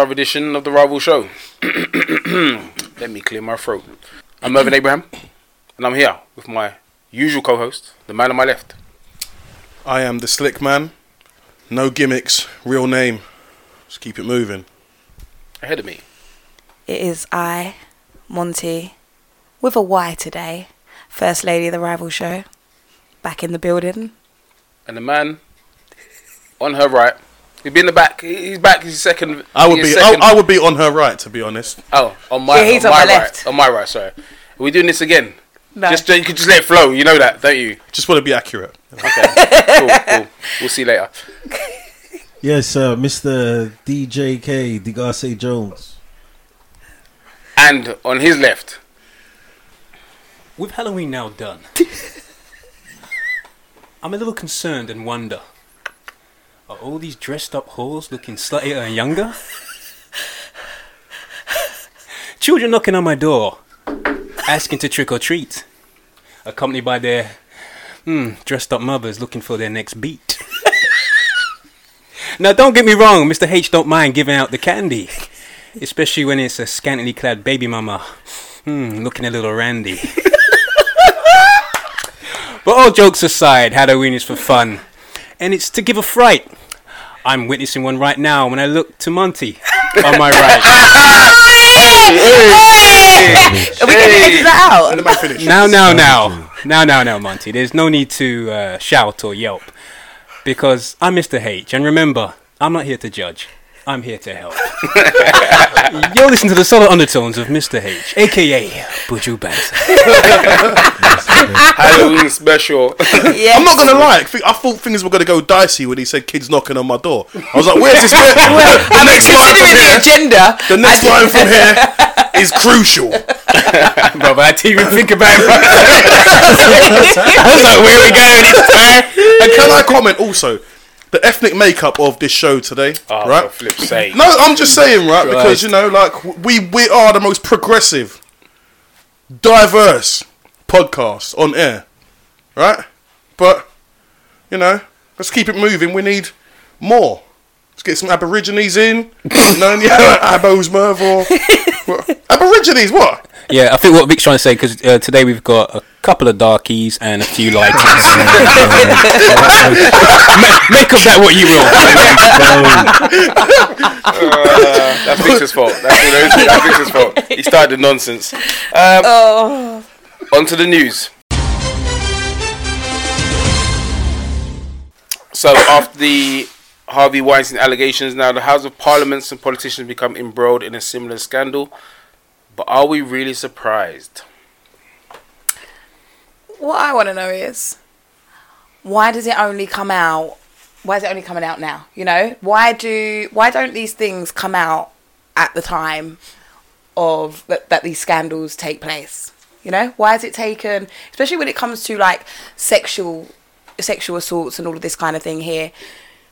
another edition of the Rival Show. Let me clear my throat. I'm Mervyn Abraham, and I'm here with my usual co-host, the man on my left. I am the slick man. No gimmicks, real name. Just keep it moving. Ahead of me, It is I, Monty, with a Y today, First Lady of the Rival Show, back in the building. and the man on her right. He'd be in the back. He's back. He's second. I would be. I, second- I would be on her right, to be honest. Oh, on my, Yeah, he's on on my, my right. left. On my right, sorry. Are we doing this again? No. Just you could just let it flow. You know that, don't you? Just want to be accurate. Okay. cool, cool. We'll see you later. Yes, uh, Mr. DJK, Degase Jones. And on his left, With Halloween now done, I'm a little concerned and wonder are all these dressed up whores looking sluttier and younger? Children knocking on my door, asking to trick or treat, accompanied by their hmm, dressed up mothers looking for their next beat. now, don't get me wrong, Mr. H don't mind giving out the candy, especially when it's a scantily clad baby mama, hmm, looking a little randy. But all jokes aside, Halloween is for fun, and it's to give a fright. I'm witnessing one right now when I look to Monty on my right. Are we going to edit that out? Let me finish. Now, now, now, now, now, now, Monty. There's no need to uh, shout or yelp because I'm Mr. H, and remember, I'm not here to judge. I'm here to help. You're listening to the solid undertones of Mr. H, aka Buju Banter. Halloween special. Yes. I'm not gonna lie. I think- I thought things were gonna go dicey when he said kids knocking on my door. I was like, "Where's this?" Where, the next line from Considering the here. agenda, The next line from here is crucial. Brother, I didn't even think about it. I was like, where are we going this time? And can I comment also? The ethnic makeup of this show today, Oh, right? for flip's sake. No, I'm just saying, right? Because you know, like we we are the most progressive, diverse podcast on air, right? But you know, let's keep it moving. We need more. Let's get some Aborigines in. no, yeah, Abos Merv or what? Aborigines. What? Yeah, I think what Vic's trying to say because uh, today we've got a couple of darkies and a few lighties. Ma- Make of that what you will. Uh, that's Victor's fault. That's, you know, that's Victor's fault. He started the nonsense. Um, oh, On to the news. So, after the Harvey Weinstein allegations, now the House of Parliaments and politicians become embroiled in a similar scandal. But are we really surprised? what I want to know is why does it only come out? Why is it only coming out now? You know, why do why don't these things come out at the time of that, that these scandals take place? You know, why is it taken, especially when it comes to like sexual sexual assaults and all of this kind of thing here?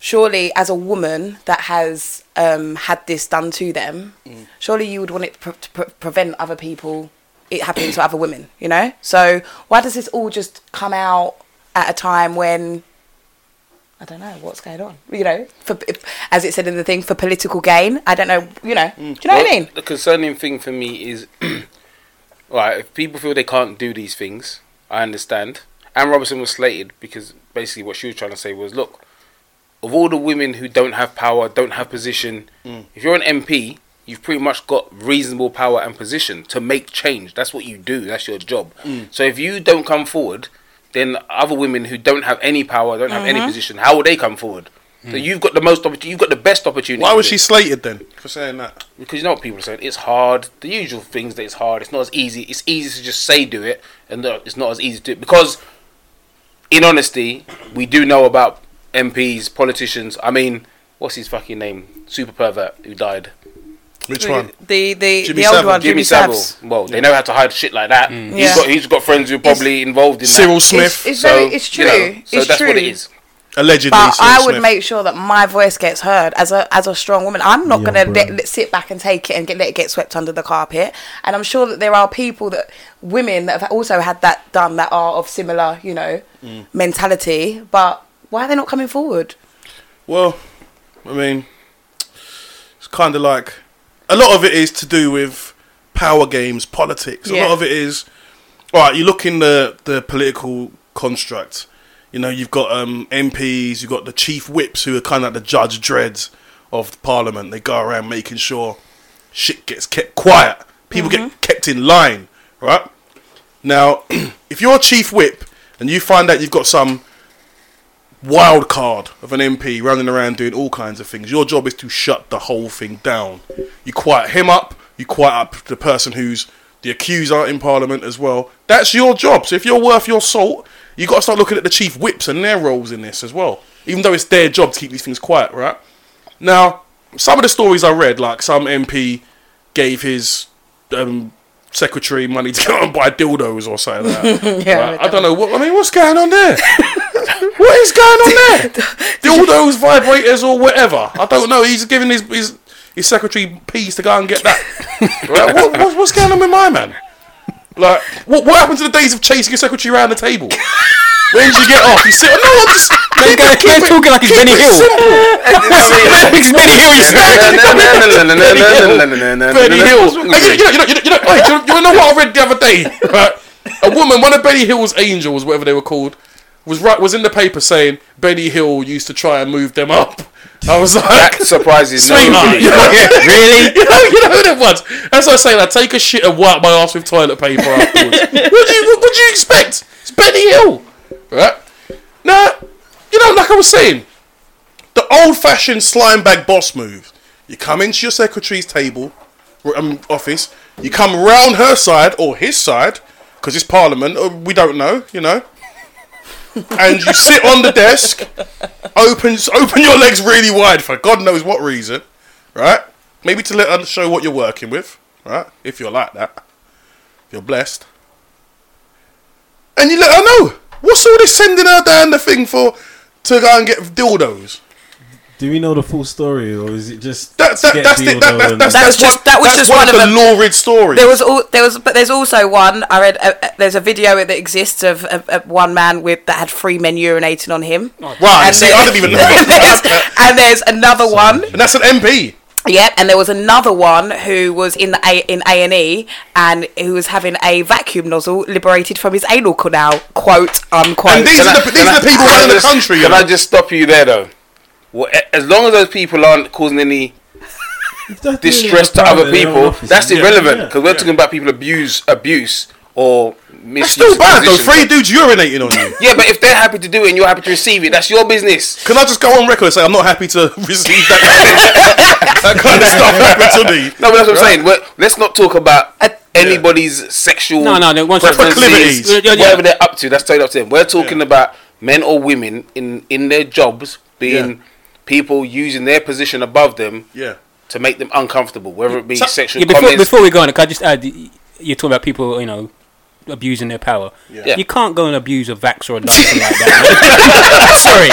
Surely, as a woman that has um, had this done to them, surely you would want it pre- to pre- prevent other people it happening to other women. You know, so why does this all just come out at a time when I don't know what's going on? You know, for as it said in the thing, for political gain. I don't know. You know, do you know what I mean? The concerning thing for me is, right, if people feel they can't do these things, I understand. Anne Robertson was slated because basically what she was trying to say was, look, of all the women who don't have power, don't have position, mm. if you're an MP, you've pretty much got reasonable power and position to make change. That's what you do. That's your job. Mm. So if you don't come forward, then other women who don't have any power, don't have any uh-huh. position, how will they come forward? So mm. you've got the most opportunity. You've got the best opportunity. Why was she slated then for saying that? Because you know what people are saying. It's hard. The usual things that it's hard. It's not as easy. It's easy to just say do it, and it's not as easy to do it because, in honesty, we do know about MPs, politicians. I mean, what's his fucking name? Super pervert who died. Which one? The the Jimmy the old Savile. one, Jimmy Jimmy, Savile. Savile. Well, they know how to hide shit like that. He's Yeah. got he's got friends who are probably involved in Cyril that. Smith, It's So, very, it's you true. know, so it's that's true. what it is. allegedly. But Cyril I would Smith. make sure that my voice gets heard as a as a strong woman. I'm not Yeah, gonna let, let- sit back and take it and get, let it get swept under the carpet. And I'm sure that there are people that women that have also had that done that are of similar, you know, Mm. mentality. But why are they not coming forward? Well, I mean, it's kind of like a lot of it is to do with power games, politics. A lot of it is all right. You look in the the political construct. You know, you've got um, MPs, you've got the chief whips who are kind of like the judge dreads of Parliament. They go around making sure shit gets kept quiet. People get kept in line, right? Now, if you're a chief whip and you find out you've got some wild card of an MP running around doing all kinds of things, your job is to shut the whole thing down. You quiet him up, you quiet up the person who's the accuser in Parliament as well. That's your job. So if you're worth your salt, you got to start looking at the chief whips and their roles in this as well. Even though it's their job to keep these things quiet, right? Now, some of the stories I read, like some MP gave his um, secretary money to go and buy dildos or something like that. Yeah, Right? I I don't know. What, I mean, what's going on there? what is going on there? all those vibrators, or whatever. I don't know. He's giving his his, his secretary peas to go and get that. right? what, what, what's going on with my man? Like, what what happened to the days of chasing your secretary around the table? When did you get off? You sit. No, I'm just. Man, keep it- keep it- talking like he's keep Benny Hill. simple. It's Benny Hill, you Benny Hill. You know what I read the other day? Right? A woman, one of Benny Hill's angels, whatever they were called, was right was in the paper saying Benny Hill used to try and move them up. I was That like, surprises sweetheart, nobody. you know, Really? you know, you know who that was. That's what I say. Like, take a shit and wipe my ass with toilet paper afterwards. what do you what, what do you expect? It's Benny Hill, right? Now, you know, like I was saying, the old-fashioned slime bag boss move. You come into your secretary's table, um, office. You come round her side or his side, because it's Parliament. Or we don't know, you know. And you sit on the desk, open open your legs really wide for God knows what reason, right? Maybe to let her show what you're working with, right? If you're like that, if you're blessed, and you let her know what's all this sending her down the thing for to go and get dildos. Do we know the full story, or is it just That, that, that's, the, that, dildo that, that's, That was that's just- that was that's just one, one of of the them. lurid stories. There was all there was, but there's also one I read. Uh, uh, there's a video that exists of, of, of one man with that had three men urinating on him. right. And See, there- I didn't even know. there's, and there's another one. And that's an MP. Yep, and there was another one who was in the a- in A and E, and who was having a vacuum nozzle liberated from his anal canal. Quote unquote. And these Can are the these can are the people can I running the just- country. you Can know? I just stop you there though? Well, as long as those people aren't causing any If they're doing it distress to other private, their own people, office, that's yeah. irrelevant Yeah. because we're talking about people abuse, abuse or That's still bad of though. Three dudes urinating on you. Yeah, but if they're happy to do it and you're happy to receive it, that's your business. Can I just go on record and say I'm not happy to receive that, that kind of stuff happen to me? No, but that's what I'm saying. We're, let's not talk about anybody's sexual No, no, no, one second. Proclivities. Yeah, yeah. whatever they're up to. That's totally up to them. We're talking about men or women in in their jobs being Yeah. People using their position above them Yeah. to make them uncomfortable, whether it be So- sexual Yeah, before, comments. before we go on, can I just add? You're talking about people, you know, abusing their power. Yeah. You can't go and abuse a Vax or a Dyson like that. sorry,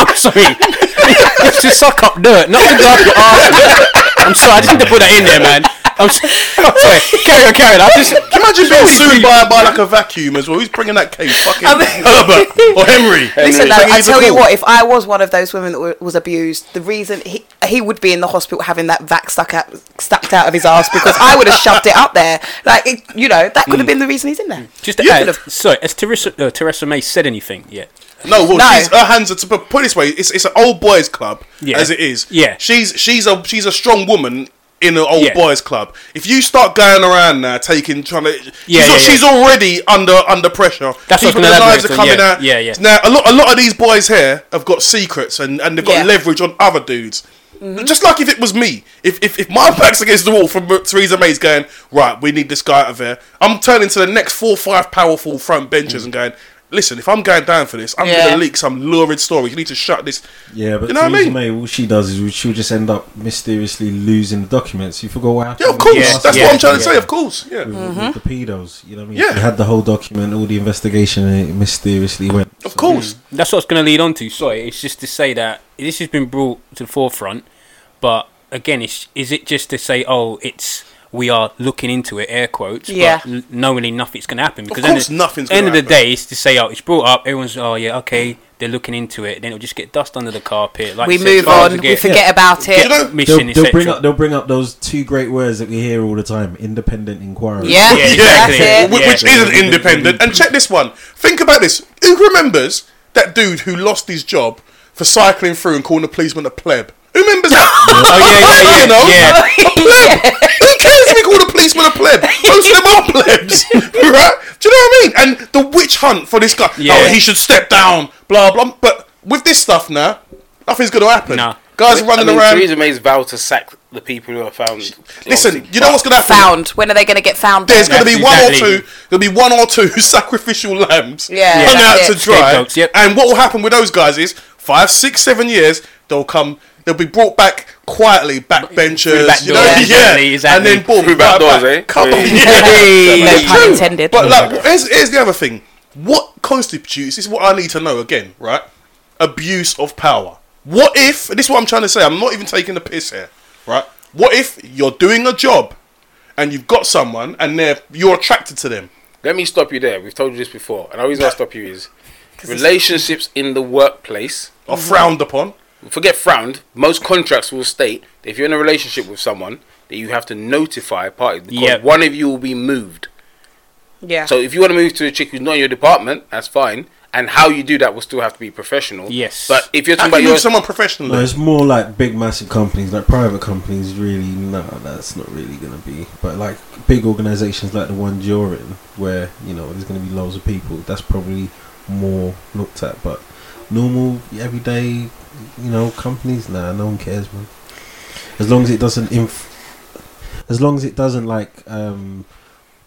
I'm sorry. it's to suck up dirt, not to go up your arse. I'm sorry, I just need to put that in there, man. I'm, s- I'm sorry. Carry on, carry on. I just. Can you imagine being sued by, by like a vacuum as well? Who's bringing that case? Fucking Herbert or Henry. Listen, no, Bringing I you tell you what. If I was one of those women that w- was abused, the reason he he would be in the hospital having that vac stuck out stuck out of his ass because I would have shoved it up there. Like it, you know, that could have been the reason he's in there. Just to add, could've- sorry, has Theresa, uh, Theresa May said anything yet? No, well, No. she's her hands are to put put it this way. It's it's an old boys club Yeah. as it is. Yeah. she's she's a she's a strong woman in an old Yeah. boys club. If you start going around now taking trying to, Yeah, she's, yeah, yeah. she's already under under pressure. That's what I People, gonna their knives are coming yeah, out. yeah, yeah. Now a lot a lot of these boys here have got secrets and and they've got Yeah. leverage on other dudes. Mm-hmm. Just like if it was me, if, if if my back's against the wall from Theresa May's going right, we need this guy out of here. I'm turning to the next four, five powerful front benches mm. and going, listen, if I'm going down for this, I'm Yeah. gonna leak some lurid story. You need to shut this. Yeah, but You know what I mean? May, all she does is she'll just end up mysteriously losing the documents. You forgot what happened. Yeah, of course. Yeah, That's yeah, what I'm trying to yeah. say. Of course. Yeah. With, Mm-hmm. with the pedos, you know what I mean? Yeah. She had the whole document, all the investigation, and it mysteriously went. Of course. That's what's going to lead on to. Sorry, it's just to say that this has been brought to the forefront, but again, it's, is it just to say, oh, it's we are looking into it, air quotes, Yeah. but n- knowingly nothing's going to happen? Because course end nothing's end gonna of the day, it's to say, oh, it's brought up. Everyone's, oh yeah, okay, they're looking into it, then it'll just get dust under the carpet. Like we said, move on. will We get forget about it. you know? mission, They'll, they'll bring up they'll bring up those two great words that we hear all the time: independent inquiry. Yeah, Yeah, that's exactly. it. Wh- Yeah. which isn't independent. And check this one. Think about this. Who remembers that dude who lost his job for cycling through and calling the policeman a pleb? Who remembers that? Oh yeah, yeah, yeah, You know? yeah. A pleb. Who cares if we call the policeman a pleb? Most of them are plebs, right? Do you know what I mean? And the witch hunt for this guy. Yeah. Oh, he should step down. Blah blah. But with this stuff now, nothing's going to happen. No. Guys are running I mean, around. Theresa May's vowed to sack the people who are found. Listen, you know what's going to happen? Found. When are they going to get found? There's going to be one or two. There'll be one or two sacrificial lambs Yeah, hung out that's to dry. Yep. And what will happen with those guys is five, six, seven years they'll come. They'll be brought back quietly, backbenchers, back you know, exactly, yeah, exactly. and then boom, Through back right doors, back. eh? Come on, Yeah. yeah. No It's pun intended. But like, here's, here's the other thing. What constitutes? This is what I need to know again, right? Abuse of power. What if? This is what I'm trying to say. I'm not even taking the piss here, right? What if you're doing a job and you've got someone and they're you're attracted to them? Let me stop you there. We've told you this before, and the reason I stop you is relationships in the workplace. Are frowned upon. Forget frowned. Most contracts will state that if you're in a relationship with someone, that you have to notify parties because Yep. one of you will be moved. Yeah. So if you want to move to a chick who's not in your department, that's fine. And how you do that will still have to be professional. Yes. But if you're How talking can about your someone professional, No, it's more like big, massive companies, like private companies. Really, no, that's not really gonna be. But like big organizations like the one you're in, where you know there's gonna be loads of people, that's probably more looked at. But normal, everyday, you know, companies, nah, no one cares, man. As long as it doesn't inf- as long as it doesn't like, um,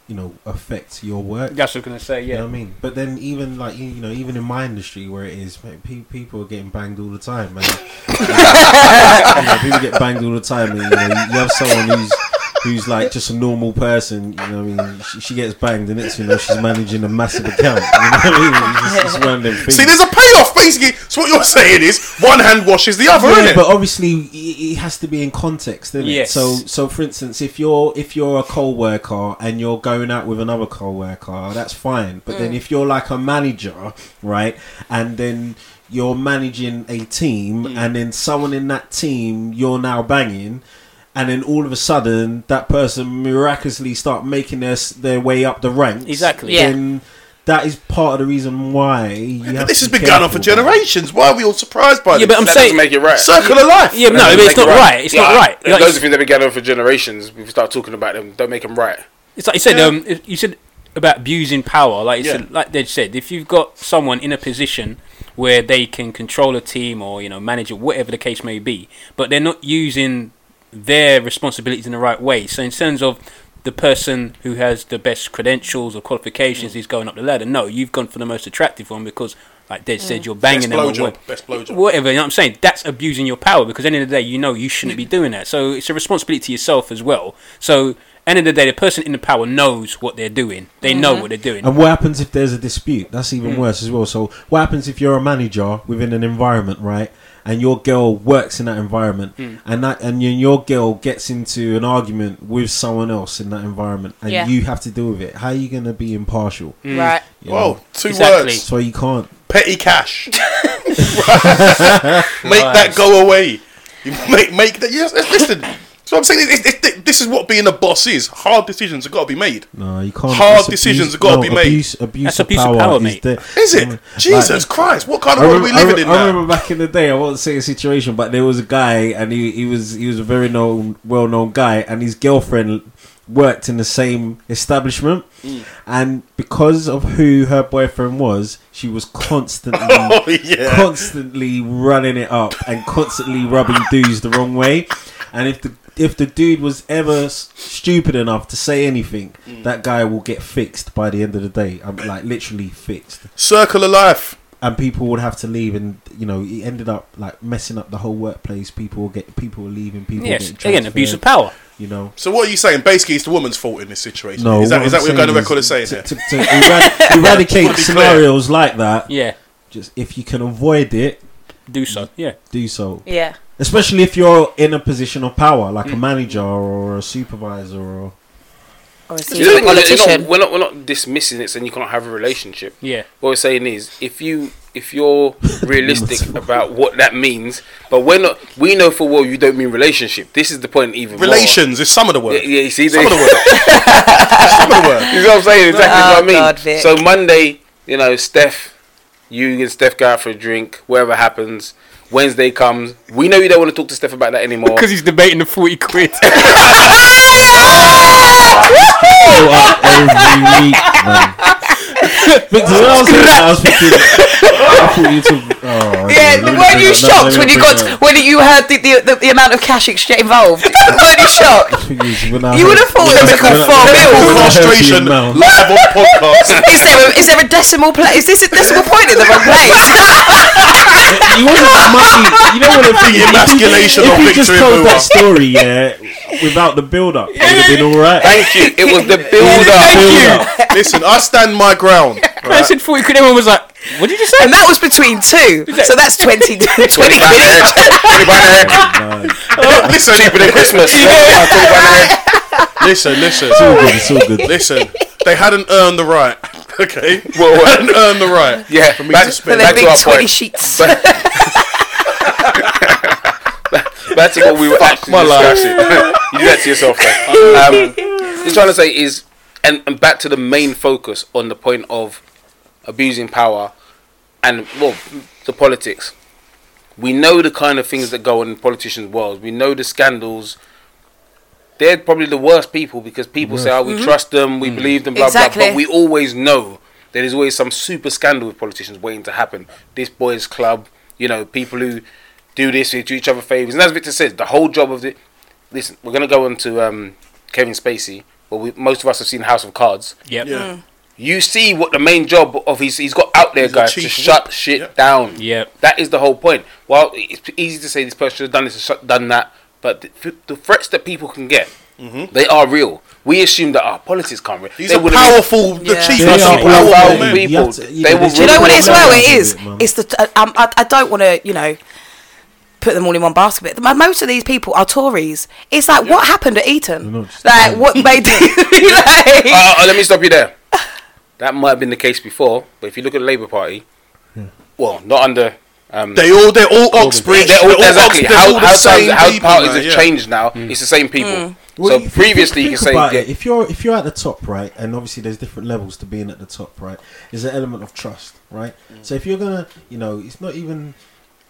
you know, affect your work. That's what I was gonna say. You know Yeah. what I mean? But then even like you you know even in my industry where it is, mate, pe- people are getting banged all the time, man. you know, people get banged all the time, and you know you have someone who's who's like just a normal person. You know what I mean? She, she gets banged, and it's you know she's managing a massive account. You know what I mean? It's just, it's one of them things. See, there's a payoff. Basically, so what you're saying is one hand washes the other, Yeah, isn't it? but obviously it, it has to be in context, doesn't Yes. it? So, so for instance, if you're if you're a co-worker and you're going out with another co-worker, that's fine. But then mm. if you're like a manager, right, and then you're managing a team, mm. and then someone in that team you're now banging. And then all of a sudden, that person miraculously start making their their way up the ranks. Exactly. Yeah. That is part of the reason why you But this has be been going on for careful about it. generations. Why are we all surprised by Yeah, this? but I'm that saying- doesn't make it right. Circle of life. Yeah, no, but it's not it right. It's not right. There's Like, loads it's- of things that have been going on for generations. We start talking about them. Don't make them right. It's like you said. Yeah. Um, you said about abusing power. Like you Yeah. said, like they said, if you've got someone in a position where they can control a team or you know manage it, whatever the case may be, but they're not using their responsibilities in the right way. So in terms of the person who has the best credentials or qualifications mm. is going up the ladder. No, you've gone for the most attractive one because, like Des said, mm. you're banging Best them. or blowjob. what- Best blowjob. Whatever, you know what I'm saying? That's abusing your power because at the end of the day, you know you shouldn't be mm. doing that. So it's a responsibility to yourself as well. So end of the day, the person in the power knows what they're doing. They know mm-hmm. what they're doing. And what happens if there's a dispute? That's even Mm. worse as well. So, what happens if you're a manager within an environment, right? And your girl works in that environment, Mm. and that and your, your girl gets into an argument with someone else in that environment, and Yeah. you have to deal with it. How are you going to be impartial? Mm. Right. You Whoa, know? two Exactly. words. So you can't. Petty cash. make that go away. You make make that. Yes, listen. So I'm saying it, it, it, this is what being a boss is. Hard decisions have got to be made. No, you can't. Hard decisions abuse- have gotta no, be made. Abuse, abuse That's of abuse of power, power, is mate. Is it? Like- Jesus Christ! What kind of world are we living I, in I now? remember back in the day. I won't say a situation, but there was a guy, and he, he was he was a very known, well known guy, and his girlfriend worked in the same establishment, Mm. and because of who her boyfriend was, she was constantly. Oh yeah. Constantly running it up and constantly rubbing dudes the wrong way, and if the if the dude was ever stupid enough to say anything, Mm. that guy will get fixed by the end of the day. I'm like literally fixed Circle of life. and people would have to leave, and you know, it ended up like messing up the whole workplace. People will get people were leaving. People Yes, getting again, abuse of power. You know, So what are you saying? Basically, it's the woman's fault in this situation. no. is that, what, is that what you're going to saying record as saying to, here? to, to erad- eradicate be clear. scenarios like that? Yeah, Just if you can avoid it, do so. Yeah, do so. Yeah. Especially if you're in a position of power, like a Mm. manager or a supervisor, or Or a You senior know, we're, not, we're not we're not dismissing it, saying you cannot have a relationship. yeah. What we're saying is, if you if you're realistic about what that means, but we're not. We know for well you don't mean relationship. This is the point. Even more. Relations is some of the Yeah, word. yeah, you see, Some of the word. some of the word. You know what I'm saying? Exactly Oh, what I mean. God, so Monday, you know, Steph, you and Steph go out for a drink. Whatever happens, Wednesday comes. We know you don't want to talk to Steph about that anymore. Because he's debating the 40 quid. Go up every week, man. Victor, when I was thinking, I was thinking, I thought you took. Oh, Yeah, okay, weren't you shocked when you got when you heard the, the, the, the amount of cash exchange involved? weren't you shocked? thing is, when I You would heard- have thought when it was I- a good when I- four when mil. Frustration amount- live on podcast. Is there a, is there a decimal place? Is this a decimal point in the wrong place? He wasn't that much. You know what the thing The emasculation if of he just told that story, yeah, without the build up, it would have been all right. Thank you. It was the build Build up. up. Listen, I stand my ground. I said 40 quid. Everyone was like, what did you say? and that was between two, so that's 20, 20 Twenty quid pound a head. Twenty pound a head. Nah, Listen, Cheaper than Christmas. Yeah. Twenty pound a head. listen, listen, it's all good. It's all good. listen. They hadn't earned the right. Okay, Well, well. hadn't earned the right. Yeah. for me back, to spend. their back to big our 20 point. sheets. Back to what we were actually my life. you do that to yourself. Then. Um, just trying to say is, and, and back to the main focus on the point of abusing power and well, the politics. We know the kind of things that go on in politicians' worlds. We know the scandals. They're probably the worst people because people say, "Oh, we mm-hmm. trust them, we mm. believe them," blah Exactly. blah. But we always know there is always some super scandal with politicians waiting to happen. This boys' club, you know, people who do this, who do each other favors, and as Victor says, the whole job of the listen. We're gonna go on to um, Kevin Spacey. Well, we, most of us have seen House of Cards. Yep. Yeah. Mm. You see what the main job of his he's got out there, He's guys, to shut whip. shit Yep. down. Yeah, That is the whole point. Well, it's easy to say this person should have done this, shut- done that, but the, the threats that people can get, they are real. We assume that our politics can't. Re- These they are would've been- powerful. The Yeah. chief They of are powerful powerful people. You have to- you They know, will Do you know what it is? Well, it different is. levels of man. It's the. Uh, um, I, I don't want to, you know, put them all in one basket. But most of these people are Tories. It's like, what happened at Eton? They're not just Like, what made like, Uh, uh, let me stop you there. That might have been the case before, but if you look at the Labour Party, hmm. well, not under. Um, They all, they're all Oxbridge. they're all, they're all exactly. Ox- they're How, all the how, same times, how people, parties man, have yeah. changed now. Hmm. It's the same people. Hmm. Well, so if you previously, you think could say, about get, it, if you're if you're at the top, right, and obviously there's different levels to being at the top, right. There's an element of trust, right. So if you're gonna, you know, it's not even.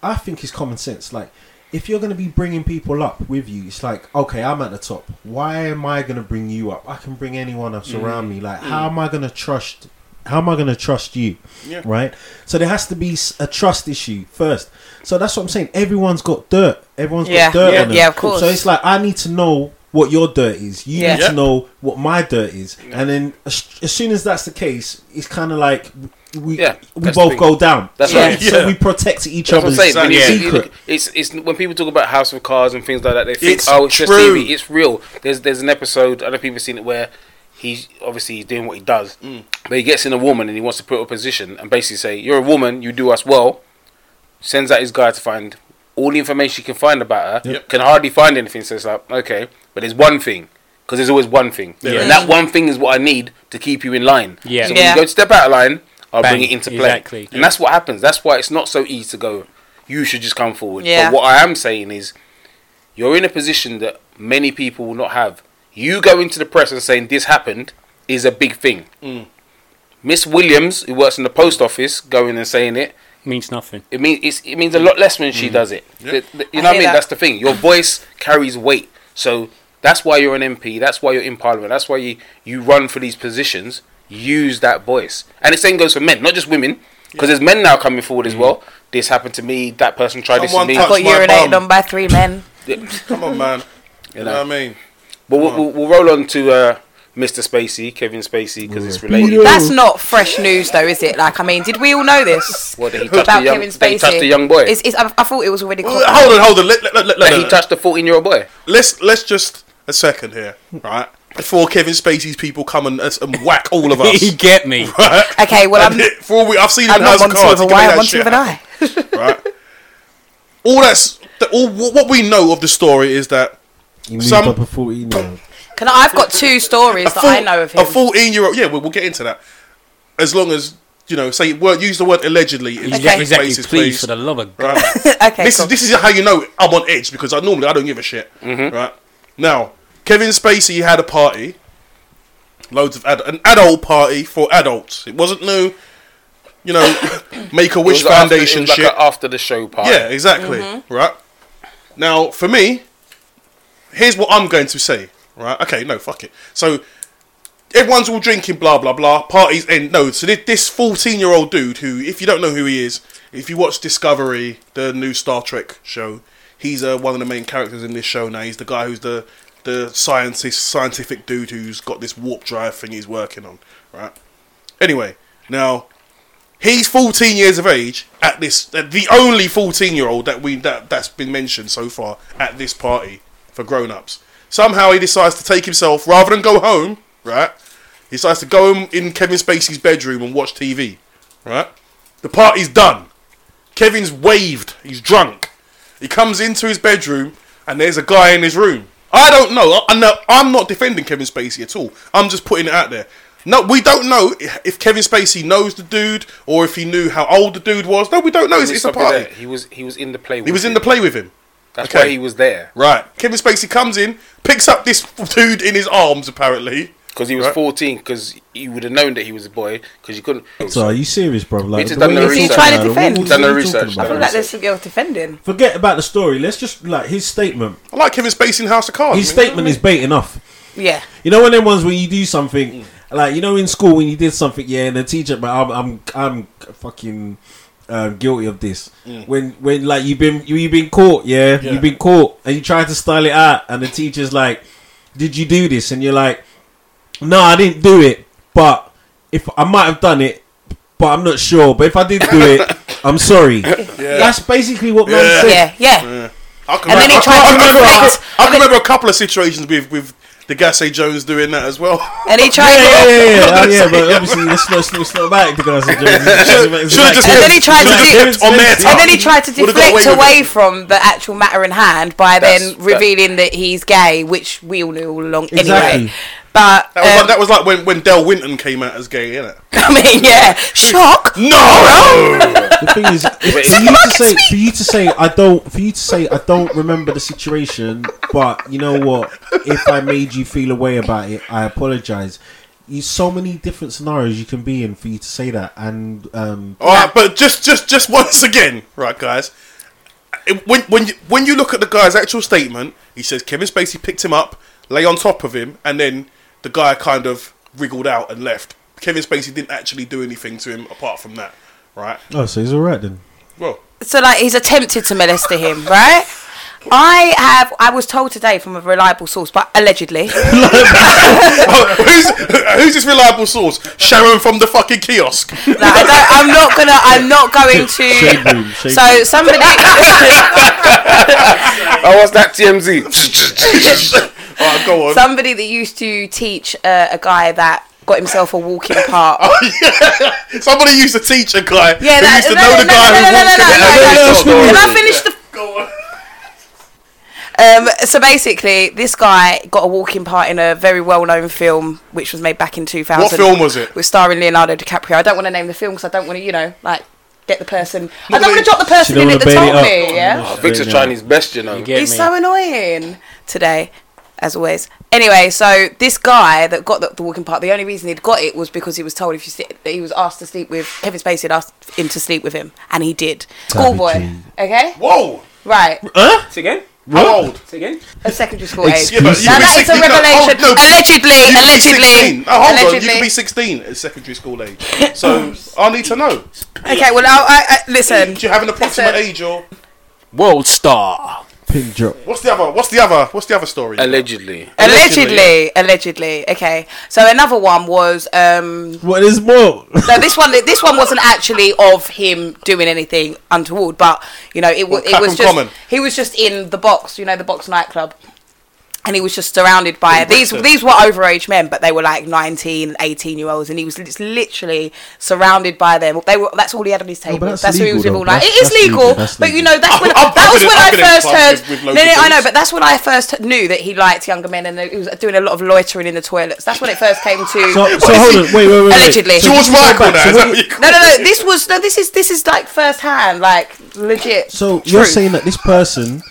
I think it's common sense. Like, if you're gonna be bringing people up with you, it's like, okay, I'm at the top. Why am I gonna bring you up? I can bring anyone else mm. around me. Like, how mm. am I gonna trust? How am I gonna trust you? Yeah. Right. So there has to be a trust issue first. So that's what I'm saying. Everyone's got dirt. Everyone's Yeah, got dirt yeah, on them. yeah, of course. So it's like I need to know what your dirt is. You Yeah. need Yeah. to know what my dirt is. And then as, as soon as that's the case, it's kind of like we Yeah, we both go down. That's Yeah. right. So Yeah. we protect each That's other's saying. When Exactly. you secret. it's it's when people talk about House of Cards and things like that, they think, It's oh, it's just true. TV. It's real. There's there's an episode. I don't know people have seen it where he's obviously he's doing what he does, Mm. but he gets in a woman and he wants to put her in a position and basically say, "You're a woman. You do us well." Sends out his guy to find all the information he can find about her. Yep. Can hardly find anything. So it's like, okay, but there's one thing. Because there's always one thing, There and that one thing is what I need to keep you in line. Yeah. So Yeah. when you go to step out of line, I'll Bang, bring it into play. exactly. And that's what happens. That's why it's not so easy to go. You should just come forward. Yeah. But what I am saying is, you're in a position that many people will not have. You go into the press and saying this happened is a big thing. Mm. Miss Williams, who works in the post office, going and saying it, Means nothing. it means it's, it means a lot less when she does it. Yeah. The- the- you I know what I mean? that. That's the thing. Your voice carries weight. So that's why you're an MP. That's why you're in Parliament. That's why you, you run for these positions. Use that voice. And the same goes for men, not just women. Because there's men now coming forward as well. This happened to me. That person tried Someone this to me. touched got my urinated bum. on by three men. Come on, man. You You know know. what I mean? But we'll, we'll, we'll roll on to uh, Mr. Spacey, Kevin Spacey, because it's related. That's not fresh news, though, is it? Like, I mean, did we all know this What did he touch about the young? Kevin Did he Spacey? touch the young boy? It's, it's, I, I thought it was already. Well, hold on, hold on. Let, let, let, let, That he touched a fourteen-year-old boy. let's let's just a second here, right? Before Kevin Spacey's people come and, and whack all of us, you get me. right? Okay, well, I'm, For all we, I've seen him I'm in House not of one two Cards. a he can make I'm that one two shit of an eye. happen, right? All that's the, all what we know of the story is that You moved Some- up a 14 year old. Can I, I've got two stories that four- I know of him. a fourteen-year-old. Yeah, we'll, we'll get into that. As long as you know, say word, use the word allegedly in Okay. Exactly, Spacey's please, place, for the love of God. right? okay, this cool. is this is how you know I'm on edge because I normally I don't give a shit, mm-hmm. right? Now, Kevin Spacey had a party, loads of ad- an adult party for adults. It wasn't no, you know, Make a It Wish was after- Foundation it was shit. like after the show party. Yeah, exactly. Right. Now, for me, here's what I'm going to say. Right. Okay. No. Fuck it. So everyone's all drinking. Blah blah blah. Parties end. No. So this 14 year old dude, who, if you don't know who he is, if you watch Discovery, the new Star Trek show, he's uh, one of the main characters in this show. Now he's the guy who's the the scientist, scientific dude who's got this warp drive thing he's working on. Right. Anyway, now He's 14 years of age at this, uh, the only 14 year old that we that that's been mentioned so far at this party for grown ups. Somehow he decides to take himself rather than go home, right? He decides to go in Kevin Spacey's bedroom and watch TV, right? The party's done. Kevin's waved. He's drunk. He comes into his bedroom and there's a guy in his room. I don't know. I know I'm not defending Kevin Spacey at all. I'm just putting it out there. No, we don't know if Kevin Spacey knows the dude or if he knew how old the dude was. No, we don't know. It's, He it's was a party. there. He was he was in the play. He was in the play with him. That's Okay. why he was there Right. Kevin Spacey comes in, picks up this dude in his arms, apparently. Because he was Right. 14. Because you would have known that he was a boy because you couldn't. So are you serious, bro? Like, Peter's done way the research. talking He's trying to defend. what- what Done the research, talking I feel like there's some girls defending. Forget about the story. Let's just like his statement. I like Kevin Spacey in House of Cards. His I mean, statement is bait enough. Yeah. You know when them ones when you do something like you know in school when you did something, yeah, and the teacher, but I'm I'm I'm fucking um, guilty of this. When when like you've been you you've been caught, yeah, Yeah. you've been caught, and you try to style it out, and the teacher's like, "Did you do this?" And you're like, "No, I didn't do it, but if I might have done it." But I'm not sure. But if I did do it, I'm sorry. That's basically what man Yeah. said. Yeah, yeah. I can And then remember, he tried I, to can remember, I, can, I can remember a couple of situations with with Degase Jones doing that as well. And he tried Yeah, yeah, to. yeah, yeah, I'm oh, yeah, but obviously it's not, it's not about it because Should have just And then he tried to should've do- just kept on their And then he tongue. tried to Would've got deflect with away from the actual matter in hand by That's- then that- revealing that he's gay, which we all knew all along Exactly. anyway. But That was, um, like, that was like when, when Dale Winton came out as gay, innit? I mean, yeah, shock. No! The thing is, if- for you to say, for you to say, I don't, for you to say, I don't remember the situation, but you know what? If I made you feel a way about it, I apologize. You so many different scenarios you can be in for you to say that, and um, All right, but just, just, just once again, right, guys. When, when, you, when you look at the guy's actual statement, he says Kevin Spacey picked him up, lay on top of him, and then the guy kind of wriggled out and left. Kevin Spacey didn't actually do anything to him apart from that, right? oh, so he's all right then. Well, So like he's attempted to molest him, right? I have. I was told today from a reliable source, but allegedly, oh, who's, who's this reliable source? Sharon from the fucking kiosk. No, I don't, I'm not gonna. I'm not going Shade to. room, shade So room. somebody. Oh, what's that TMZ? All right, go on. somebody that used to teach uh, a guy that got himself a walking part. Somebody used to teach a guy Yeah, who that- used to no, know no, the no, guy no, who no, walked no, in no, the no, elevator. no, Go Can. I finish the? Go on. Um, so basically, this guy got a walking part in a very well-known film, which was made back in 2000. What film was it? With starring Leonardo DiCaprio. I don't want to name the film because I don't want to, you know, like get the person. I don't want to drop the person in it that bail told me. Yeah. Oh, Victor's trying his best, you know. You He's me? so annoying today, as always. Anyway, so this guy that got the, the walking part, the only reason he'd got it was because he was told if you sit, he was asked to sleep with Kevin Spacey had asked him to sleep with him, and he did. Schoolboy, okay, Whoa! right, Say again? How old? Say again? a secondary school age. Excuse Yeah, but Now that is a 16 no, revelation. oh, no, allegedly, You allegedly, 16. Oh, hold on. You allegedly. could be 16 at secondary school age. So I need to know. Okay, well, I, I, I, listen. Do you have an approximate Listen. age or World star. Pin drop. what's the other? What's the other? What's the other story? Allegedly. Allegedly, allegedly. Okay, so another one was um, What is more? No, this one, this one wasn't actually of him doing anything untoward, but you know, it was it was just Common? he was just in the box, you know, the box nightclub, and he was just surrounded by In these these were overage men but they were like 19 18 year olds and he was lit- literally surrounded by them. They were that's all he had on his table but that's that's, who he was legal, with though. all night. It That's- is that's legal, legal, that's but you know that's when I've- I've that was been in- when I've I first heard with- with no no I know but that's when I first knew that he liked younger men and he was doing a lot of loitering in the toilets. That's when it first came to So, so hold on, wait, wait, wait, wait. Allegedly. So George Michael now. So is when that what you- you no no no this was no this is this is like first hand like legit So you're saying that this person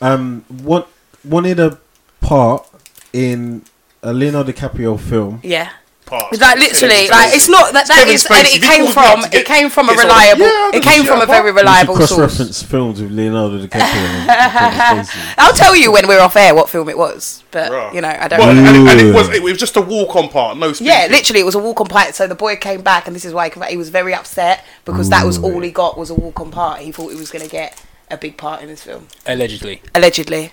um want, wanted a part in a Leonardo DiCaprio film. yeah Parts. Like literally, Kevin like it's not that that Kevin is, and it If he came calls me up from to it came from a get someone- reliable, Yeah, I'll it give came a from a shit, very I'll- reliable source. cross-reference films with Leonardo DiCaprio. and Kevin Spacey. I'll tell you when we're off air what film it was, but Bruh. you know I don't. Well, know. and, and it was it was just a walk on part, no speaking. Yeah, literally, it was a walk on part. So the boy came back, and this is why he, came back. he was very upset because that was all he got was a walk on part. He thought he was going to get a big part in this film, Allegedly. allegedly.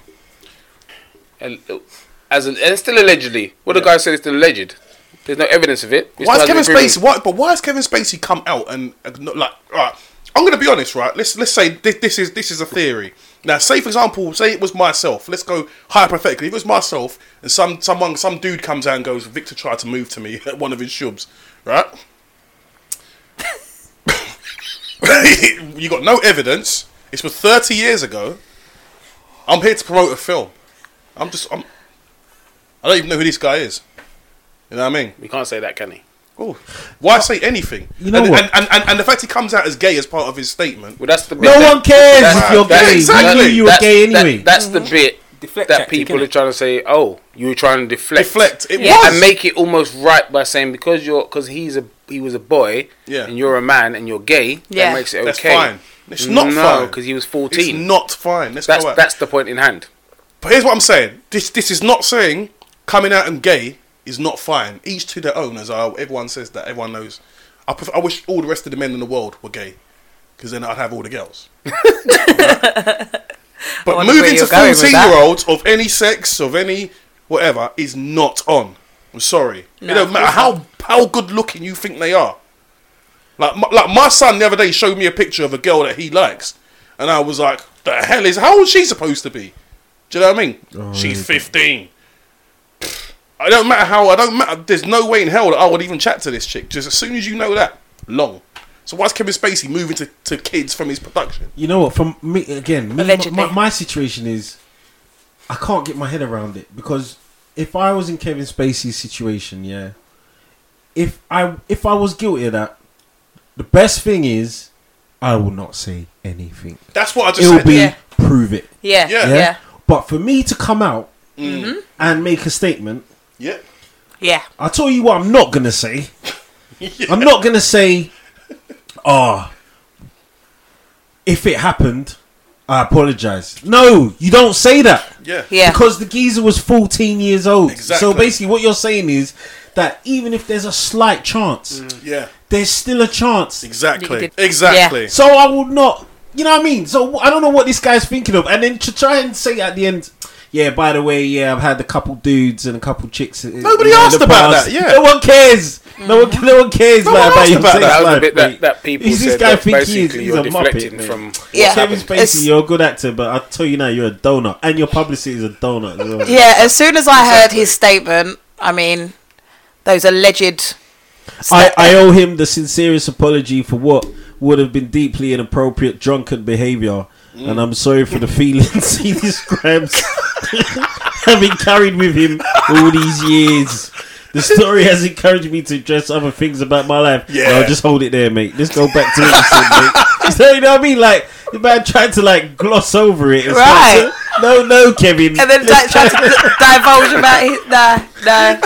And, uh, As an, and it's still allegedly. What the guy said is still alleged. There's no evidence of it. Why is Kevin Spacey? Why, but why has Kevin Spacey come out and like right? I'm gonna be honest, right? Let's let's say this, this is this is a theory. Now, say for example, say it was myself. Let's go hypothetically. If it was myself and some someone some dude comes out and goes, Victor tried to move to me at one of his shubs, right? you got no evidence. This was 30 years ago. I'm here to promote a film. I'm just I'm. I don't even know who this guy is. You know what I mean? We can't say that, can he? Oh, why say anything? You know and, what? And, and, and, and the fact he comes out as gay as part of his statement. Well, that's the bit No that- one cares that's- if you're that's gay. exactly- We knew you were that's- gay that- anyway. that's the mm. bit Deflect that tactic, people are trying to say. Oh, you were trying to deflect. Deflect. It Yeah. was. and make it almost right by saying because you're because he's a he was a boy Yeah. and you're a man and you're gay Yeah. that makes it okay. That's fine. It's not no, fine. because he was fourteen. It's 14. not fine. Let's that's go that's the point in hand. But here's what I'm saying. This this is not saying coming out and gay is not fine. Each to their own, as I, everyone says that. Everyone knows. I, prefer, I wish all the rest of the men in the world were gay, because then I'd have all the girls. but moving to you're going with 14 that. year olds of any sex, of any whatever, is not on. I'm sorry. No, it don't matter how how good looking you think they are. Like my, like my son the other day showed me a picture of a girl that he likes, and I was like, "The hell is how old is she supposed to be?" Do you know what I mean? Oh, She's fifteen. I don't matter how. I don't matter. There's no way in hell that I would even chat to this chick. Just as soon as you know that, long. So why's Kevin Spacey moving to, to kids from his production? You know what? From me again, me, Allegedly. my, my situation is I can't get my head around it because if I was in Kevin Spacey's situation, yeah, if I if I was guilty of that, the best thing is I will not say anything. That's what I just It'll said. be Yeah. prove it. Yeah, Yeah. yeah, yeah. But for me to come out Mm-hmm. and make a statement, yeah. yeah. I'll tell you what I'm not gonna say. I'm not gonna say, ah, if it happened, I apologize. No, you don't say that. Yeah. Yeah. Because the geezer was 14 years old. Exactly. So basically, what you're saying is that even if there's a slight chance, Yeah. there's still a chance. Exactly. You did- Exactly. So I will not. You know what I mean? So I don't know what this guy's thinking of, and then to try and say at the end, yeah. By the way, yeah, I've had a couple dudes and a couple chicks. Nobody you know, asked the about past. that, yeah. no one cares. No one, no one cares. No like, one about asked your about sex that. That was the bit that, that people Who's this guy think he is? basically He's you're a muppet, deflecting man. from Yeah. Kevin. Spacey, It's- you're a good actor, but I'll tell you now, you're a donut, and your publicity is a donut. As well. Yeah, as soon as I heard his statement, I mean, those alleged. I, I owe him the sincerest apology for what would have been deeply inappropriate drunken behaviour, mm. and I'm sorry for the feelings he describes having carried with him all these years. The story has encouraged me to address other things about my life. Yeah. No, just hold it there, mate. Let's go back to what you said, mate. So, you know what I mean? Like, the man tried to, like, gloss over it. It's Right. like, no, no, Kevin. And then di- try to divulge about it. Nah, no.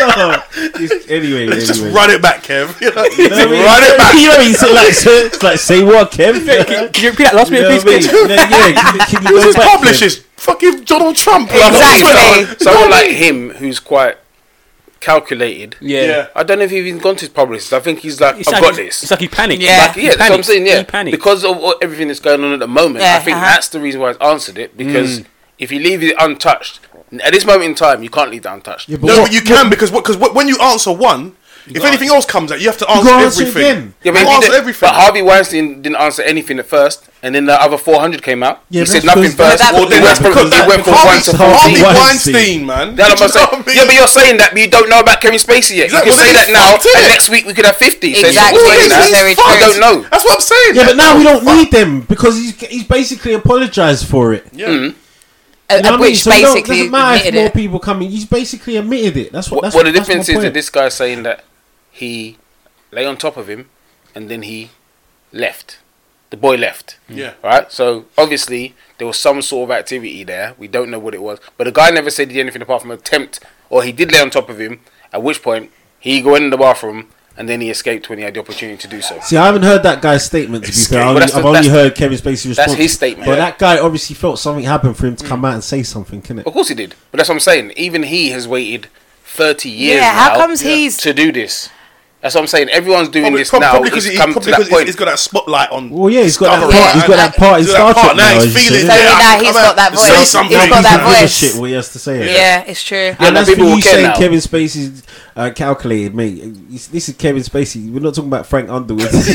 no. Just- anyway, Let's just run it back, Kev. You know, You know what mean? run it back. You know what I mean? So like, so, it's like, say what, Kev? Can, can you repeat that last You bit, please? what I mean? Yeah, yeah, can, can you Who's go his back, publishers? Fucking Donald Trump. Exactly. Someone like him who's quite calculated. Yeah. Yeah. I don't know if he's even gone to his publicist. I think he's like, It's I've like got he- this. It's like he panicked. Yeah. Like, yeah, He that's what I'm saying. Yeah, He panicked. because of everything that's going on at the moment, Yeah, I think uh-huh. that's the reason why it's answered it. Because Mm. if you leave it untouched, at this moment in time, you can't leave it untouched. Yeah, but No, what- but you can because what, cause what, when you answer one, If anything else comes out, you have to answer gotta answer everything. again. Yeah, You but, he answer everything. but Harvey Weinstein didn't answer anything at first, and then the other 400 came out. Yeah, he said nothing first. that- Well, Well, then went from, because he went from Harvey- one to Harvey 14. Weinstein. Weinstein, man. That's what I'm Do you know saying. I mean? Yeah, but you're saying that, but you don't know about Kevin Spacey yet. Exactly. You can Well, say that now, fucked, and next week we could have 50. Exactly. It's Well, not he's- that. very true. I don't know. That's what I'm saying. Yeah, but now we don't need them because he's he's basically apologised for it. Yeah. Mm. You know what I mean? which So we basically doesn't matter if more it. people coming. He's basically admitted it. That's what. What, That's well, what, the that's difference is that this guy's saying that he lay on top of him, and then he left. The boy left. Yeah. Right. So obviously there was some sort of activity there. We don't know what it was, but the guy never said he did anything apart from attempt, or he did lay on top of him. At which point he go in the bathroom, and then he escaped when he had the opportunity to do so. See, I haven't heard that guy's statement. To be fair, I But only, that's I've the- only heard Kevin Spacey's response. That's his statement. But Yeah. that guy obviously felt something happened for him to come mm. out and say something, can it? Of course he did, but that's what I'm saying. Even he has waited thirty years. Yeah, how now comes he's to do this? That's what I'm saying. Everyone's doing Probably, this prob- now. probably because It's he, come probably to that because point. he's got that spotlight on. Well, yeah, he's got that Discovery, part. He's got that part in He's got Star that Trek part. Now now. he's feeling said. it. So Yeah, now come he's out, got that say voice. something. He's got He that doesn't give a voice. shit what he has to say. Yeah, it's true. Yeah, and no, that's for people you will saying now. Kevin Spacey's uh, calculated, mate. It's- This is Kevin Spacey. We're not talking about Frank Underwood. Listen,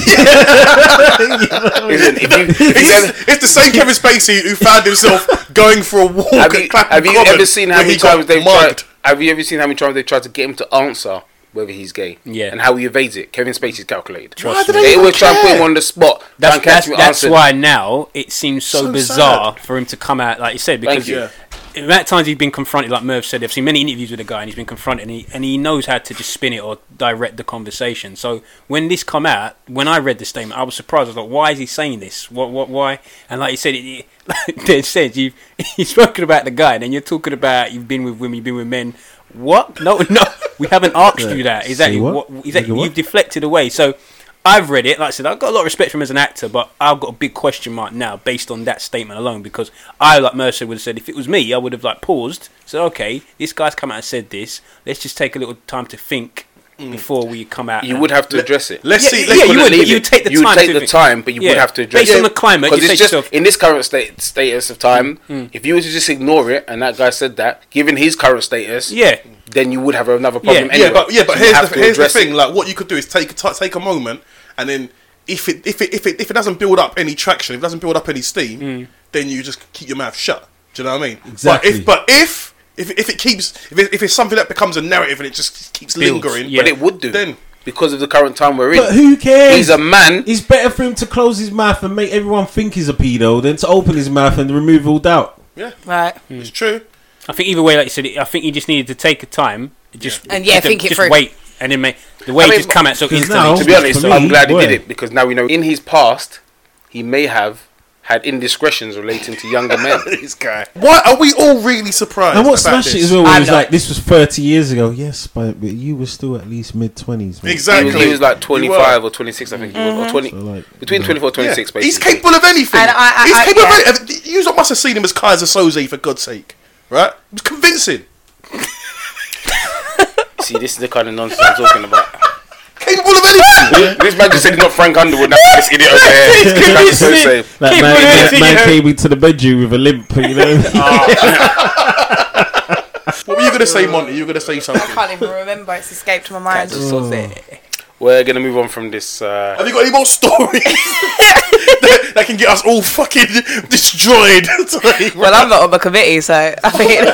if you- if you ever- It's, it's the same Kevin Spacey who found himself going for a walk have you, Clapham have you Common ever seen how many times they've tried? Have you ever seen how many times they've tried to get him to answer whether he's gay? Yeah. And how he evades it. Kevin Spacey's calculated. Why do They, they always try and put him on the spot. That's and that's, that's why now it seems so, So bizarre for him to come out like you said because you. Yeah. the amount of times he's been confronted, like Merv said, I've seen many interviews with the guy and he's been confronted and he, and he knows how to just spin it or direct the conversation. So when this come out, when I read the statement, I was surprised. I was like, why is he saying this? What, what, why? And like you said, it, it, like they said, you've, you've spoken about the guy and then you're talking about you've been with women, you've been with men. What? No, no, we haven't asked you that. Exactly. What? What, exactly. You've deflected away. So I've read it. Like I said, I've got a lot of respect for him as an actor, but I've got a big question mark now based on that statement alone. Because I, like Mercer, would have said, if it was me, I would have like paused. Said, okay, this guy's come out and said this. Let's just take a little time to think mm. before we come out. You would have to address it. Let's Yeah, see. yeah, Let's you would, leave you it. take the you would time take the think. time, but you Yeah. would have to address Based it. Based on the climate, Because it's just yourself- in this current state status of time. Mm. If you were to just ignore it, and that guy said that, given his current status, Yeah. Then you would have another problem. Yeah. anyway. Yeah, but yeah, but So here's the here's the address it. thing. Like, what you could do is take a t- take a moment, and then if it if it if it if it doesn't build up any traction, if it doesn't build up any steam, Mm. then you just keep your mouth shut. Do you know what I mean? Exactly. But if but if if, if it keeps if, it, if it's something that becomes a narrative and it just keeps Builds, lingering, yeah. But it would do Then- because of the current time we're in. But who cares? He's a man. It's better for him to close his mouth and make everyone think he's a pedo than to open his mouth and remove all doubt. yeah, Right. it's true. I think either way, like you said, I think he just needed to take a time, just And, yeah, just- think it just through. wait, and then make the way I mean, just come out so 'cause instantly. now- to be honest, For I'm glad he did it because now we know in his past he may have had indiscretions relating to younger men. This guy. Why are we all really surprised? And what about smashed it this? as well I'm was like this was 30 years ago. Yes, but, but you were still at least mid 20s. He Exactly. was, he was like 25 or 26, I think he was, or mm-hmm. 20 So, like, between 24 and 26. Yeah, he's capable of anything. And I- I- he's capable yeah. of anything. You must have seen him as Keyser Söze for God's sake, right? It was convincing. See, this is the kind of nonsense I'm talking about. Capable of anything. this man just said he's not Frank Underwood. Now this idiot over there. That's so safe. Like Keep man, putting man, it man together. came into the bedroom with a limp, you know. Ah. What were you gonna say, Monty? You were gonna say something. I can't even remember. It's escaped my mind. We're gonna move on from this. Uh, Have you got any more stories that, that can get us all fucking destroyed? Well, I'm not on the committee, so I mean,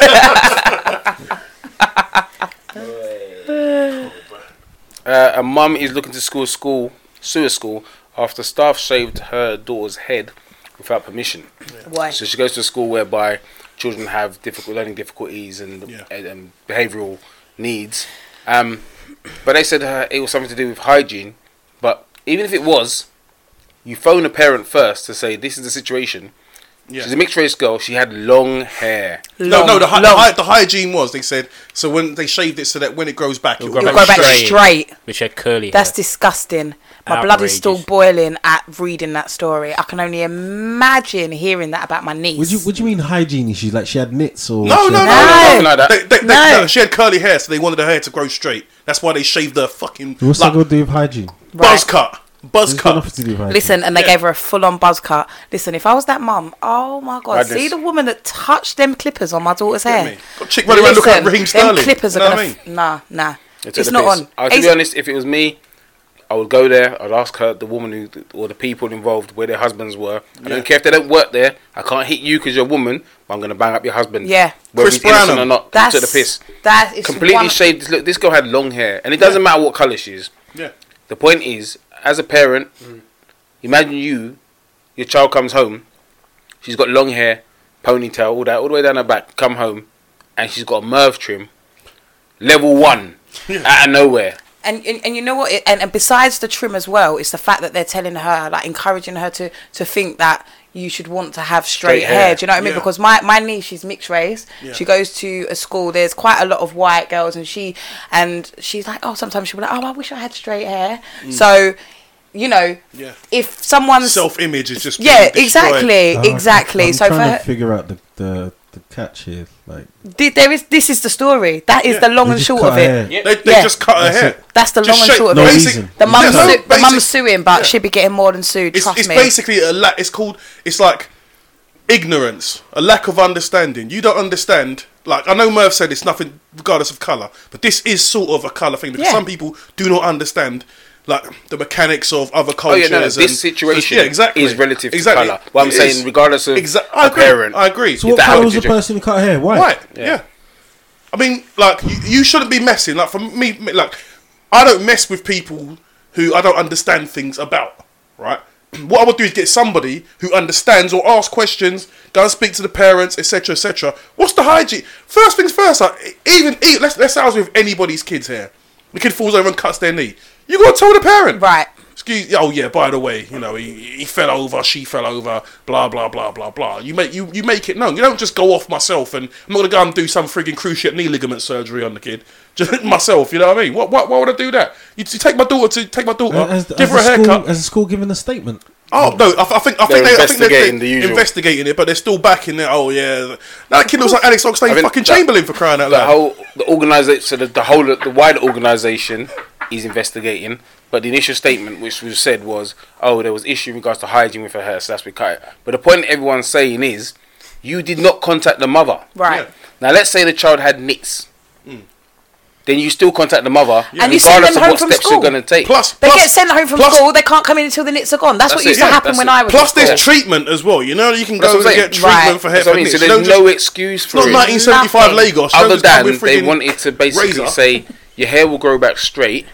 uh, a mum is looking to school school sewer school after staff shaved her daughter's head without permission. why? So she goes to a school whereby children have difficult learning difficulties and, Yeah. and, and behavioural needs. Um, but they said uh, it was something to do with hygiene. But even if it was, you phone a parent first to say this is the situation. Yeah. She's a mixed race girl. She had long hair. No, no. The, hy- the, hy- the hygiene was they said so when they shaved it so that when it grows back, it'll grow go You'll go back straight. straight. Which had curly. That's hair. disgusting. My blood is still boiling at reading that story. I can only imagine hearing that about my niece. Would you What do you mean hygiene issues? Like she had nits or? No, she no, no, had- no, like that. They, they, they, No. no, She had curly hair, so they wanted her hair to grow straight. That's why they shaved her fucking What's like, that got to do with hygiene? buzz cut. Buzz It's cut. nothing to do with hygiene. Listen, and they Yeah. gave her a full on buzz cut. Listen, if I was that mum, oh my god, Madness. see the woman that touched them clippers on my daughter's Get hair. me? Got a chick running around looking like Listen, Raheem them clippers are You know gonna. what I f- nah, nah. It took It's not piss. on. Uh, to be honest, if it was me, I would go there. I'd ask her, the woman who, or the people involved, where their husbands were. I Yeah. don't care if they don't work there. I can't hit you because you're a woman. But I'm going to bang up your husband. Yeah. whether Chris he's innocent Brown. or not. That's to the piss. That is Completely one- shaved. Look, this girl had long hair, and it doesn't matter what color she is. Yeah. The point is, as a parent, imagine you, your child comes home, she's got long hair, ponytail, all that, all the way down her back, come home, and she's got a Merv trim, level one, out of nowhere. And, and and you know what? It, and, and besides the trim as well, it's the fact that they're telling her, like, encouraging her to to think that you should want to have straight, Straight hair. hair. Do you know what I mean? Yeah. Because my my niece, she's mixed race. Yeah. She goes to a school. There's quite a lot of white girls, and she and she's like, oh, sometimes she'll be like, oh, I wish I had straight hair. So, you know, Mm. Yeah. if someone's Self image is just yeah, being exactly, Uh, exactly. I'm so for trying her, to figure out the, the the catch here. Like thi- there is this is the story. That is Yeah. the long they and just short cut of her it. Yeah. They, they Yeah. just cut her That's hair. it. That's the Just long and shape- short of no it. reason. The mum's Yeah, no, su- the mum's suing, but yeah. she'd be getting more than sued. It's, trust it's me. basically a lack. It's called. It's like ignorance, a lack of understanding. You don't understand. Like I know Merv said, it's nothing regardless of color, but this is sort of a color thing because Yeah. some people do not understand. Like the mechanics of other Oh cultures. yeah, no, no. and- This situation yeah, exactly. is relative exactly. to color. But I'm It saying, is. regardless of Exa- I a agree. parent, I agree. so, what that colour was the did person who cut her hair? White. Right. Yeah. Yeah. I mean, like you, you shouldn't be messing. Like for me, me- like I don't mess with people who I don't understand things about. Right. What I would do is get somebody who understands or ask questions, go and speak to the parents, etc., etc. What's the hygiene? First things first. Like, even e- let's let's say I was with anybody's kids here. The kid falls over and cuts their knee. You got to tell the parent. Right. Excuse. Oh yeah. By the way, you know he, he fell over. She fell over. Blah blah blah blah blah. You make you you make it known. You don't just go off myself and I'm not gonna go and do some frigging cruciate knee ligament surgery on the kid. Just myself. You know what I mean? What what why would I do that? You, you take my daughter to take my daughter, Uh, Has, give has her a the school, haircut. Has the school given a statement? Oh no! I, I think I They're think they, I think they're, investigating they're the usual. investigating it, but they're still backing it. Oh yeah, that kid looks like Alex I Oxlade think fucking that- Chamberlain for crying out loud. the loud. whole the organization, so the, the whole the wider organization is investigating. But the initial statement, which was said, was, "Oh, there was issue in regards to hygiene with her hair, so that's we cut it." But the point everyone's saying is, you did not contact the mother. Right. Yeah. Now, let's say the child had nits. Hmm. Then you still contact the mother, And you send regardless them of home what from steps school. you're going to take. Plus, They plus, get sent home from plus- school. They can't come in until the nits are gone. That's, That's what used it, to yeah, happen when it. I was. Plus, there's treatment as well. You know, you can That's go and I'm get treatment Right. for hair That's what I for mean. this. So there's no just- excuse It's for not it. 1975 Nothing. Lagos. Other than they wanted to basically say your hair will grow back straight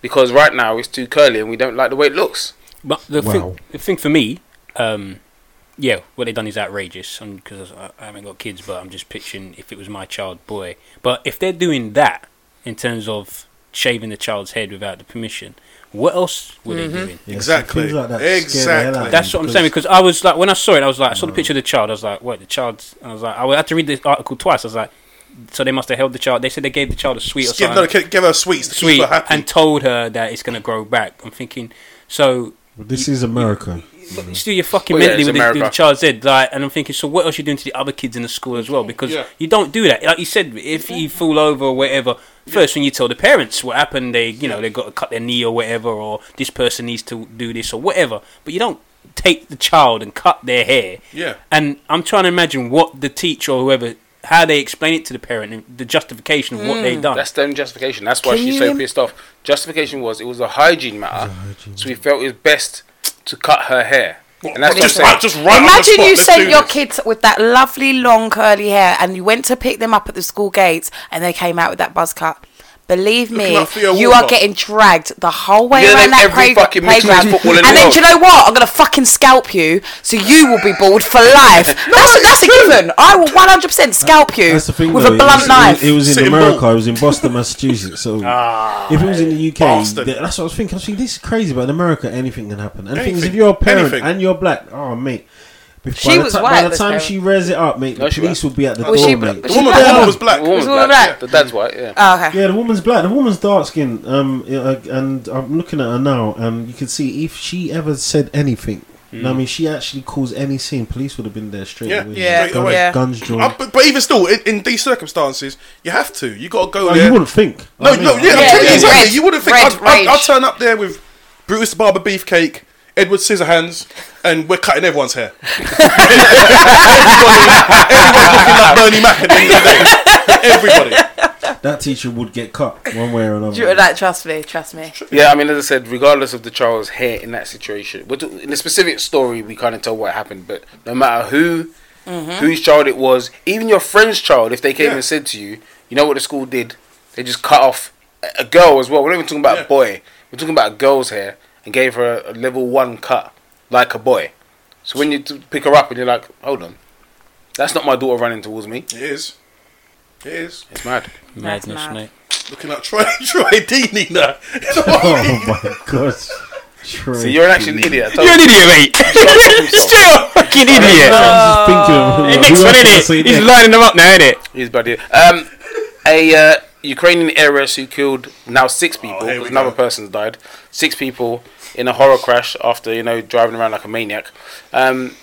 because right now it's too curly and we don't like the way it looks. But the Wow. thing, the thing for me, um, yeah, what they've done is outrageous. Because I, I haven't got kids, but I'm just pitching if it was my child, boy. But if they're doing that in terms of shaving the child's head without the permission, what else were Mm-hmm. they doing? Yeah, Exactly. things like that scare the hell Exactly. That's what I'm saying because I was like, when I saw it, I was like, I saw the picture of the child. I was like, what? The child? I was like, I had to read the article twice. I was like, so they must have held the child. They said they gave the child a sweet or Just give, something, no, give her sweets to sweet, keep her happy. and told her that it's gonna grow back. I'm thinking, so This is America. But still, you're fucking Well, mentally it's with, the, with the child's head, like, and I'm thinking, so what else you doing to the other kids in the school as well? Because Yeah. you don't do that. Like you said, if you fall over or whatever, first when you tell the parents what happened, they, you know, they got to cut their knee or whatever, or this person needs to do this or whatever. But you don't take the child and cut their hair. Yeah. And I'm trying to imagine what the teacher or whoever, how they explain it to the parent, and the justification of what they've done. That's their own justification. That's why Can she's so im- pissed off. Justification was it was a hygiene matter, hygiene so we felt it was best to cut her hair. And that's what I'm just, saying. right, just right Imagine you let's sent your this. kids with that lovely long curly hair and you went to pick them up at the school gates and they came out with that buzz cut. Believe me, you are getting dragged the whole way You're around that have every play- fucking mixed playground. in and the then world. do you know what? I'm gonna fucking scalp you, so you will be bald for life. that's a, that's a given. I will 100 percent scalp you That's the thing. with though, a it blunt was, knife. It, was in Sitting America. bull. It was in Boston, Massachusetts. So ah, if it was in the UK, Boston. that's what I was thinking. I was thinking this is crazy, but in America, anything can happen. And things if you're a parent Anything. and you're black, oh mate. By She the was ti- white, By the this time parent. she rears it up, mate, No, the she police will be at the Was door, she- mate. was The she woman, black? the woman was black. The woman's woman black. black? The dad's white. Yeah. Oh, okay. Yeah, the woman's black. The woman's dark skinned. Um, yeah, uh, and I'm looking at her now, and you can see if she ever said anything. I mean, she actually caused any scene. Police would have been there straight Yeah, away. Yeah, straight guns, away. yeah. guns drawn. Uh, but, but even still, in, in these circumstances, you have to. You got to go Oh, there. you wouldn't think. No, I mean, no, yeah, I'm Yeah, telling you yeah, exactly. red, you wouldn't think red, I'd, I'd, I'd rage. turn up there with Brutus the Barber Beefcake, Edward Scissorhands, and we're cutting everyone's hair. everybody, everybody's looking like Bernie Mac at the end of the day. Everybody. that teacher would get cut one way or another. Do you- like, trust me, trust me. Yeah, I mean, as I said, regardless of the child's hair in that situation, we're talk- in the specific story, we can't tell what happened. But no matter who, mm-hmm. whose child it was, even your friend's child, if they came Yeah. and said to you, you know what the school did? They just cut off a- a girl as well. We're not even talking about Yeah. a boy. We're talking about a girl's hair and gave her a, a level one cut like a boy. So when you pick her up and you're like, hold on, that's not my daughter running towards me. It is. It is. It's mad. Madness, mad. mate. Looking at Troy, Troy Deeney now. Oh my gosh. Troy So you're actually an actual idiot. You're an idiot, mate. Still up fucking idiot. I was just thinking of Hey, who next one, innit? He's next? lining them up now, innit? He's bloody. Um, a uh, Ukrainian heiress who killed now six people. Oh, here we 'cause another go. person's died. Six people in a horror crash after you know driving around like a maniac. Um,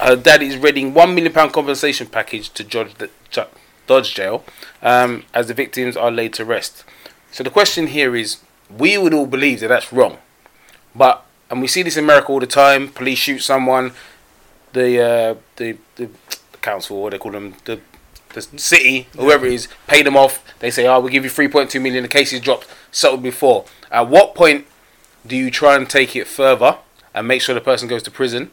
her dad is readying one million pound compensation package to Dodge, the, Dodge jail, um, as the victims are laid to rest. So the question here is, we would all believe that that's wrong, but and we see this in America all the time. Police shoot someone, the uh, the the council, what they call them, the the city, whoever it is, pay them off. They say, "Oh, we'll give you 3.2 million. The case is dropped, settled before." At what point do you try and take it further and make sure the person goes to prison,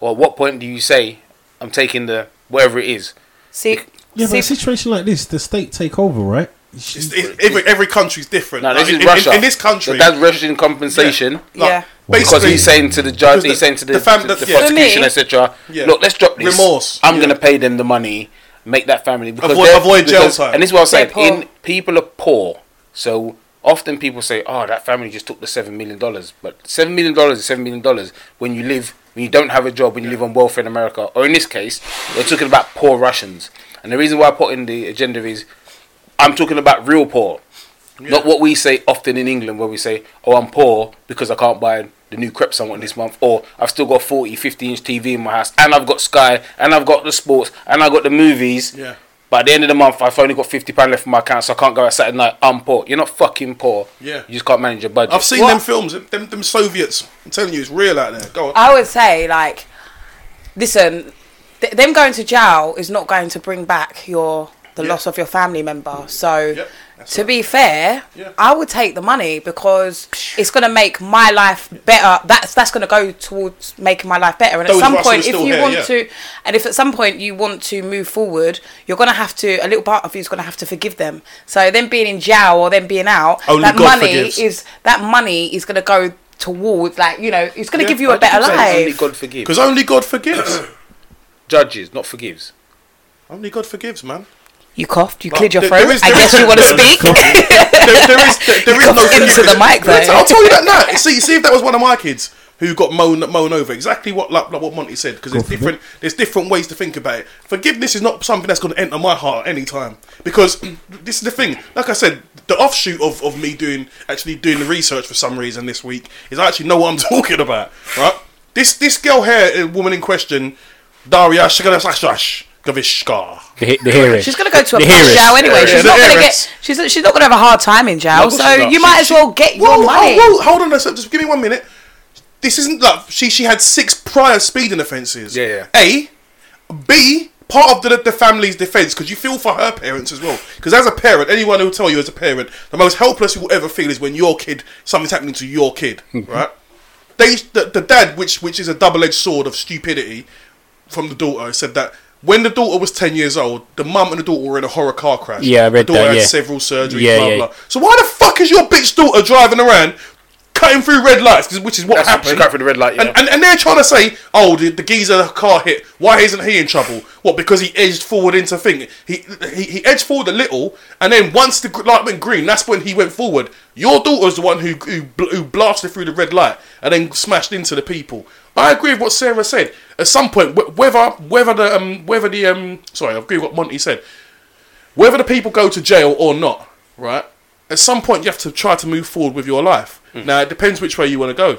or at what point do you say, "I'm taking the whatever it is"? See, Yeah, but a situation like this, the state take over, right? She- It's, it's, every every country's different. No, this Like, is in, in- Russia. In, this country, the dad's registering compensation. like, Yeah. Because he's saying to the judge, the- he's saying to the, the fam- the- the yeah. prosecution, etc. Yeah. Look, let's drop this. Remorse, I'm yeah. going to pay them the money, make that family because Avoid- they're- avoid jail time. And this is what I They're In people are poor, so often people say, "Oh, that family just took the seven million dollars." But seven million dollars is seven million dollars when you live when you don't have a job when you live on welfare in America, or in this case, they're talking about poor Russians. And the reason why I put in the agenda is, I'm talking about real poor. Not what we say often in England where we say, oh, I'm poor because I can't buy the new crepes I want this month, or I've still got 40, 50 inch TV in my house, and I've got Sky, and I've got the sports, and I've got the movies. Yeah. But at the end of the month, I've only got £50 left in my account, so I can't go out Saturday night. I'm poor. You're not fucking poor. Yeah. You just can't manage your budget. I've seen What? them films, them, them Soviets. I'm telling you, it's real out there. Go on. I would say like, listen, th- them going to jail is not going to bring back your the Yeah. loss of your family member. So. Yep, that's To be fair, Yeah. I would take the money because it's going to make my life better. That's that's going to go towards making my life better. And Those at some of us who point, if you here, want yeah. to, and if at some point you want to move forward, you're going to have to. A little part of you is going to have to forgive them. So them being in jail or them being out, Only that God money forgives. is that money is going to go towards like you know it's going to Yeah, give you a better life. Only. God forgives. Because only God forgives. Judges, not forgives. only God forgives, man. You coughed. You But cleared your there- throat. there is- I guess is- you want to speak. There, there is, there, there is no Into the mic, though. I'll tell you that now. See, see if that was one of my kids who got mown mown over. Exactly what like, like what Monty said. Because there's God forbid. different there's different ways to think about it. Forgiveness is not something that's going to enter my heart any time. Because this is the thing. Like I said, the offshoot of, of me doing actually doing the research for some reason this week is I actually know what I'm talking about. Right? This this girl here, uh, woman in question, Daria Shagalashash Gavishka. The, he- the hearing. She's going to go to a The posh jail anyway. Yeah, she's the not going to get. She's she's not going to have a hard time in jail. Of course so she's not. you She- might as well get your Whoa, money. oh, whoa, hold on a second. Just give me one minute. This isn't like she she had six prior speeding offences. Yeah, yeah. A, B. Part of the, the family's defence because you feel for her parents as well. Because as a parent, anyone who will tell you as a parent, the most helpless you will ever feel is when your kid something's happening to your kid, mm-hmm. right? They the, the dad, which which is a double edged sword of stupidity, from the daughter said that when the daughter was 10 years old, the mum and the daughter were in a horror car crash. Yeah, I read the daughter that, had yeah. several surgeries, Yeah, blah, yeah. blah. So why the fuck is your bitch daughter driving around cutting through red lights, 'cause- which is what That's- happened? she cut through the red light, yeah. And, and, and they're trying to say, oh, the, the geezer car hit. Why isn't he in trouble? What, because he edged forward into thing? He, he, he edged forward a little, and then once the gr- light went green, that's when he went forward. Your daughter's the one who, who, bl- who blasted through the red light and then smashed into the people. I agree with what Sarah said. At some point, whether whether the um, whether the um, sorry, I agree with what Monty said. Whether the people go to jail or not, right? At some point, you have to try to move forward with your life. Now, it depends which way you want to go.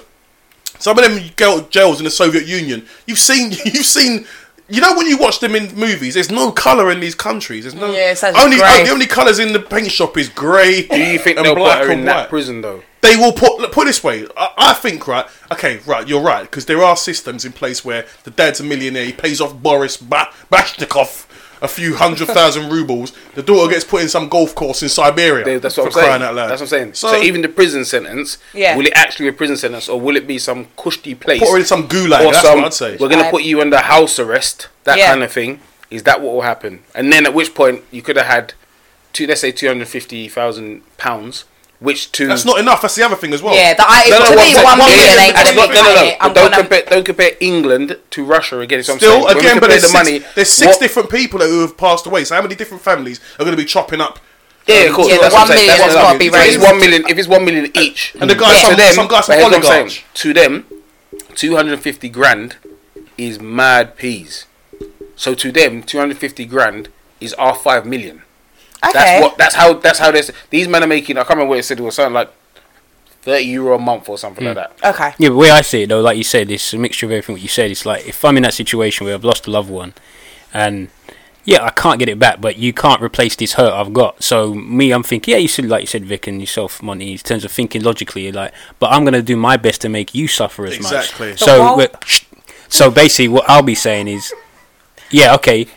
Some of them jail- jails in the Soviet Union, you've seen, you've seen. You know when you watch them in movies, there's no color in these countries. There's no Yeah, only oh, the only colors in the paint shop is grey. Do you think and they'll put black her in and that prison though? They will put look, put it this way. I, I think right. Okay, right. You're right because there are systems in place where the dad's a millionaire. He pays off Boris ba- Bashnikov a few hundred thousand rubles. The daughter gets put in some golf course in Siberia. They- That's what I'm for saying. out loud. That's what I'm saying. So, So, even the prison sentence, Yeah. will it actually be a prison sentence or will it be some cushy place? put her in some gulag. or That's some, what I'd say. we're going to uh, put you under house arrest, that Yeah. kind of thing. Is that what will happen? And then at which point you could have had, two, let's say, two hundred fifty thousand pounds, which to That's not enough. That's the other thing as well. Yeah, that I, No, no, to what me, I'm saying- one yeah, million yeah, ain't that's gonna not- no, no, no. it. I'm Don't gonna- compare, don't compare England to Russia again. So I'm Still, saying. When we again, but compare there's the six, money. there's six what- different people who have passed away. So how many different families are going to be chopping up? Yeah, of course. Yeah, that's the what I'm one saying. million That's has what I'm gotta be saying. If raised. it's one million, if it's one million each, And the guy, Yeah. some, to them, some guys, some but what I'm oligarch. saying. To them, two hundred and fifty grand is mad peas. So to them, two hundred fifty grand is our five million. Okay. That's what. That's how. That's how this. These men are making. I can't remember what it said. It was something like thirty euro a month or something like hmm. that. Okay. Yeah, but the way I see it though, like you said, it's a mixture of everything what you said. It's like if I'm in that situation where I've lost a loved one, and yeah, I can't get it back, but you can't replace this hurt I've got. So me, I'm thinking, yeah, you said like you said, Vic, and yourself, Monty, in terms of thinking logically, like, but I'm gonna do my best to make you suffer as Exactly. much. So So, while- so basically, what I'll be saying is, yeah, okay,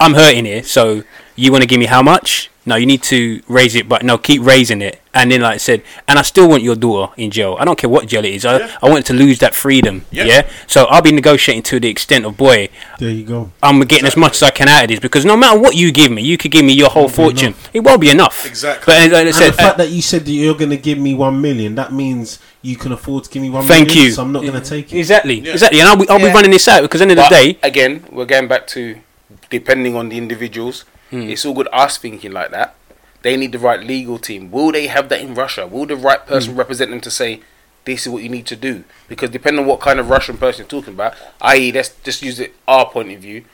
I'm hurting here, so you want to give me how much? No, you need to raise it, but no, keep raising it. And then, like I said, and I still want your daughter in jail. I don't care what jail it is. I, Yeah. I want to lose that freedom. Yeah. Yeah. So I'll be negotiating to the extent of boy, There you go. I'm getting as much as I can out of this because no matter what you give me, you could give me your whole fortune. enough. It won't be enough. Exactly. But as I And the uh, fact that you said that you're going to give me one million, that means you can afford to give me one Thank million, you. So I'm not going to take it. exactly, Yeah. exactly, and I'll be, I'll Yeah. be running this out because at the end of But the day, again, we're going back to depending on the individuals. Hmm. It's all good us thinking like that. They need the right legal team. Will they have that in Russia? Will the right person Hmm. represent them to say this is what you need to do? Because depending on what kind of Russian person you're talking about, i.e., let's just use it our point of view.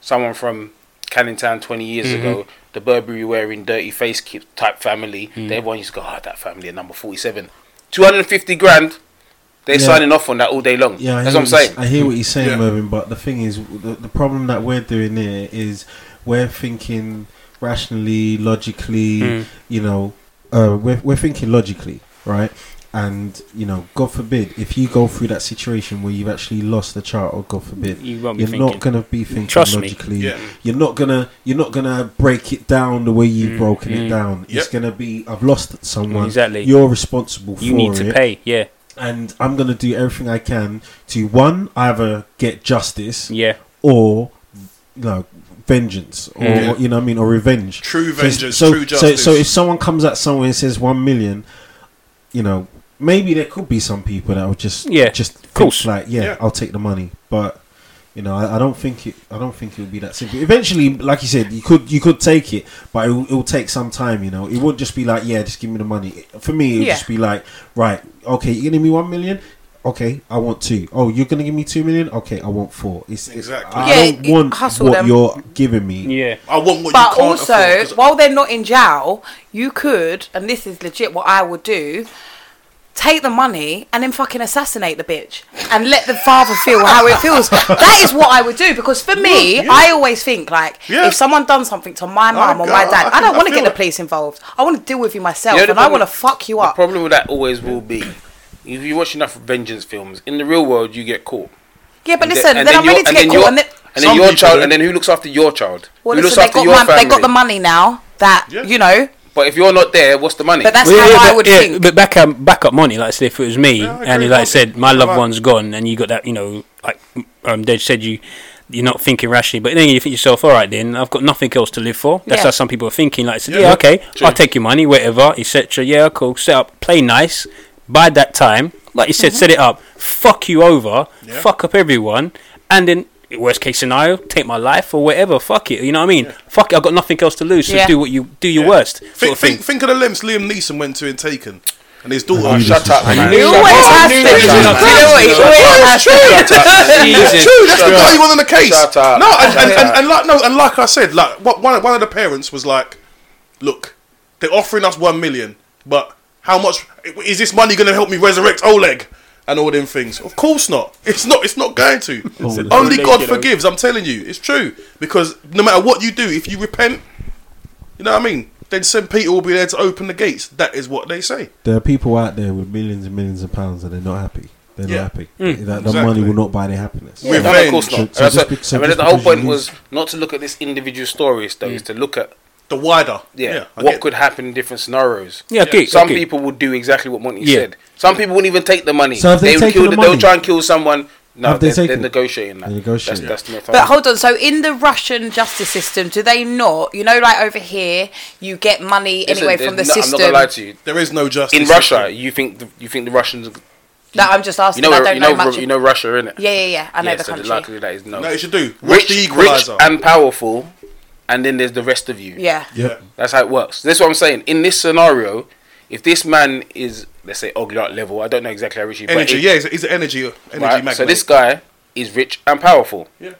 Someone from Canning Town 20 years Mm-hmm. ago, the Burberry wearing dirty face type family, Mm. everyone used to go, oh, that family at number 47. 250 grand, they're Yeah. signing off on that all day long. Yeah, I That's hear what I'm saying. I hear what you're saying, Yeah. Mervyn. But the thing is, the, the problem that we're doing here is we're thinking rationally, logically. Mm. You know, uh, we're we're thinking logically, right? And you know, God forbid, if you go through that situation where you've actually lost a child, or God forbid, you won't you're thinking. not gonna be thinking Trust me. logically. Yeah. You're not gonna you're not gonna break it down the way you've Mm, broken mm. it down. It's gonna be I've lost someone. Exactly. You're responsible you need to it pay. Yeah, and I'm gonna do everything I can to one either get justice yeah. or you know vengeance or Yeah. you know what I mean or revenge. True So- vengeance, so, true so, justice. So so if someone comes at someone and says one million, you know maybe there could be some people that would just Yeah, just think course. like yeah, Yeah. I'll take the money, but. You know, I, I don't think it. I don't think it would be that simple. Eventually, like you said, you could you could take it, but it will, it will take some time. You know, it won't just be like, yeah, just give me the money. For me, it would Yeah. just be like, right, okay, you're gonna give me one million. Okay, I want two. Oh, you're gonna give me two million. Okay, I want four. It's it's- Exactly. I Yeah, don't you want hustle what them. you're giving me. Yeah. I want what But you can't also, afford, 'cause- while they're not in jail, you could, and this is legit what I would do, take the money and then fucking assassinate the bitch and let the father feel how it feels. that is what I would do because for me, Yeah. I always think like Yeah. if someone done something to my mum or my dad, I I, don't want to get feel the police involved. I want to deal with you myself Yeah, the and I want to fuck you up. The up. problem with that always will be if you watch enough vengeance films, in the real world you get caught. Yeah, but And listen, and then, I'm you're- ready to get caught and then. And then your child, do. and then who looks after your child? Well, who listen, they after got, your mon- they got the money now. That Yeah. you know, But if you're not there, what's the money? but that's Well, how yeah, I but, would yeah, think. But back up, back up money. Like I said, if it was me, Yeah, and like I said, my loved one's gone, and you got that, you know, like um, they said you. You're not thinking rationally, but then you think to yourself, all right, then I've got nothing else to live for. That's Yeah. how some people are thinking. Like, I said, Yeah. yeah, okay, True. I'll take your money, whatever, etc. Yeah, cool. Set up, play nice. By that time, like you said, Mm-hmm. set it up, fuck you over, Yeah. fuck up everyone, and then worst case scenario, take my life or whatever. Fuck it, you know what I mean? Fuck it, I've got nothing else to lose. So Yeah. do what you do your Yeah. worst. Think, sort of thing. think, think of the lengths Liam Neeson went to in Taken, and his daughter. Oh, shut up, was man. He always up. has to. You knew know this was what? coming. He always has to. Jesus True, that's the Christ. guy who was on the case. Shut up. No, and, and, and, and like no, and like I said, like what one one of the parents was like, "Look, they're offering us one million, but how much is this money going to help me resurrect Oleg?" And all them things. Of course not. It's not. It's not going to. Only God you know. forgives. I'm telling you, it's true. Because no matter what you do, if you repent, you know what I mean. Then St. Peter will be there to open the gates. That is what they say. There are people out there with millions and millions of pounds and they're not happy. they're Yeah. not happy. Mm. That, the money will not buy their happiness. Yeah. No, no, of course not. So- so just so I mean, the whole point was not to look at this individual stories, though, is to look at The wider. yeah, I what could happen in different scenarios. Yeah, okay. Some okay. people would do exactly what Monty Yeah. said. Some people wouldn't even take the money. So have they would taken kill the They'll try and kill someone. No, they they're, they're negotiating that. They're negotiating. That's, that's But hold on, so in the Russian justice system, do they not? You know, like over here, you get money Listen, anyway from the no- system. I'm not gonna lie to you. There is no justice. In Russia, you think the, you think the Russians? No, I'm just You asking. know, I don't you know, know, much. you know Russia, innit? yeah, yeah, yeah. I know yeah, the so country. the likelihood that is no. No, it should do. Watch rich, the rich Equalizer. and powerful, and then there's the rest of you. yeah. Yeah. That's how it works. That's what I'm saying. In this scenario, if this man is, let's say, oligarch level, I don't know exactly how rich he is, energy. if- Yeah, he's, he's an energy energy right, magnate. So this guy is rich and powerful. Yeah.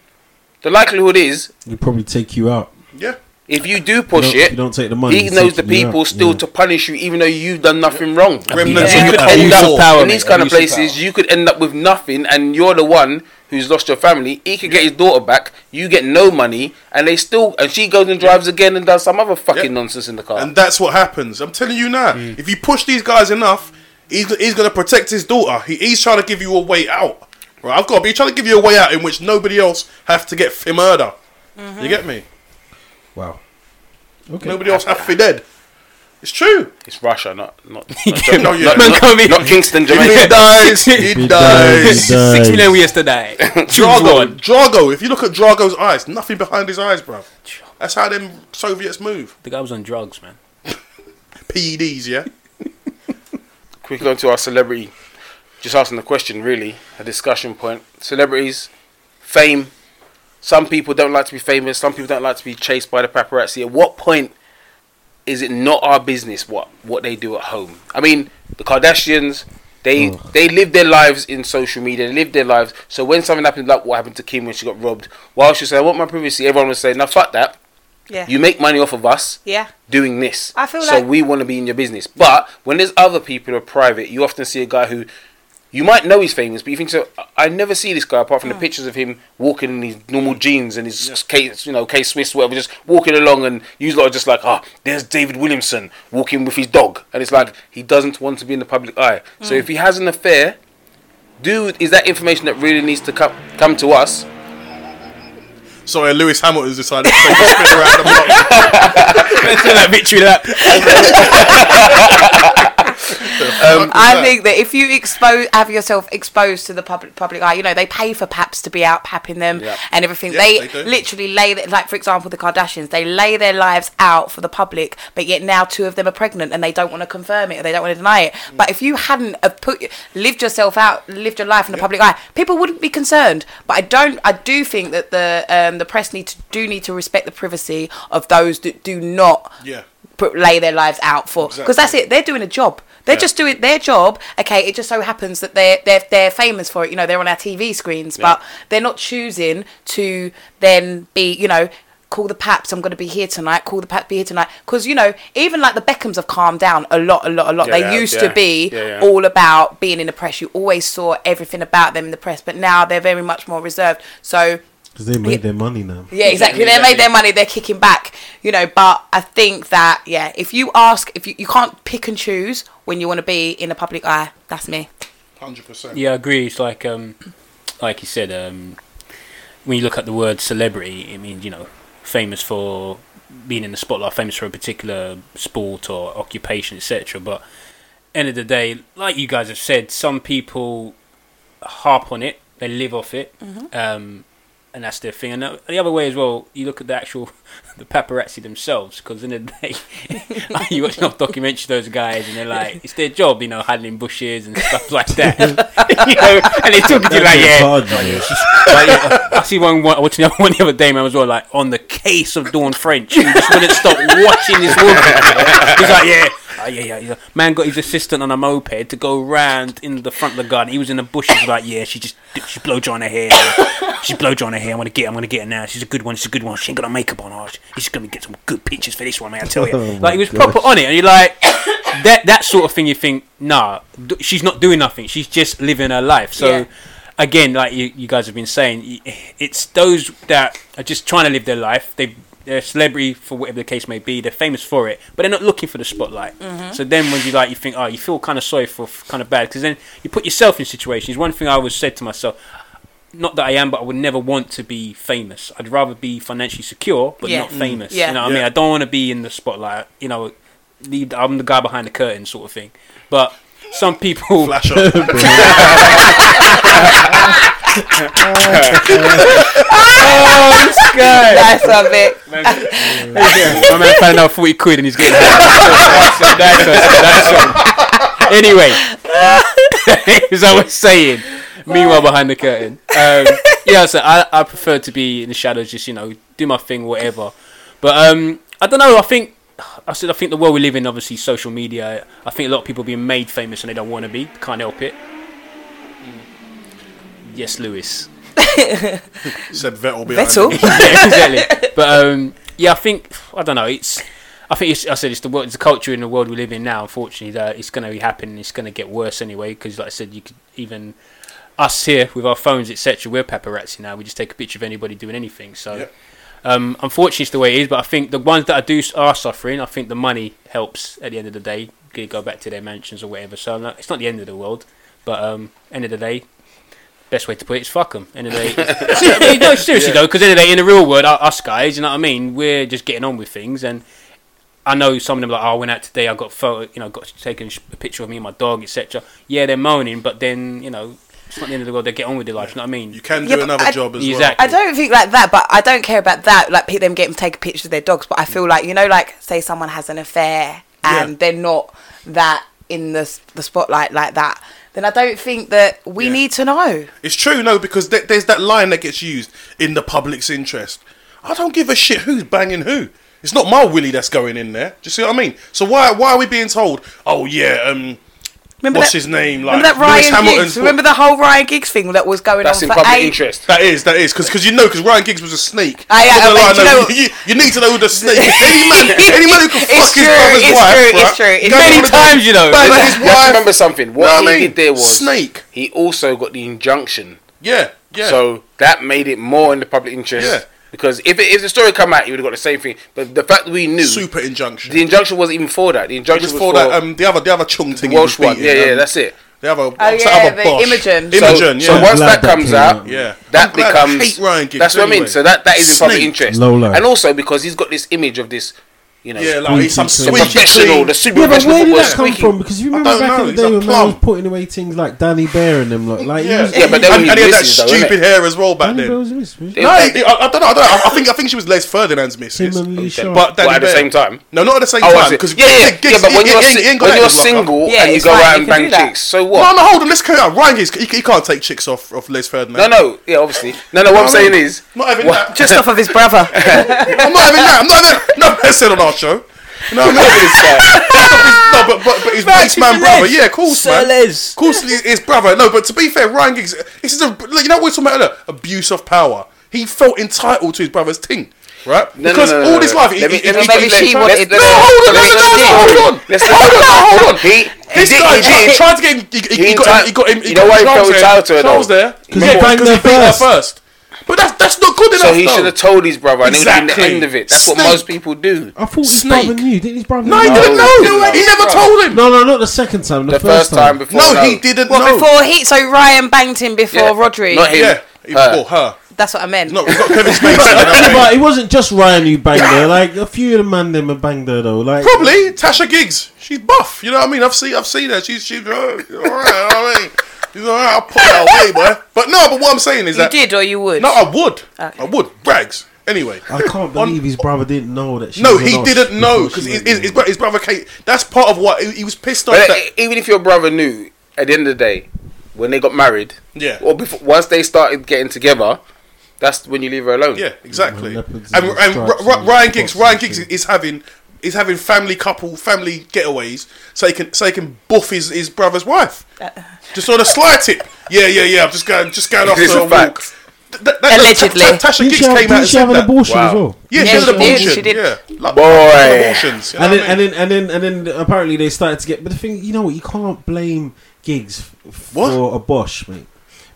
The likelihood is, He'll probably take you out. Yeah. if you do push don't, it, you don't take the money. he knows the people out. still Yeah. to punish you, even though you've done nothing wrong. Remnants You could end up power, in these kind of of places. power. You could end up with nothing, and you're the one who's lost your family. He could get his daughter back. You get no money, and they still, and she goes and drives again and does some other fucking Yep. nonsense in the car. And that's what happens. I'm telling you now. Mm. If you push these guys enough, he's, he's going to protect his daughter. He, he's trying to give you a way out. Right? I've got to be trying to give you a way out in which nobody else have to get f- murder. You get me? Wow. Okay. Nobody else have to be dead. It's true. it's Russia, not not get- No, yeah. not, not, not Kingston, If he Jamaica. dies, he He dies. dies, he Six dies. million we yesterday. Drago. Drago. If you look at Drago's eyes, nothing behind his eyes, bro. That's how them Soviets move. The guy was on drugs, man. PEDs, yeah. Quickly on to our celebrity. Just asking the question, really, a discussion point. Celebrities, fame. Some people don't like to be famous. Some people don't like to be chased by the paparazzi. At what point is it not our business what what they do at home? I mean, the Kardashians. They Oh. they live their lives in social media. They live their lives. So when something happens, like what happened to Kim when she got robbed, while she said, "I want my privacy," everyone was saying, "Now fuck that. Yeah. You make money off of us." yeah. doing this. I feel so like- we want to be in your business. But when there's other people who are private, you often see a guy who you might know he's famous, but you think so. I- I never see this guy apart Hmm. from the pictures of him walking in his normal jeans and his K, you know, K Swiss, whatever, just walking along, and you lot are just like, ah, there's David Williamson walking with his dog, and it's like he doesn't want to be in the public eye. Hmm. So if he has an affair, do is that information that really needs to come come to us? Sorry, Lewis Hamilton's decided to take a spin around the block. that victory lap. I think that if you expose, have yourself exposed to the public public eye, you know they pay for paps to be out papping them Yeah. and everything. Yeah, they, they literally lay, their, like for example, the Kardashians, they lay their lives out for the public, but yet now two of them are pregnant and they don't want to confirm it or they don't want to deny it. Mm. But if you hadn't have put lived yourself out, lived your life in the public eye, people wouldn't be concerned. But I don't. I do think that the um, the press need to do need to respect the privacy of those that do not Yeah. Put lay their lives out for because that's it they're doing a job. They're Yeah. just doing their job okay it just so happens that they're they're, they're famous for it you know they're on our tv screens but they're not choosing to then be you know call the paps i'm going to be here tonight call the paps be here tonight. Because you know even like the beckhams have calmed down a lot a lot a lot. Yeah, they used yeah. to be Yeah, yeah. all about being in the press. You always saw everything about them in the press but now they're very much more reserved. So Because they made their money now. yeah, exactly. They made their money. They're kicking back, you know. But I think that yeah, if you ask, if you, you can't pick and choose when you want to be in the public eye, that's me. Hundred percent. Yeah, I agree. It's like, um, like you said, um, when you look at the word celebrity, it means you know, famous for being in the spotlight, famous for a particular sport or occupation, etc. But end of the day, like you guys have said, some people harp on it, they live off it, um, and that's their thing. And the the other way as well, you look at the actual the paparazzi themselves, because in the day, you watch enough documentaries, those guys, and they're like, it's their job, you know, hiding in bushes and stuff like that. you know, and they're talking to you like, yeah. hard. Like, yeah, I see one, one watching one the other day, man, as well, like on the case of Dawn French. He just wouldn't stop watching this woman. He's like, yeah. Oh, yeah, yeah, yeah. Man got his assistant on a moped to go round in the front of the garden. He was in the bushes, like, yeah, she just she blow drying her hair. She's blow drying her hair. I'm gonna get, her, I'm gonna get her now. She's a good one. She's a good one. She ain't got no makeup on. Oh, she's gonna get some good pictures for this one, man. I tell you. Oh, like he was gosh. proper on it, and you're like, that that sort of thing. You think, nah, she's not doing nothing. She's just living her life. So Yeah. again, like you, you guys have been saying, it's those that are just trying to live their life. They they're a celebrity for whatever the case may be. They're famous for it, but they're not looking for the spotlight. Mm-hmm. So then when you like, you think, oh, you feel kind of sorry for, kind of bad because then you put yourself in situations. One thing I always said to myself, not that I am, but I would never want to be famous. I'd rather be financially secure, but Yeah. not mm. famous. Yeah. You know what I mean? I don't want to be in the spotlight. You know, leave, I'm the guy behind the curtain, sort of thing. But some people, Flash up. oh, guy. That's a bit. My man found out 40 quid and he's getting that's, that's, that's, Anyway, as I was saying, meanwhile behind the curtain. Um, yeah, so I, I prefer to be in the shadows, just, you know, do my thing, whatever. But um, I don't know, I think. I said I think the world we live in, obviously social media. I think a lot of people are being made famous and they don't want to be. Can't help it. Yes, Lewis. Said Vettel behind Vettel. him. yeah, exactly. But um, yeah, I think I don't know. It's I think it's, I said it's the world, it's the culture in the world we live in now. Unfortunately, that it's going to be happening. It's going to get worse anyway. Because like I said, you could even us here with our phones, etc. We're paparazzi now. We just take a picture of anybody doing anything. So. Yep. Um, unfortunately, it's the way it is. But I think the ones that I do are suffering. I think the money helps at the end of the day. They go back to their mansions or whatever. So no, it's not the end of the world. But um, end of the day, best way to put it is fuck them. End of the day, See, I mean, no, seriously though, because end of the day, in the real world, us guys, you know what I mean? We're just getting on with things, and I know some of them are like, oh, I went out today, I got photo, you know, got taken a picture of me and my dog, etc. Yeah, they're moaning, but then you know, it's not the end of the world. They get on with their life. You know what I mean? You can do Yeah, another I- job as Exactly. I don't think like that, but I don't care about that. Like pe- them getting taking pictures of their dogs, but I feel like you know, like say someone has an affair and Yeah. they're not that in the the spotlight like that. Then I don't think that we Yeah. need to know. It's true, no, because th- there's that line that gets used in the public's interest. I don't give a shit who's banging who. It's not my willy that's going in there. Do you see what I mean? So why why are we being told? Oh yeah, um, Remember what's that, his name? Like remember that Ryan Giggs? Remember the whole Ryan Giggs thing that was going That's on in for public eight- interest. That is, that is, because you know, because Ryan Giggs was a snake. Ah, yeah, Put the but you know- you, you need to know who the snake. is. any man, any man who can It's fuck his brother's it's wife, true, right? it's true, it's true. Many times, you know. Bang You his have to remember something. What Know what he I mean? did there was Snake. He also got the injunction, Yeah, yeah. so that made it more in the public interest. Yeah. Because if it, if the story come out, he would have got the same thing. But the fact that we knew super injunction. the injunction wasn't even for that. The it injunction was was, for that um the other the other chung thing. he Welsh was one. beating, Yeah, yeah, um, that's it. The other, Oh yeah, that other the bosh? Imogen. So, Imogen, so once that that comes came out, out. Yeah. that I'm glad I becomes hate Ryan Giggs that's what I mean. So that that is in public interest, Low life. and also because he's got this image of this, you know, Yeah, like he's some the Squeaky squeaky professional, clean. the super Yeah, but where did that come squeaky. from? Because you remember back know, in the day when man plum. was putting away things like Dani Behr and them, like, like Yeah, was- Yeah, but then and, when and he had that though, stupid hair as well back Danny then. was was- Yeah. No, I, I don't know. I don't know. I think I think she was Les Ferdinand's missus. Him and Lee Sharpe. But Danny Well, at the same time. No, not at the same Oh, time. Because yeah, yeah, yeah. But when you're, when you're single Yeah, and you go out and bang chicks, so what? no, no, hold on. Let's carry on. Ryan, Giggs, he, he can't take chicks off of Les Ferdinand. No, no, yeah, obviously. No, no. What I'm saying is, not having that. Just off of his brother. I'm not having that. I'm not having. No, that's said on our show. You know what I mean? this guy. no, but but, but his Back best man brother. Yeah, of course, Sir man. Les. Of course, his his brother. No, but to be fair, Ryan Giggs, this is a like, you know what we're talking about earlier? abuse of power. He felt entitled to his brother's thing, right? No, no, because no, no, all no, his life, he, Let me- he, let me- he, maybe he- she wanted- No, hold on, no, no, no, no, hold on. Let's Hold on, hold on. He, This he guy he tried, tried to get him. He, he, He he got him. He got him. He You got know why he Charles felt there. entitled to her, Charles though? there. 'Cause he Yeah, banged because he her beat her first. First. But that's that's not good enough. So he though. should have told his brother, and it would have been Exactly. the end of it. That's what most people do. I thought his Snake. brother knew. Didn't his brother No, he didn't know. No, He no, never told him. No, no, not the second time. The, The first time before. No, he didn't What know. before he? So Ryan banged him before Yeah. Rhodri. Not him. Yeah, he- Her. or her. That's what I meant. No, it's not Kevin Spacey. Yeah, but it wasn't just Ryan who banged her. Like a few of the man them have banged her though. Like Probably Tasha Giggs. She's buff. You know what I mean? I've seen I've seen her. She's she's uh, all right. You know what I mean? She's all right. I'll put that away, boy. But no. But what I'm saying is you that did or you would. no, I would. Okay. I would. Rags. Anyway. I can't believe his brother didn't know that. She No, was he didn't know because his, his, his, brother Kate. That's part of what he, he was pissed off. But that, even if your brother knew, at the end of the day, when they got married, yeah, or before once they started getting together, that's when you leave her alone. yeah, exactly. And, and and stripes R- R- and Ryan Giggs, Ryan and Giggs is having is having family couple family getaways so he can so he can buff his, his brother's wife. Just on a sly tip. Yeah, yeah, yeah. I'm just going just going off It's for a a fact. walk. That- that- Allegedly. Ta- Ta- Tasha Didn't Giggs she came out didn't and she have said an that. abortion Wow. as well? Yeah, Yeah, she had she an did, abortion. she did. Yeah, like, Boy. abortions. You know And then, I and mean? then and then and then apparently they started to get. But the thing, you know what? You can't blame Giggs f- What? for a bosh, mate.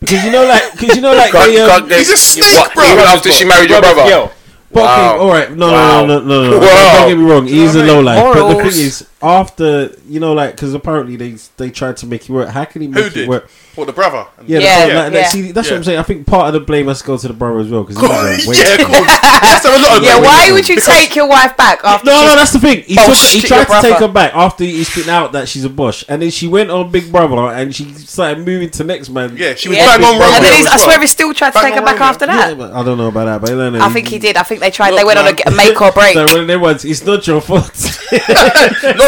Because you know, like, because you know, like, Can't- they, um, can't He's a snake, what, bro. Even after she married your brother. But Wow. all right, no, Wow. no, no, no, no, no. Wow. Don't get me wrong. He's a low life. But the thing is, after you know, like, because apparently they they tried to make it work. How can he make Who it did? work? What the brother? Yeah, Yeah, the- like, yeah. like, see, that's Yeah. what I'm saying. I think part of the blame has to go to the brother as well because he's a waste. yeah, of course. Yes, there a lot of Yeah, why would you Because- take your wife back after? No, no, that's the thing. He, took, shit, he tried to take her back after he spit out that she's a bush, and then she went on Big Brother and she started moving to next man. Yeah, she was Yeah. bang on And then he's, I swear well. he still tried to take her back after that. I don't know about that, but no, no, I think he did. I think they tried. They went on a, man. g- a make or break. So one of them ones, it's not your fault.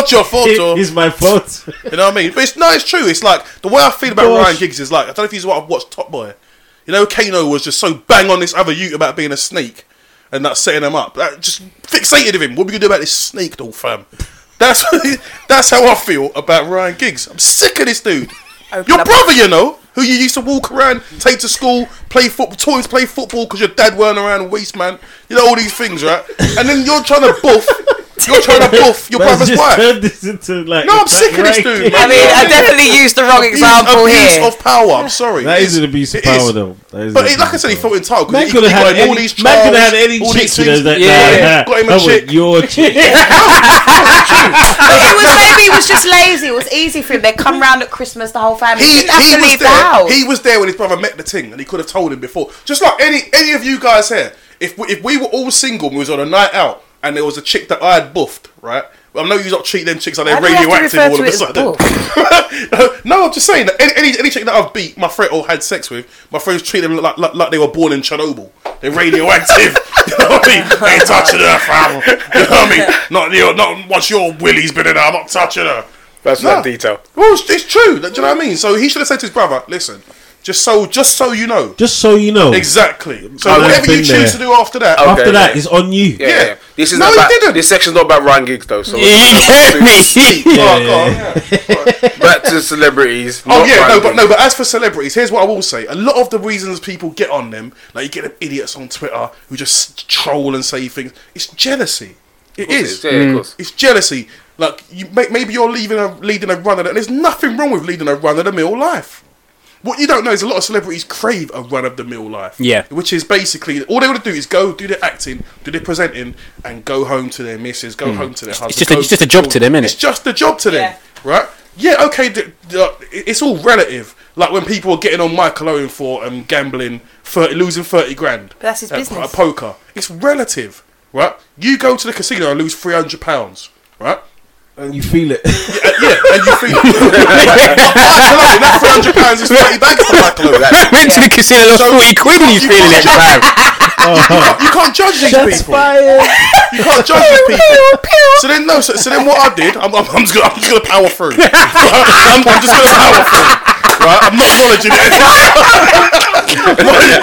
Not your fault, or it's my fault. You know what I mean? But it's no, it's true. It's like the way I feel about Gosh. Ryan Giggs is like I don't know if he's what I've watched Top Boy. You know, Kano was just so bang on this other youth about being a snake and that setting him up. That just fixated with him. What are we gonna do about this snake, though, fam? That's that's how I feel about Ryan Giggs. I'm sick of this dude. Open Your brother, you know, who you used to walk around, take to school, play football, toys, play football because your dad weren't around, waste man. You know all these things, right? And then you're trying to buff. You're trying to buff your brother's just wife. turned this into like. No, I'm sick of this rank. dude, I mean, I definitely used the wrong example abuse here. of power. I'm sorry. That It is an abuse of it is. power, though. That is But it, like I said, he felt entitled. Man because could have had any. all these Man could have had any all chicks. these You know, things. that, Yeah, nah, got him nah, a I chick. Your chick. But it was maybe it was just lazy. It was easy for him. They come round at Christmas, the whole family. He, He didn't have he to was leave the there. house. He was there when his brother met the ting, and he could have told him before. Just like any any of you guys here, if we, if we were all single, and we was on a night out, and there was a chick that I had buffed, right? Well, I know you not treat them chicks like they're Why do we have to radioactive all of a sudden. no, I'm just saying that any, any, any chick that I've beat my friend or had sex with, my friends treat them like, like, like they were born in Chernobyl. They're radioactive. you know what I mean? They ain't touching her, fam. You know what I mean? Not, you know, not once your willy's been in her, I'm not touching her. That's No. that detail. Well, it's, it's true. Do you know what I mean? So he should have said to his brother, "Listen, just so just so you know, Just so you know, exactly. So I've whatever you been choose there. to do after that, Okay. after that is on you. Yeah, Yeah. yeah. This is No, not he about, didn't. This section's not about Ryan Giggs though. So You get me? Oh, Yeah, go yeah, yeah. back to celebrities. Oh not yeah, Ryan no, but Giggs. no, but as for celebrities, here's what I will say: a lot of the reasons people get on them, like you get them idiots on Twitter who just troll and say things, it's jealousy. It Of course is. Yeah, of mm. course. It's jealousy. Like you, may- maybe you're leaving a leading a run of the, and there's nothing wrong with leading a run of the mill life. What you don't know is a lot of celebrities crave a run of the mill life. Yeah. Which is basically all they want to do is go do their acting, do their presenting, and go home to their missus, go home to their husband. just a- it's just a job to them, innit? It's just a job to them, Yeah. right? Yeah, okay. D- d- uh, it's all relative. Like when people are getting on Michael Owen for um, gambling, 30, losing thirty grand. But that's his at, business. At poker, it's relative, right? You go to the casino and lose three hundred pounds, right? And you feel it. Uh, yeah, and you feel it. Absolutely, that three hundred pounds is thirty bags for Michael Owen. Went to the casino, lost So- 40 quid and you you feeling it, fam. You can't judge these Shots people. fired. You can't judge these people. So then, no. So, so then, what I did, I'm, I'm, I'm just gonna, I'm just gonna power through. I'm, I'm just gonna power through. Right? I'm not acknowledging it. you, man,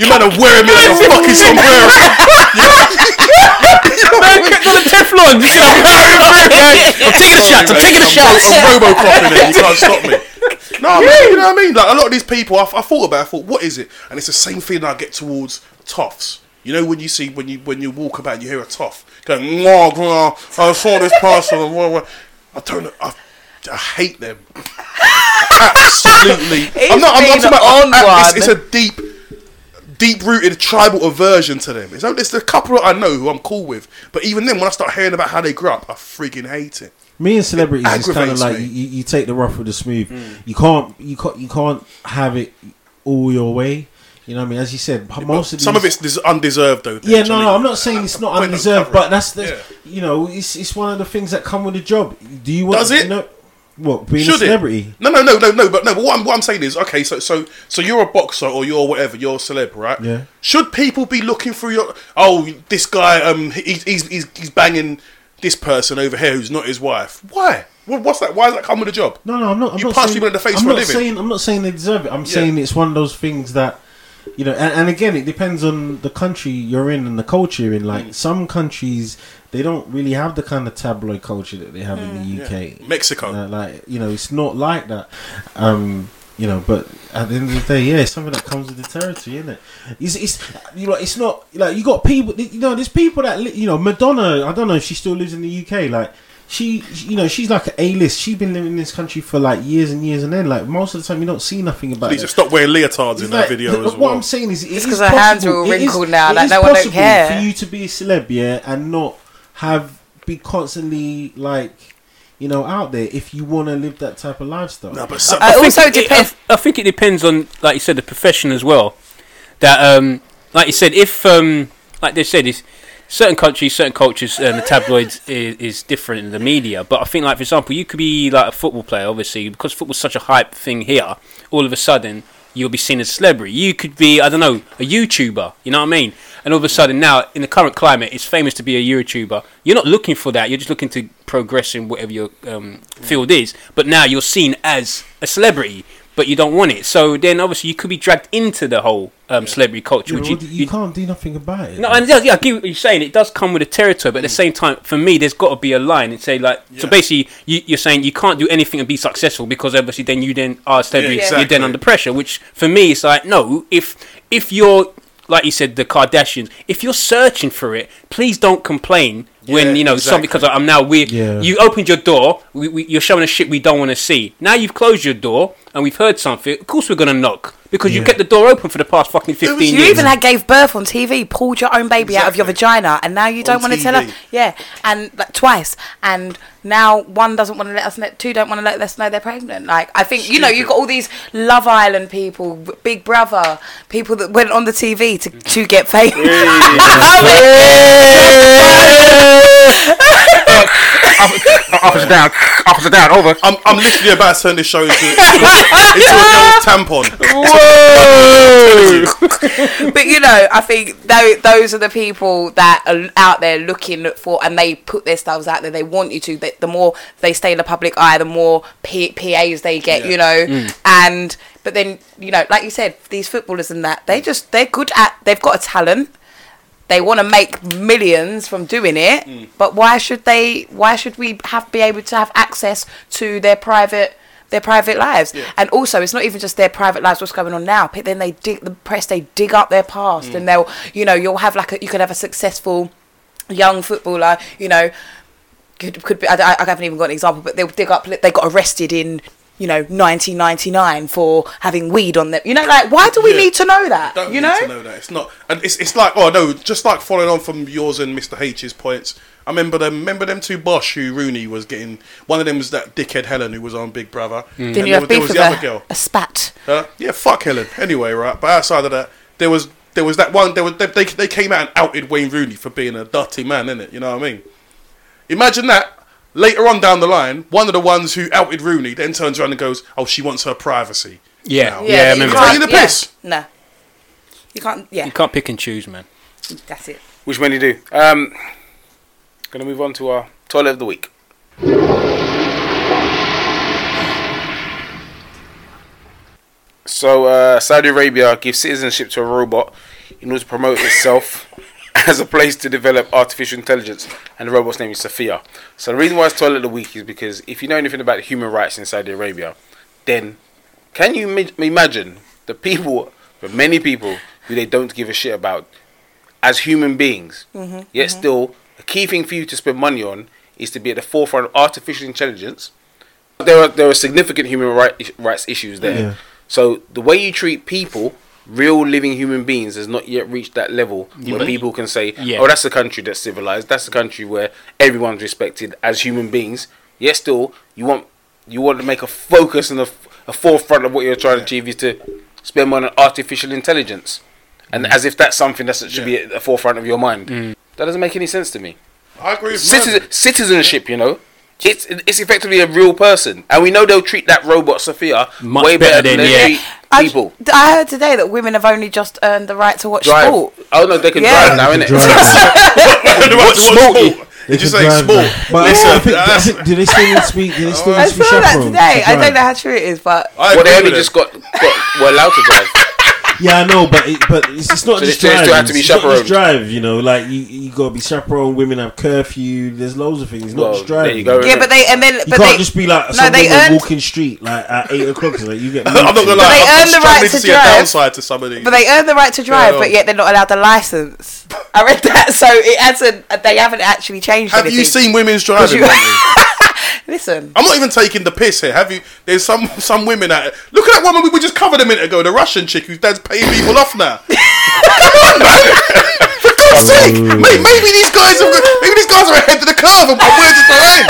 you man are wearing me like a fucking sombrero. Man, kept on the Teflon. You know, I'm taking the shots. I'm taking the shots. I'm Robocop in it. You can't stop me. No, man, you know what I mean. Like a lot of these people, I, I thought about. it, I thought, what is it? And it's the same feeling I get towards toffs. You know when you see when you when you walk about and you hear a toff going, "Mwah, mwah, I saw this person. mwah, mwah." I don't. I, I hate them. Absolutely. He's I'm not. I'm, I'm talking about. Uh, on it's, it's a deep, deep-rooted tribal aversion to them. It's, it's a couple I know who I'm cool with, but even then, when I start hearing about how they grew up, I freaking hate it. Me and celebrities it is kind of like you, you take the rough with the smooth. Mm. You can't you can't you can't have it all your way. You know what I mean? As you said, most of Some of it's des- undeserved, though. Yeah, no, no, I'm not saying it's not undeserved, but that's the Yeah. you know it's it's one of the things that come with the job. Do you want? Does it? You know, what being Should a celebrity? it? No, no, no, no, no. But no. But what I'm, what I'm saying is, okay. So, so, so you're a boxer or you're whatever. You're a celeb, right? Yeah. Should people be looking through your? Oh, this guy. Um, he's he's he's, he's banging this person over here who's not his wife. Why? What's that? Why does that come with a job? No, no, I'm not. I'm You not punch saying, people in the face I'm for a living. saying. I'm not saying they deserve it. I'm saying it's one of those things that you know. And, and again, it depends on the country you're in and the culture you're in. Mm. Like some countries, they don't really have the kind of tabloid culture that they have in the UK. Mexico. Uh, like you know, it's not like that. Um, you know, but at the end of the day, yeah, it's something that comes with the territory, isn't it? It's, it's you know, it's not like you got people. You know, there's people that you know, Madonna. I don't know if she still lives in the UK. Like she, you know, she's like an A list. She's been living in this country for like years and years, and then like most of the time you don't see nothing about Needs it. to stop wearing leotards It's in like- that video the- as what well. I'm saying is, it Just is 'cause her hands are all it is- wrinkled now, it like, is no one don't possible care. for you to be a celeb, yeah, and not have be constantly like, you know, out there if you want to live that type of lifestyle. No, but some, Uh, think also it- depends- I, I think it depends on, like you said, the profession as well. That, um, like you said, if, um, like they said, is certain countries, certain cultures, and the tabloids is, is different in the media. But I think, like for example, you could be like a football player, obviously, because football's such a hype thing here. All of a sudden, you'll be seen as a celebrity. You could be, I don't know, a YouTuber. You know what I mean? And all of a sudden, now in the current climate, it's famous to be a YouTuber. You're not looking for that. You're just looking to progress in whatever your um, field is. But now you're seen as a celebrity, but you don't want it. So then, obviously, you could be dragged into the whole um, celebrity culture, Yeah, which well, you, you, can't do nothing about it. no, and yeah, yeah, I get what you're saying. It does come with a territory, but at the same time, for me, there's got to be a line and say like. So basically, you, you're saying you can't do anything and be successful because obviously then you then are celebrity. Yeah, You're then under pressure. Which for me, it's like no. If if you're like you said, the Kardashians, if you're searching for it, please don't complain when Yeah, you know something because I'm now weird. Yeah. You opened your door. We, we, you're showing us shit we don't want to see. Now you've closed your door and we've heard something. Of course we're gonna knock because you Yeah. kept the door open for the past fucking fifteen You years. You even had gave birth on TV, pulled your own baby out of your vagina, and now you don't want to tell us. Yeah, and like twice, and now one doesn't want to let us know. Two don't want to let us know they're pregnant. Like I think you know you've got all these Love Island people, Big Brother people that went on the TV to to get famous. Oh, Oh, officer down, officer down, over. I'm, I'm literally about to turn this show into, into, into a girl's tampon. but you know, I think tho- those are the people that are out there looking for, and they put their styles out there. They want you to. They, the more they stay in the public eye, the more P- PAs they get. Yeah. You know, mm. and but then you know, like you said, these footballers and that they just they're good at. They've got a talent. They want to make millions from doing it, mm. but why should they? Why should we have be able to have access to their private? their private lives and also it's not even just their private lives what's going on now but then they dig the press they dig up their past mm. and they'll you know you'll have like a, you could have a successful young footballer you know could, could be I, I haven't even got an example but they'll dig up they got arrested in you know 1999 for having weed on them you know like why do we Yeah. need to know that Don't you need know to know that. It's not, and it's it's like oh no, just like following on from yours and Mr H's points. I remember them. Remember them two Bosch who Rooney was getting. One of them was that dickhead Helen who was on Big Brother. Mm. And didn't you there have was- there beef was with the other a, girl. a spat Huh? Yeah, fuck Helen. Anyway, right. But outside of that, there was there was that one. There was they they, they came out and outed Wayne Rooney for being a dirty man, innit? You know what I mean? Imagine that. Later on down the line, one of the ones who outed Rooney then turns around and goes, "Oh, she wants her privacy." yeah, Now. yeah, I you remember can't- Taking the yeah, piss. no you can't yeah You can't pick and choose, man. that's it Which many do. Um, gonna move on to our toilet of the week. So, uh, Saudi Arabia gives citizenship to a robot in order to promote itself as a place to develop artificial intelligence, and the robot's name is Sophia. So, the reason why it's toilet of the week is because if you know anything about human rights in Saudi Arabia, then can you mi- imagine the people, the many people who they don't give a shit about as human beings, mm-hmm, yet mm-hmm. still a key thing for you to spend money on is to be at the forefront of artificial intelligence. There are there are significant human right, rights issues there. Yeah. So the way you treat people, real living human beings, has not yet reached that level where but- people can say, Yeah. "Oh, that's a country that's civilized. That's a country where everyone's respected as human beings." Yet still, you want you want to make a focus and a, a forefront of what you're trying to achieve is to spend money on artificial intelligence, and mm. as if that's something that should be at the forefront of your mind. Mm. That doesn't make any sense to me. I agree with Citizen, citizenship, you know, it's it's effectively a real person, and we know they'll treat that robot Sophia Much way better, better than than- they yeah. Treat I, people. I heard today that women have only just earned the right to watch Drive. sport Oh no, they can Yeah. drive now, They innit? can drive. What sport? Did you can say drive sport? now. But I Listen, think- I that's- think- do they still need to be? Do they still I need to be saw that chaperones today to I don't know how true it is but I well, they only with just them. got, got were allowed to drive. Yeah, I know, but it, but it's, it's not So just they still drive. have to be it's not just chaperoned. drive. You know, like you you gotta be chaperoned. Women have curfew. There's loads of things. It's not Well, just driving. there you go. Yeah, but they and then You but can't they just be like No, they earned- walking street like at eight o'clock. Like you get. I'm not gonna But lie. they I'm earn the right struggling to see drive. a downside to some of these. but they earn the right to drive, but yet they're not allowed the license. I read that, so it hasn't. They haven't actually changed. Have anything. you seen women's driving? you- Monty? Listen, I'm not even taking the piss here. Have you? There's some some women out. Look at that woman we were just covered a minute ago. The Russian chick whose dad's paying people off now. Come on, man. For God's sake, May- maybe these guys are maybe these guys are ahead of the curve and we're just behind.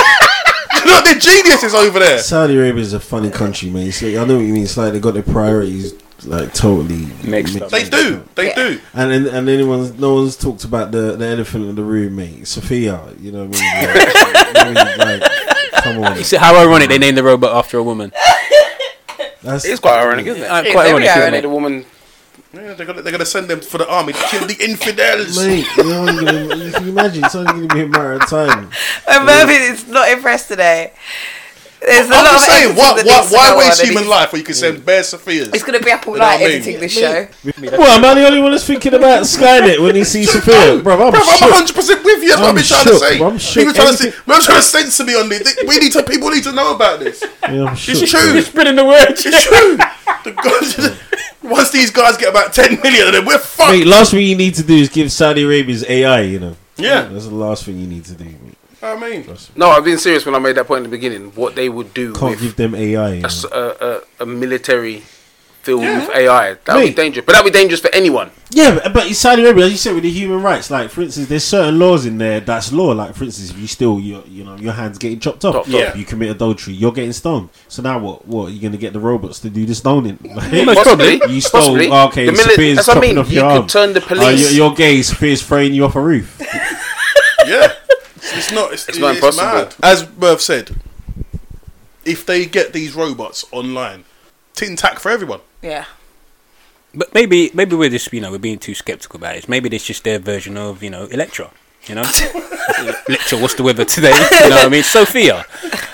You know, they're geniuses over there. Saudi Arabia is a funny country, man. So I know what you mean. It's like they got their priorities like totally Mixed up. They do. They Yeah. do. And and, and anyone's no one's talked about the, the elephant in the room, mate. Sophia, you know what I mean? Like, I mean, like, come on, You see how ironic they named the robot after a woman. that's It's quite ironic, isn't it? Uh, It's quite very ironic, isn't it? The woman. Yeah, they're gonna they're gonna send them for the army to kill the infidels. Mate, you know, you're gonna, you can imagine it's only going to be a matter of time. and Mervyn is not impressed today. There's a I'm lot just of saying, editing why, why, why waste human he's- life when you can send bare Sophias? He's going to be up all You know night what I mean? editing this show. Well, am I the only one that's thinking about Skynet when he sees Sophia? Bro, I'm Bro, I'm shook. 100 percent with you. That's what I'm I've been trying shook, to say. bro, I'm shook. People trying to say, Anything- man, trying to censor me on this. We need to. People need to know about this. Yeah, I'm It's shook. true. Spreading the word. It's true. The guys- Once these guys get about 10 million, then we're fucked. Mate, last thing you need to do is give Saudi Arabia's AI, you know. Yeah. That's the last thing you need to do, mate. I mean, No, I've been serious when I made that point in the beginning. What they would do Can't with give them AI. You a, know. s- a- a- a military filled Yeah. with AI, that would be dangerous. But that would be dangerous for anyone. Yeah, but, but in Saudi Arabia, as you said, with the human rights, like for instance, there's certain laws in there that's law. Like for instance, if you still, you you know, your hands getting chopped off. Chopped off. You commit adultery, you're getting stoned. So now what? What you're gonna get the robots to do the stoning? Most probably. you stole. Possibly. Okay, The mili- Sophia's that's what I chopping mean. You your could arm. turn the police. you're, you're gay. Sophia's throwing you off a roof. yeah. It's not. It's, It's not it's impossible. mad. As Merv said, if they get these robots online, tin tack for everyone. Yeah. But maybe maybe we're just you know we're being too skeptical about it. Maybe it's just their version of you know Electra. You know, Electra. What's the weather today? You know what I mean? Sophia.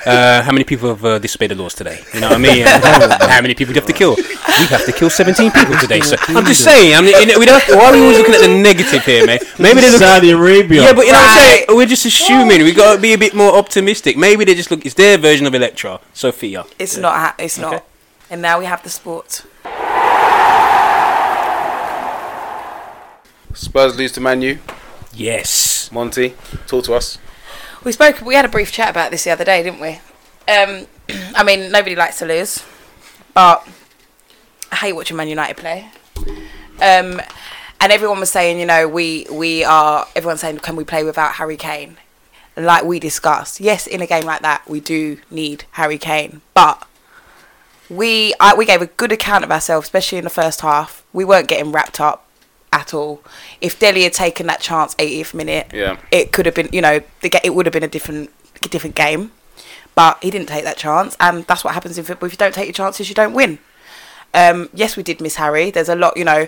Uh, how many people have uh, disobeyed the laws today? You know what I mean? And how many people do you have to kill? We have to kill 17 people today. So I'm just saying. I mean, you know, we don't. Why are we always looking at the negative here, man? Maybe they're looking. Saudi Arabia. Yeah, but you know what I'm saying? We're just assuming. We've got to be a bit more optimistic. Maybe they just look. It's their version of Electra, Sophia. It's not. Ha- it's Okay. not. And now we have the sport. Spurs lose to Manu. Yes. Monty, talk to us. We spoke. We had a brief chat about this the other day, didn't we? Um, I mean, nobody likes to lose, but I hate watching Man United play. Um, and everyone was saying, you know, we we are. Everyone's saying, can we play without Harry Kane? Like we discussed, yes, in a game like that, we do need Harry Kane, but we I, we gave a good account of ourselves, especially in the first half. We weren't getting wrapped up at all. If Dele had taken that chance 80th minute, Yeah. it could have been, you know, the it would have been a different different game. But he didn't take that chance, and that's what happens in football. If you don't take your chances, you don't win. Um, yes, we did miss Harry. There's a lot, you know,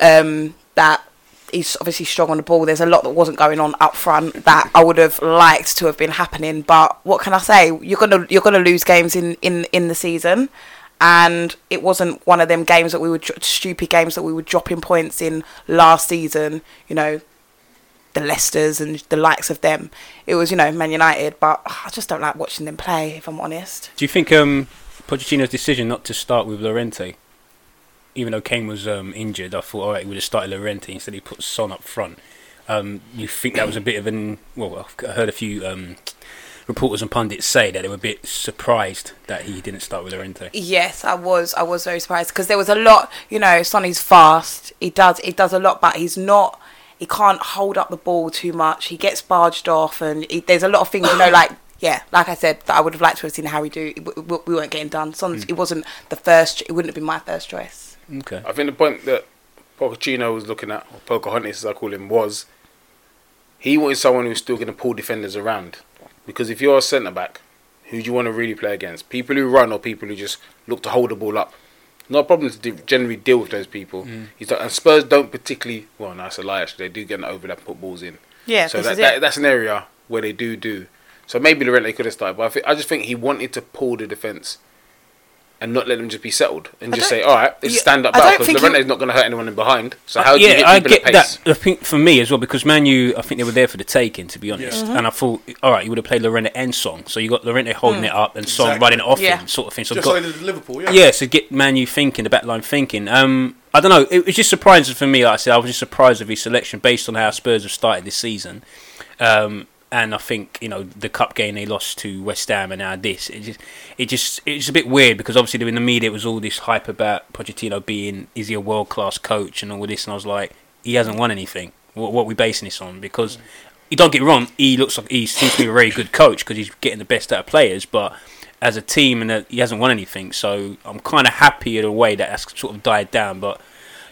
um, that he's obviously strong on the ball. There's a lot that wasn't going on up front that I would have liked to have been happening. But what can I say? You're gonna you're gonna lose games in in in the season, and it wasn't one of them games that we were stupid games that we were dropping points in last season. You know, the Leicesters and the likes of them. It was you know Man United, but I just don't like watching them play. If I'm honest. Do you think um, Pochettino's decision not to start with Llorente, even though Kane was um, injured, I thought, all right, he would have started Llorente instead he put Son up front. Um, you think that was a bit of an well? I've heard a few um, reporters and pundits say that they were a bit surprised that he didn't start with Llorente. Yes, I was. I was very surprised because there was a lot. You know, Sonny's fast. He does. He does a lot, but he's not. He can't hold up the ball too much. He gets barged off, and he, there's a lot of things. You know, like yeah, like I said, that I would have liked to have seen Harry do. We, we, we weren't getting done. Son's. Hmm. It wasn't the first. It wouldn't have been my first choice. Okay. I think the point that Pochettino was looking at, or Pocahontas as I call him, was he wanted someone who's still going to pull defenders around. Because if you're a centre back, who do you want to really play against? People who run or people who just look to hold the ball up? Not a problem to de- generally deal with those people. Mm. He's like, and Spurs don't particularly. Well, no, that's a lie. Actually, they do get an overlap and put balls in. Yeah, so this that, is that that's an area where they do do. So maybe Llorente could have started, but I, think, I just think he wanted to pull the defence and not let them just be settled and just say, all right, it's Yeah, stand up I don't battle because think is not going to hurt anyone in behind. So how do you yeah, get I people get at pace? that. I think for me as well because Man I think they were there for the taking, to be honest. Mm-hmm. And I thought, all right, you would have played Lorena and Song, so you got Lorena holding it up and Song Exactly. running it off Mm. Yeah. him, sort of thing. So Just got, like Liverpool, yeah. yeah, so get Manu thinking, the back line thinking. Um, I don't know. It was just surprising for me. Like I said, I was just surprised with his selection based on how Spurs have started this season. Um, and I think you know the cup game they lost to West Ham and now this. It just, it just, it's a bit weird because obviously in the media it was all this hype about Pochettino being is he a world class coach and all this, and I was like, he hasn't won anything. What, what are we basing this on? Because you don't get wrong, he looks like he seems to be a very good coach because he's getting the best out of players, but as a team and that he hasn't won anything. So I'm kind of happy in a way that that's sort of died down. But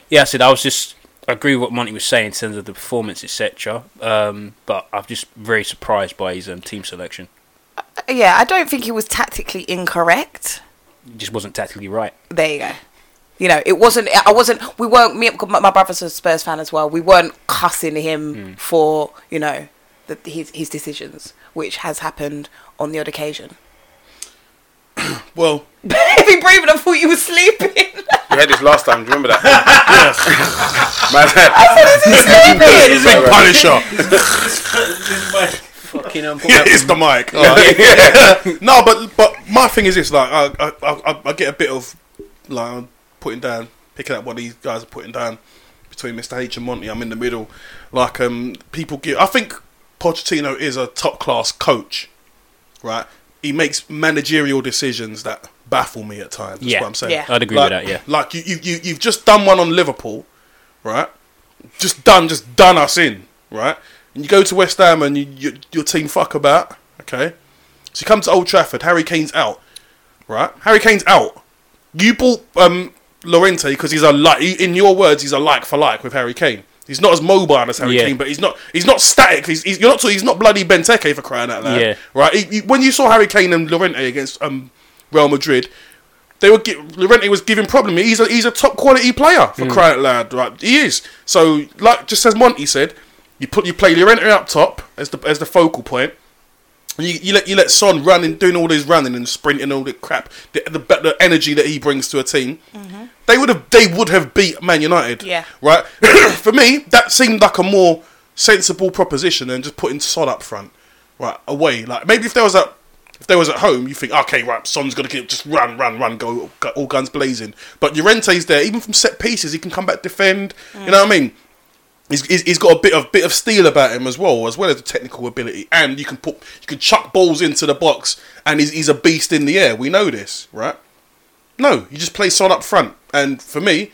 yeah, I said I was just I agree with what Monty was saying in terms of the performance, etc. Um, but I'm just very surprised by his um, team selection. Yeah, I don't think he was tactically incorrect. It just wasn't tactically right. There you go. You know, it wasn't. I wasn't. We weren't. Me, my my brother's a Spurs fan as well. We weren't cussing him for you know the, his his decisions, which has happened on the odd occasion. Well, Heavy breathing. I thought you were sleeping. You had this last time. Do you remember that? Man, Punisher. Fucking um, it's the mic. Alright. no, but but my thing is this: like, I, I I I get a bit of like I'm putting down, picking up what these guys are putting down between Mr H and Monty. I'm in the middle. Like, um, people give. I think Pochettino is a top class coach, right? He makes managerial decisions that baffle me at times. That's Yeah. what I'm saying. Yeah. I'd agree like, with that. Yeah. Like you, you, you, you've just done one on Liverpool, right? Just done, just done us in, right? And you go to West Ham and you, you, your team fuck about, okay? So you come to Old Trafford, Harry Kane's out, right? Harry Kane's out. You bought um, Llorente because he's a like, in your words, he's a like for like with Harry Kane. He's not as mobile as Harry Yeah. Kane, but he's not he's not static. He's, he's you're not he's not bloody Benteke for crying out loud, Yeah. right? He, he- when you saw Harry Kane and Llorente against um, Real Madrid, they were gi- Llorente was giving problem. He's a he's a top quality player for hmm. crying out loud, right? He is. So like just as Monty said, you put you play Llorente up top as the as the focal point. You, you let you let Son running, doing all this running and sprinting, and all the crap, the, the the energy that he brings to a team. Mm-hmm. They would have they would have beat Man United. Yeah. Right. For me, that seemed like a more sensible proposition than just putting Son up front. Right away. Like maybe if there was a if there was at home, you think, okay, right, Son's gonna keep, just run, run, run, go, all guns blazing. But Llorente's there, even from set pieces, he can come back defend. You know what I mean? He's, he's, he's got a bit of bit of steel about him as well, as well as the technical ability, and you can put you can chuck balls into the box, and he's, he's a beast in the air. We know this, right? No, you just play Son up front, and for me,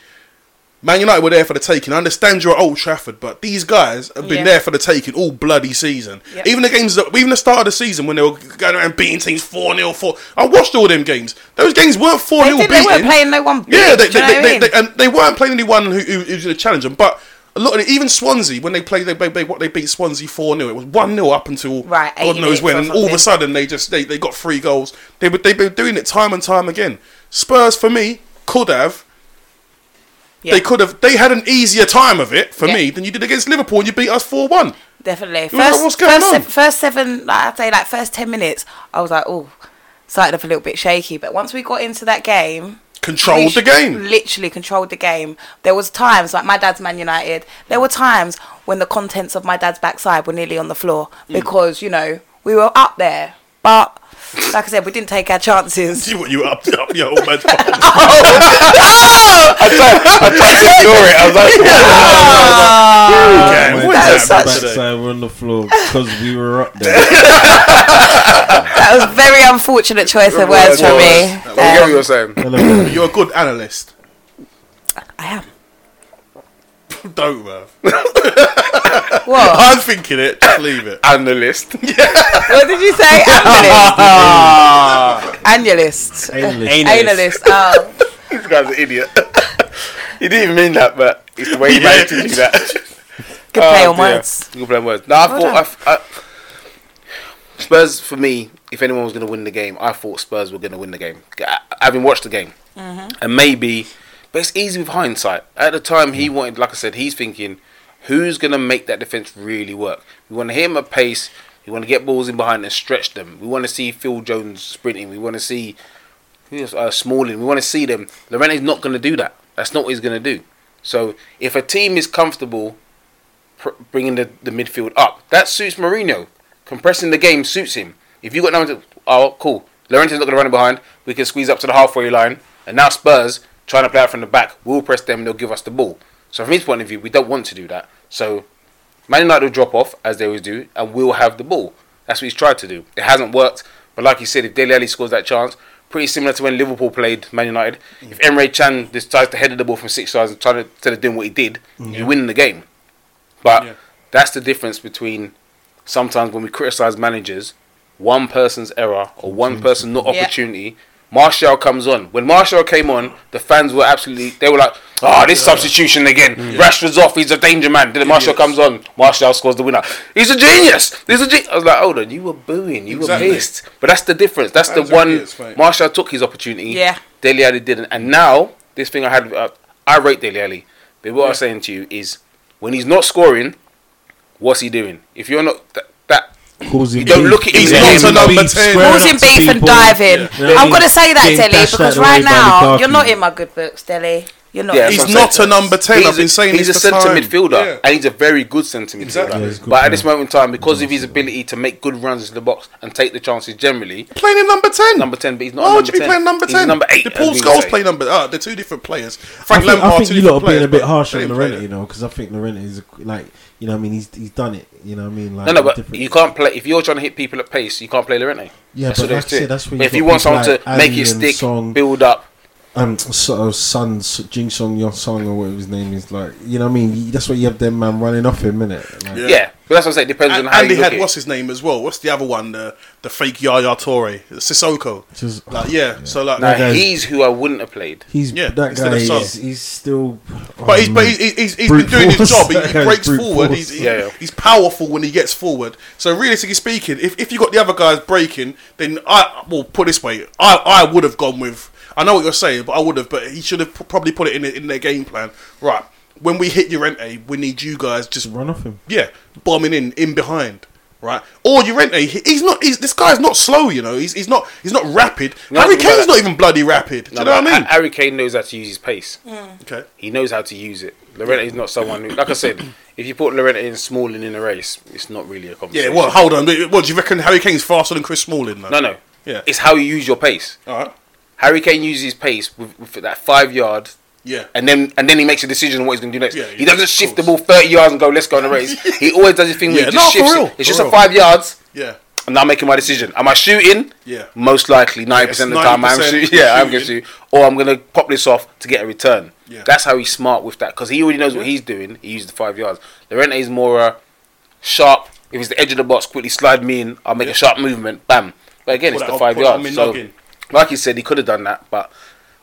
Man United were there for the taking. I understand you're at Old Trafford, but these guys have been Yeah. there for the taking all bloody season. Yep. Even the games, that, even the start of the season when they were going around beating teams four 0 four. I watched all them games. Those games weren't four They, 0 did, beating. they weren't playing no one. Yeah, they, they, they, I they, mean? they- and they weren't playing anyone who, who, who's going to challenge them. But a lot of it, even Swansea, when they played, they, they, what they beat Swansea four 0 It was one 0 up until Right, God knows when, and all of a sudden they just they, they got three goals. They were they've been doing it time and time again. Spurs for me could have. Yeah. They could have. They had an easier time of it for Yeah. me than you did against Liverpool, and you beat us four one. Definitely. was like, First, what's going first, on? se- first seven, like I'd say, like first ten minutes, I was like, oh, started off a little bit shaky. But once we got into that game, Controlled the game. Literally controlled the game. There was times like my dad's Man United. There were times when the contents of my dad's backside were nearly on the floor Mm. because you know we were up there, but. Like I said, we didn't take our chances. See what you were up, up your old man. I tried to ignore it. I was like, Okay, My what that is was that such- today? backside were on the floor because we were up there. That was a very unfortunate choice of words for me. I what Um, you're saying. Hello. You're a good analyst. I am. Don't, man. What? I'm thinking it. Just leave it. Analyst. what did you say? Annulist. Annulist. Analyst. Analyst. Oh. this guy's an idiot. he didn't even mean that, but it's the way he Yeah. managed to do that. Good play Oh, on dear. words. Good play on words. No, I Well thought done. I f- I, Spurs for me. If anyone was going to win the game, I thought Spurs were going to win the game. G- Having watched the game, mm-hmm. and maybe, but it's easy with hindsight. At the time, he wanted, like I said, he's thinking, who's going to make that defense really work? We want to hit him at pace. We want to get balls in behind and stretch them. We want to see Phil Jones sprinting. We want to see uh, Smalling. We want to see them. Llorente's not going to do that. That's not what he's going to do. So if a team is comfortable pr- bringing the, the midfield up, that suits Mourinho. Compressing the game suits him. If you've got no one to, oh cool, Llorente's not going to run it behind. We can squeeze up to the halfway line, and now Spurs trying to play out from the back. We'll press them. They'll give us the ball. So from his point of view, we don't want to do that. So Man United will drop off as they always do, and we'll have the ball. That's what he's tried to do. It hasn't worked, but like you said, if Dele Alli scores that chance, pretty similar to when Liverpool played Man United. If mm. Emre Can decides to head the ball from six yards and try to instead of doing what he did, you win the game. But Yeah. that's the difference between sometimes when we criticise managers, one person's error or one person not Yeah. Opportunity. Martial comes on. When Martial came on, the fans were absolutely. They were like, "Oh, this substitution again. Rashford's off. He's a danger man." Then Martial comes on. Martial scores the winner. He's a genius. He's a genius. I was like, "Hold on, you were booing. You Exactly. were pissed." But that's the difference. That's the one. is. Martial took his opportunity. Yeah. Dele Alli didn't. And now this thing I had, uh, I rate Dele Alli. But what I'm saying to you is, when he's not scoring, what's he doing? If you're not that, that Causing You don't beef. look at him He's in the not game. a number Beef, 10. Causing up to beef and diving. Yeah. I'm going to say that, Being Dele, because right now, you're not in my good books, Dele. You're not. Yeah, He's that's what I'm not saying. a number 10. He's I've been saying he's this a centre midfielder, Yeah. and he's a very good centre midfielder. Exactly. Yeah, he's good but at this moment in time, because of his ability to make good runs into the box and take the chances generally, Playing in number 10. number ten. But he's not. Why would you be 10. playing number 10? number eight. The as Paul Scholes play number. Ah, they're two different players. I Frank think, I Lampard, think two you lot are different being a bit harsh on same Llorente, you know, because I think Llorente is like, you know, what I mean, he's he's done it. You know, what I mean, like No, no, but different- you can't play if you're trying to hit people at pace. You can't play Llorente. Yeah, That's but what there like is I to said, it. that's you've if you want someone like to make Ali it stick, Song. build up. Um, sort of Sun Jing Song Yon Song or whatever his name is, like you know, what I mean, that's why you have them man running off him, innit? Like, Yeah. Yeah. but that's what I'm saying. Depends And, on how and you he had at what's his name as well? What's the other one? The the fake Yaya Toure, Sissoko. Just, Like yeah, so like, Now guy's- he's who I wouldn't have played. he's Yeah, that instead guy. of Is, he's still, but he's oh, but he's, he's, he's Brute been doing his job. He, he breaks forward. He's he- Yeah, yeah. he's powerful when he gets forward. So realistically speaking, if, if you got the other guys breaking, then I well put it this way, I I would have gone with. I know what you're saying, but I would have. But he should have p- probably put it in in their game plan. Right, when we hit Llorente, we need you guys just run off him. yeah, bombing in in behind, right? Or Llorente, he- he's not. He's, this guy's not slow, you know. He's he's not he's not rapid. No, Harry but- Kane's not even bloody rapid. Do No, you know what I mean? Ha- Harry Kane knows how to use his pace. Mm. okay. He knows how to use it. Llorente is not someone who, like I said, if you put Llorente in Smalling in a race, it's not really a competition. Yeah. Well, hold on. What do you reckon? Harry Kane's faster than Chris Smalling? Though? no, no. Yeah. It's how you use your pace. All right. Harry Kane uses his pace with, with that five yard, Yeah. and then and then he makes a decision on what he's going to do next. Yeah, he doesn't shift the ball thirty yards and go, "Let's go on the race." he always does his thing. Where Yeah, he no, just for shifts real, it. It's for just real. a five yards. Yeah. I'm now making my decision. Am I shooting? Yeah. Most likely, ninety percent of the time, I'm 90% shooting. Yeah, I'm gonna shoot, or I'm gonna pop this off to get a return. Yeah. That's how he's smart with that because he already knows what he's doing. He uses the five yards. Llorente is more uh, sharp. If it's the edge of the box, quickly slide me in. I'll make a sharp movement. Bam. But again, Put it's the five yards. So. Like you said, he could have done that, but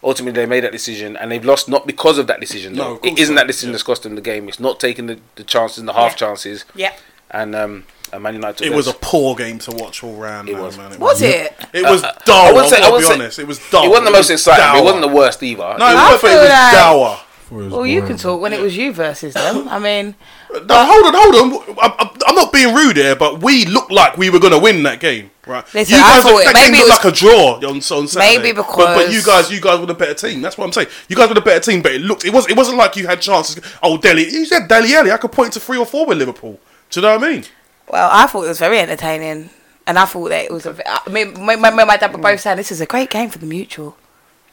ultimately they made that decision and they've lost not because of that decision. No, though. of it isn't not. that decision Yeah. that's cost them the game. It's not taking the, the chances and the half Yeah. chances. Yeah. And um, and Man United. took It was a poor game to watch all round. It man, was. Man. Was it? It was Uh, dull. I I wouldn't say- I will be wouldn't say- honest. It was dull. It wasn't the most exciting. but It wasn't the worst either. No, it, It was, but it feel was dour. Before it was Well, you boring. can talk when it was you versus them. I mean, No, hold on, hold on. I'm, I'm- I'm not being rude here, but we looked like we were going to win that game, right? Listen, you I guys, thought it- that maybe game it looked was- like a draw on, on Saturday. Maybe but, but because- you guys, you guys were the better team. That's what I'm saying. You guys were the better team, but it looked, it was, it wasn't like you had chances. Oh, Dele, you said Dele Alli. I could point to three or four with Liverpool. Do you know what I mean? well, I thought it was very entertaining, and I thought that it was. A, I mean, my, my, my dad were both saying this is a great game for the mutual,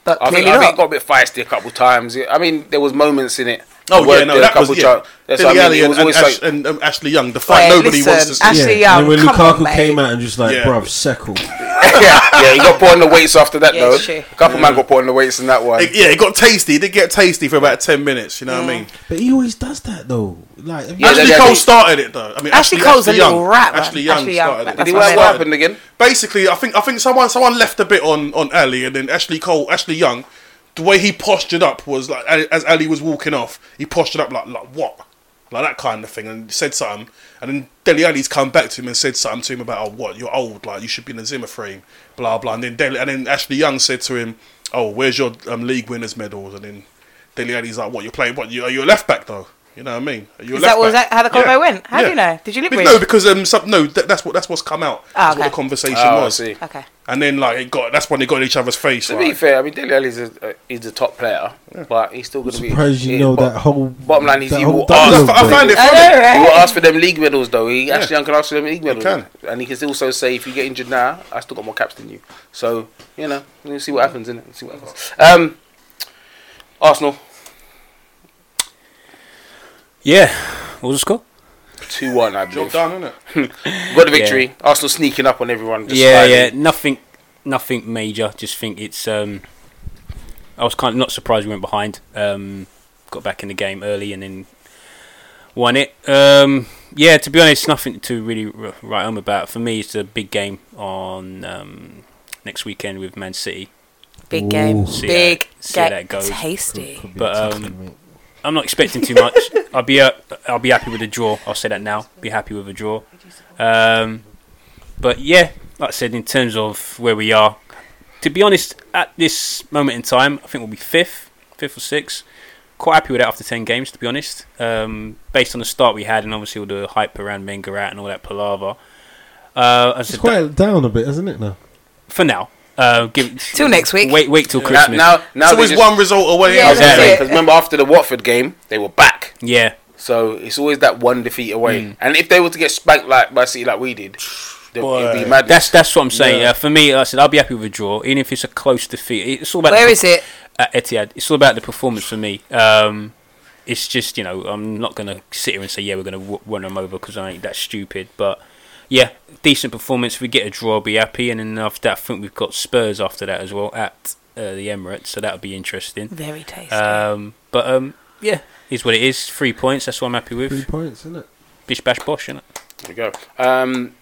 but I think, I think it got a bit feisty a couple of times. I mean, there was moments in it. Oh yeah, no, there were that was yeah. chan- That's what Dele I Alli mean. It was and, and, Ash, like, and um, Ashley Young, the fight Hey, nobody listen, wants to see. Ashley yeah. Young, and when come Lukaku on, mate. came out and just like, Yeah. bruv, settle. yeah, yeah, he got put on the weights after that Yeah, though. it's true. A couple man got put on the weights in that one. It- yeah, it got tasty. It did get tasty for about ten minutes. You know what I mean? But he always does that though. Like, have you- Yeah, Ashley they- they- Cole they- started it though. I mean, Ashley Ashley, Cole's a Young, little rat. Ashley Young Ashley Young, started it. that's Did he what what, I what meant. happened again? basically, I think I think someone someone left a bit on on Alli, and then Ashley Cole, Ashley Young, the way he postured up was like as Alli was walking off, he postured up like like what, like that kind of thing, and said something, and then Dele Alli's come back to him and said something to him about oh what? You're old, like you should be in a Zimmer frame, blah blah, and then Dele, and then Ashley Young said to him, oh where's your um, league winners medals, and then Dele Alli's like what you're playing, what you are you a left back though? You know what I mean? You're Is left that, was that how the convo Yeah. went? How do you know? Did you lip Be- read? No, because um, some, no, that, that's what that's what's come out. Ah, That's what the conversation Oh, I was. see. Okay. And then like it got that's when they got in each other's face. To be fair, I mean, Dele Alli's a, uh, he's a top player, but he's still going to be. Surprised you know but that whole. Bottom line is he will ask. I find it funny. know, He will ask for them league medals though. He actually can ask for them league medals, can. and he can also say, if you get injured now, I still got more caps than you. So you know, we'll see what happens. Innit? See what happens. Um, Arsenal Yeah. What was the score? two one, I job believe. done, isn't it? Got the victory. Arsenal sneaking up on everyone. Just yeah, sliding. yeah. Nothing, nothing major. Just think it's. Um, I was kind of not surprised we went behind. Um, got back in the game early and then won it. Um, yeah, to be honest, nothing to really r- write home about. For me, it's a big game on um, next weekend with Man City. Big game. Ooh. See Big how- see how game. that goes. Tasty. Could be But, um, mate. I'm not expecting too much. I'll be uh, I'll be happy with a draw. I'll say that now. Be happy with a draw. Um, but yeah, like I said, in terms of where we are, to be honest, at this moment in time, I think we'll be fifth, fifth or sixth. Quite happy with that after ten games, to be honest. Um, based on the start we had, and obviously all the hype around Wenger out and all that palaver. Uh, It's quite down a bit, isn't it? Now. for now, uh, give Till next week. Wait, wait till Christmas. now, now It's they always just- one result away. Yeah, isn't that's it? it. Because remember, after the Watford game, they were back. yeah, So it's always that one defeat away. Mm. And if they were to get spanked like by City like we did, it'd be mad. That's that's what I'm saying. Yeah. Uh, for me, I said I'll be happy with a draw, even if it's a close defeat. It's all about Where the, is it? at Etihad. It's all about the performance for me. Um, it's just you know I'm not gonna sit here and say yeah we're gonna w- run them over because I ain't that stupid. But yeah, decent performance. If we get a draw, I'll be happy. And then after that, I think we've got Spurs after that as well at uh, the Emirates, so that'll be interesting. Very tasty. Um, but um, yeah, is what it is. Three points. That's what I'm happy with. Three with. points, isn't it? Bish bash bosh, innit? There we go. Um,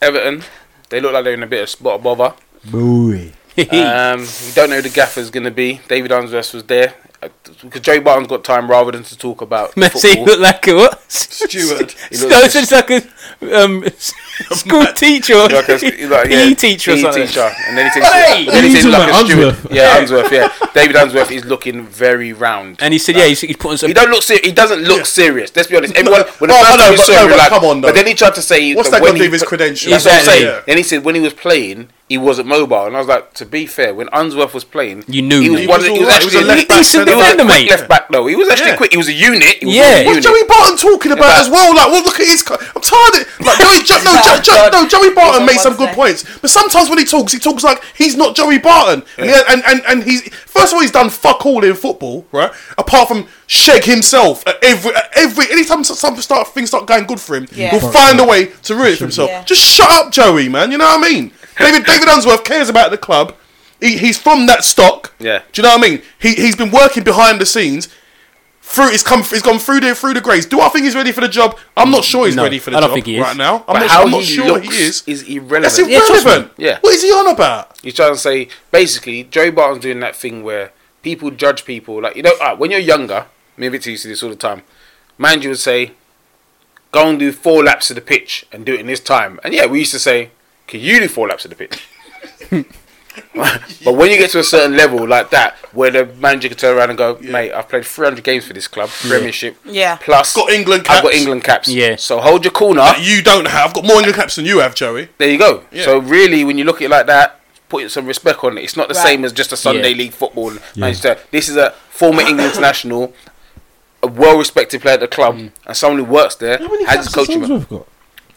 Everton, they look like they're in a bit of spot of bother. Boy. Um, we don't know who the gaffer's going to be. David Unsworth was there. Uh, Because Joe Barton's got time rather than to talk about Messi football. look like a what? Steward. He So looks- it's like a um, school teacher, or Like a- like, PE yeah, teacher, or something. teacher. And then he says, Hey! then he You says talking like a about steward. Unsworth? Yeah, Unsworth. Yeah, David Unsworth is looking very round. And he said, yeah, he's, he's putting some. He don't look. Ser- he doesn't look Yeah. serious. Let's be honest. Everyone, when the Oh, first I know, time we saw no, him, we like, come on, though. But then he tried to say, What's that that when got to do with his credentials? That's what I'm Exactly. saying. Then he said when he was playing, he wasn't mobile, and I was like, to be fair, when Unsworth was playing, You knew he was he one. was He was alright. He was actually a left back decent centre He was a defender, quick mate. left back though. He was actually Yeah. quick. He was a unit. Was Yeah. a What's unit. Joey Barton talking about About- as well? Like, well, look at his. co- I'm tired. Of, like, Joey, jo- no, jo- jo- no, Joey Barton made some good points, but sometimes when he talks, he talks like he's not Joey Barton, and, he, and and and he's first of all he's done fuck all in football, right? Apart from shake himself at every at every anytime some start things start going good for him, Yeah. he'll find a way to ruin it for himself. Yeah. Just shut up, Joey, man. You know what I mean? David David Unsworth cares about the club. He, he's from that stock. Yeah. Do you know what I mean? He he's been working behind the scenes. Through he's come he's gone through the through the grades. Do I think he's ready for the job? I'm not sure he's No, ready for the I don't job think he is. right now. I'm But not, how I'm not he sure looks he is. is That's irrelevant. irrelevant. Yeah. What is he on about? He's trying to say basically Joey Barton's doing that thing where people judge people like you know alright, when you're younger. Me and Victor used to do this all the time. Mandy would say, "Go and do four laps of the pitch and do it in this time." And yeah, we used to say, "Can you do four laps of the pitch?" but when you get to a certain level like that, where the manager can turn around and go, "Mate, I've played 300 games for this club, Premiership, Yeah. plus Got England I've got. England caps. Yeah. So hold your corner. That you don't have. I've got more England caps than you have, Joey. There you go. Yeah. So really, when you look at it like that, put some respect on it. It's not the Right. same as just a Sunday Yeah. league football. Manchester. This is a former England international, a well-respected player at the club, and someone who works there How many has caps his coaching.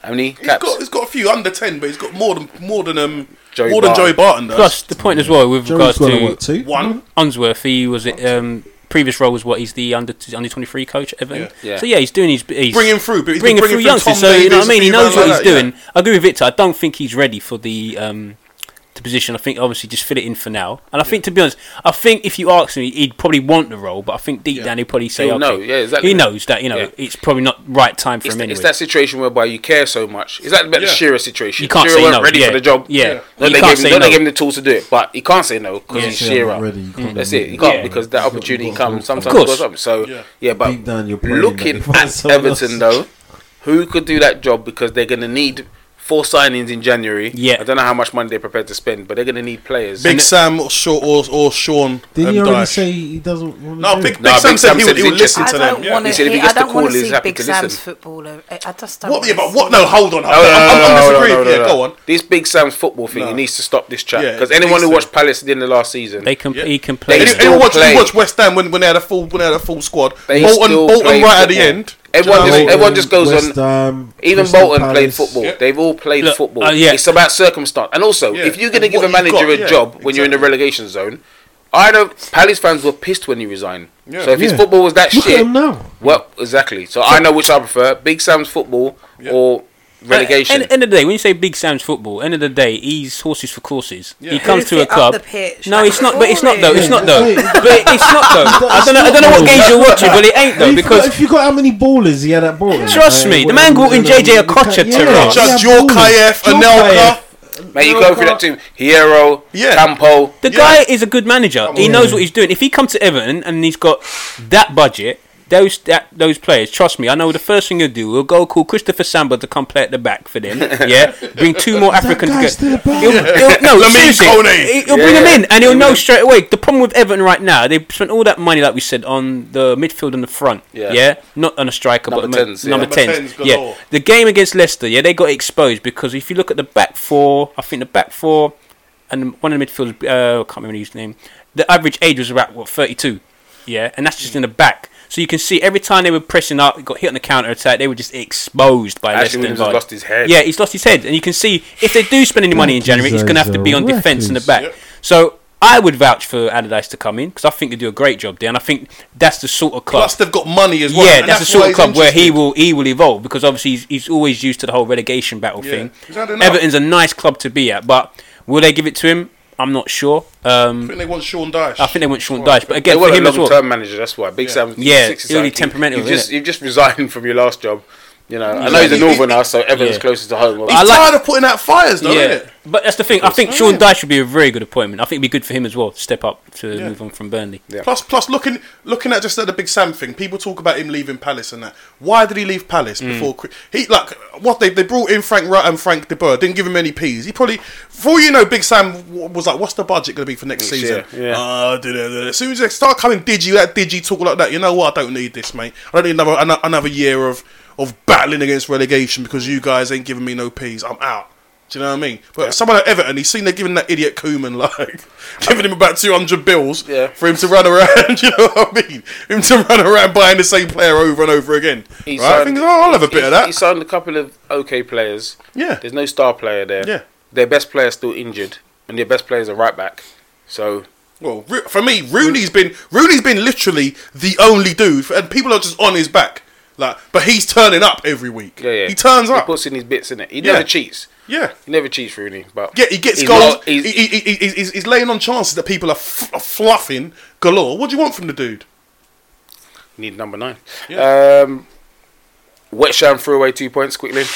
How many He's caps? got he's got a few under ten, but he's got more than more than um Joey more than Barton. Joey Barton does. Plus, the point as well with Joey's regards got to what, two? One. Unsworth, he was it. um, previous role was what he's the under under twenty three coach at Everton. Yeah. Yeah. So yeah, he's doing his he's Bring him through, but he's bringing been through bringing youngsters. Tom So you know Davies, what I mean. He a few knows what like he's that, yeah. doing. I agree with Victor. I don't think he's ready for the um, the position. I think obviously just fill it in for now. And I think to be honest, I think if you ask him, he'd probably want the role. But I think deep Yeah. down he'd probably say, He'll okay, know, yeah, exactly. he knows that you know Yeah. it's probably not right time for It's, him th- anyway. it's that situation whereby you care so much. Is that about Yeah. the Shearer situation? You can't Shearer say weren't no, ready yeah. for the job. Yeah. No, You they can't gave him, no, no. they gave him the tools to do it, but he can't say no because Yeah. he's Say Shearer. ready, you can't mm. That's it. He can't because that opportunity you've got to comes. Sometimes for it. it goes up. So Yeah. yeah, but Deep down, you're praying looking that they at Everton though, who could do that job because they're going to need four signings in January. Yeah. I don't know how much money they're prepared to spend, but they're going to need players. Big And- Sam or Shaw or, or Sean. Did um, he already Dyche. say he doesn't want to No, do Big. Big No, Sam Big said Sam he said would, he he's would listen I to don't them. Yeah. want He to. said if he I gets the want call, to he's see happy Big to Sam's listen. football. I I just don't. What? Yeah, but what? No, hold on. Hold No, on. no, no, I'm, no, I'm no, no, disagreeing. no, no, Yeah, no. go on. This Big Sam's football thing, he needs to stop this chat because anyone who watched Palace at the last season, They can. He can play. They Any- still Anyone watch, play. West Ham when, when they had a full when they had a full squad? Bolton, Bolton right at the end. Everyone just- know what I mean? everyone just goes West on- Ham, even Crystal Bolton played football. Yeah. They've all played Look, football. uh, yeah. It's about circumstance, and also Yeah. if you're going to give a manager got, a yeah, job when you're in the relegation zone, I know Palace fans were pissed when he resigned. Yeah. So if his football was that Look at shit, him now. well, exactly. So I know which I prefer: Big Sam's football Yeah. or relegation. End, end of the day, when you say Big Sam's football, end of the day, he's horses for courses. Yeah. He comes to a it up club. the pitch, no, like it's not. But it's not though. It's not though. but it's not though. I don't know. I don't know what games you're watching, but it ain't though If you got- because if you got how many ballers he had at Bolton, Trust me, the man brought in JJ Okocha to yeah, Ross. Just Djorkaeff, ballers. Anelka. Mate, you go through that team: Hierro, Yeah. Campo. The Yeah. guy is a good manager. He on. knows what he's doing. If he comes to Everton and he's got that budget, those that, those players, trust me, I know the first thing you'll do. We'll go call Christopher Samba to come play at the back for them. Yeah, bring two more Africans. guy to still get, about? he'll, he'll, no, Lamine seriously, Kone. he- he'll bring Yeah. him in and he'll know straight away. The problem with Everton right now, they've spent all that money, like we said, on the midfield and the front. Yeah. Yeah, not on a striker, Number but 10s, yeah. number Number tens. 10s Yeah, the game against Leicester, yeah, they got exposed because if you look at the back four, I think the back four and one of the midfielders, uh, I can't remember his name. The average age was about what 32, yeah, and that's just in the back. So you can see every time they were pressing up, got hit on the counter attack, they were just exposed by Ashley Leicester. Williams and has lost his head. Yeah, he's lost his head, and you can see if they do spend any money in January, it's going to have to be on defence in the back. Yep. So I would vouch for Allardyce to come in because I think they do a great job there, and I think that's the sort of club. Plus, they've got money as well. yeah, and that's, the sort of club where he will he will evolve because obviously he's, he's always used to the whole relegation battle Yeah. thing. He's had enough. Everton's a nice club to be at, but will they give it to him? I'm not sure. I Um, think they want Sean Dyche. I think they want Sean Well, Dyche, but They again for want a him as well. long-term manager. That's why Big Yeah. Sam. Yeah, six he'll be temperamental, You've just innit? you've just resigned from your last job. You know, I know he's a He- northerner, so Everton's Yeah. closer to home. He's I like- tired of putting out fires, though, yeah, isn't it? but that's the thing. I think Sean Dyche would be a very good appointment. I think it'd be good for him as well to step up to Yeah. move on from Burnley. Yeah. Plus, plus, looking looking at just at the Big Sam thing, people talk about him leaving Palace and that. Why did he leave Palace Mm. before he like what they they brought in Frank Wright and Frank De Boer, didn't give him any peas. He probably, for all you know, Big Sam was like, "What's the budget going to be for next Next season?" year, yeah. Uh, da- da- da. as soon as they start coming digi, that digi talk like that, you know what? I don't need this, mate. I don't need another another year of of battling against relegation because you guys ain't giving me no peas. I'm out. Do you know what I mean? But someone at Everton, he's seen they're giving that idiot Koeman like giving him about two hundred bills Yeah. for him to run around. You know what I mean? Him to run around buying the same player over and over again. He right? I think, oh, I'll have a bit of that. He signed a couple of okay players. Yeah. There's no star player there. Yeah. Their best player's still injured, and their best player's a right back. So Well, for me, Rooney's been Rooney's been literally the only dude, and people are just on his back. Like, but he's turning up every week. yeah, yeah. He turns up. He puts in his bits in it. He Yeah. never cheats. yeah. He never cheats, Rooney. But Yeah, he gets he's goals. not- he's- he, he, he, he- he's, he's laying on chances that people are, f- are fluffing galore. What do you want from the dude? need number nine. Yeah. Um, Wet Sham threw away two points quickly.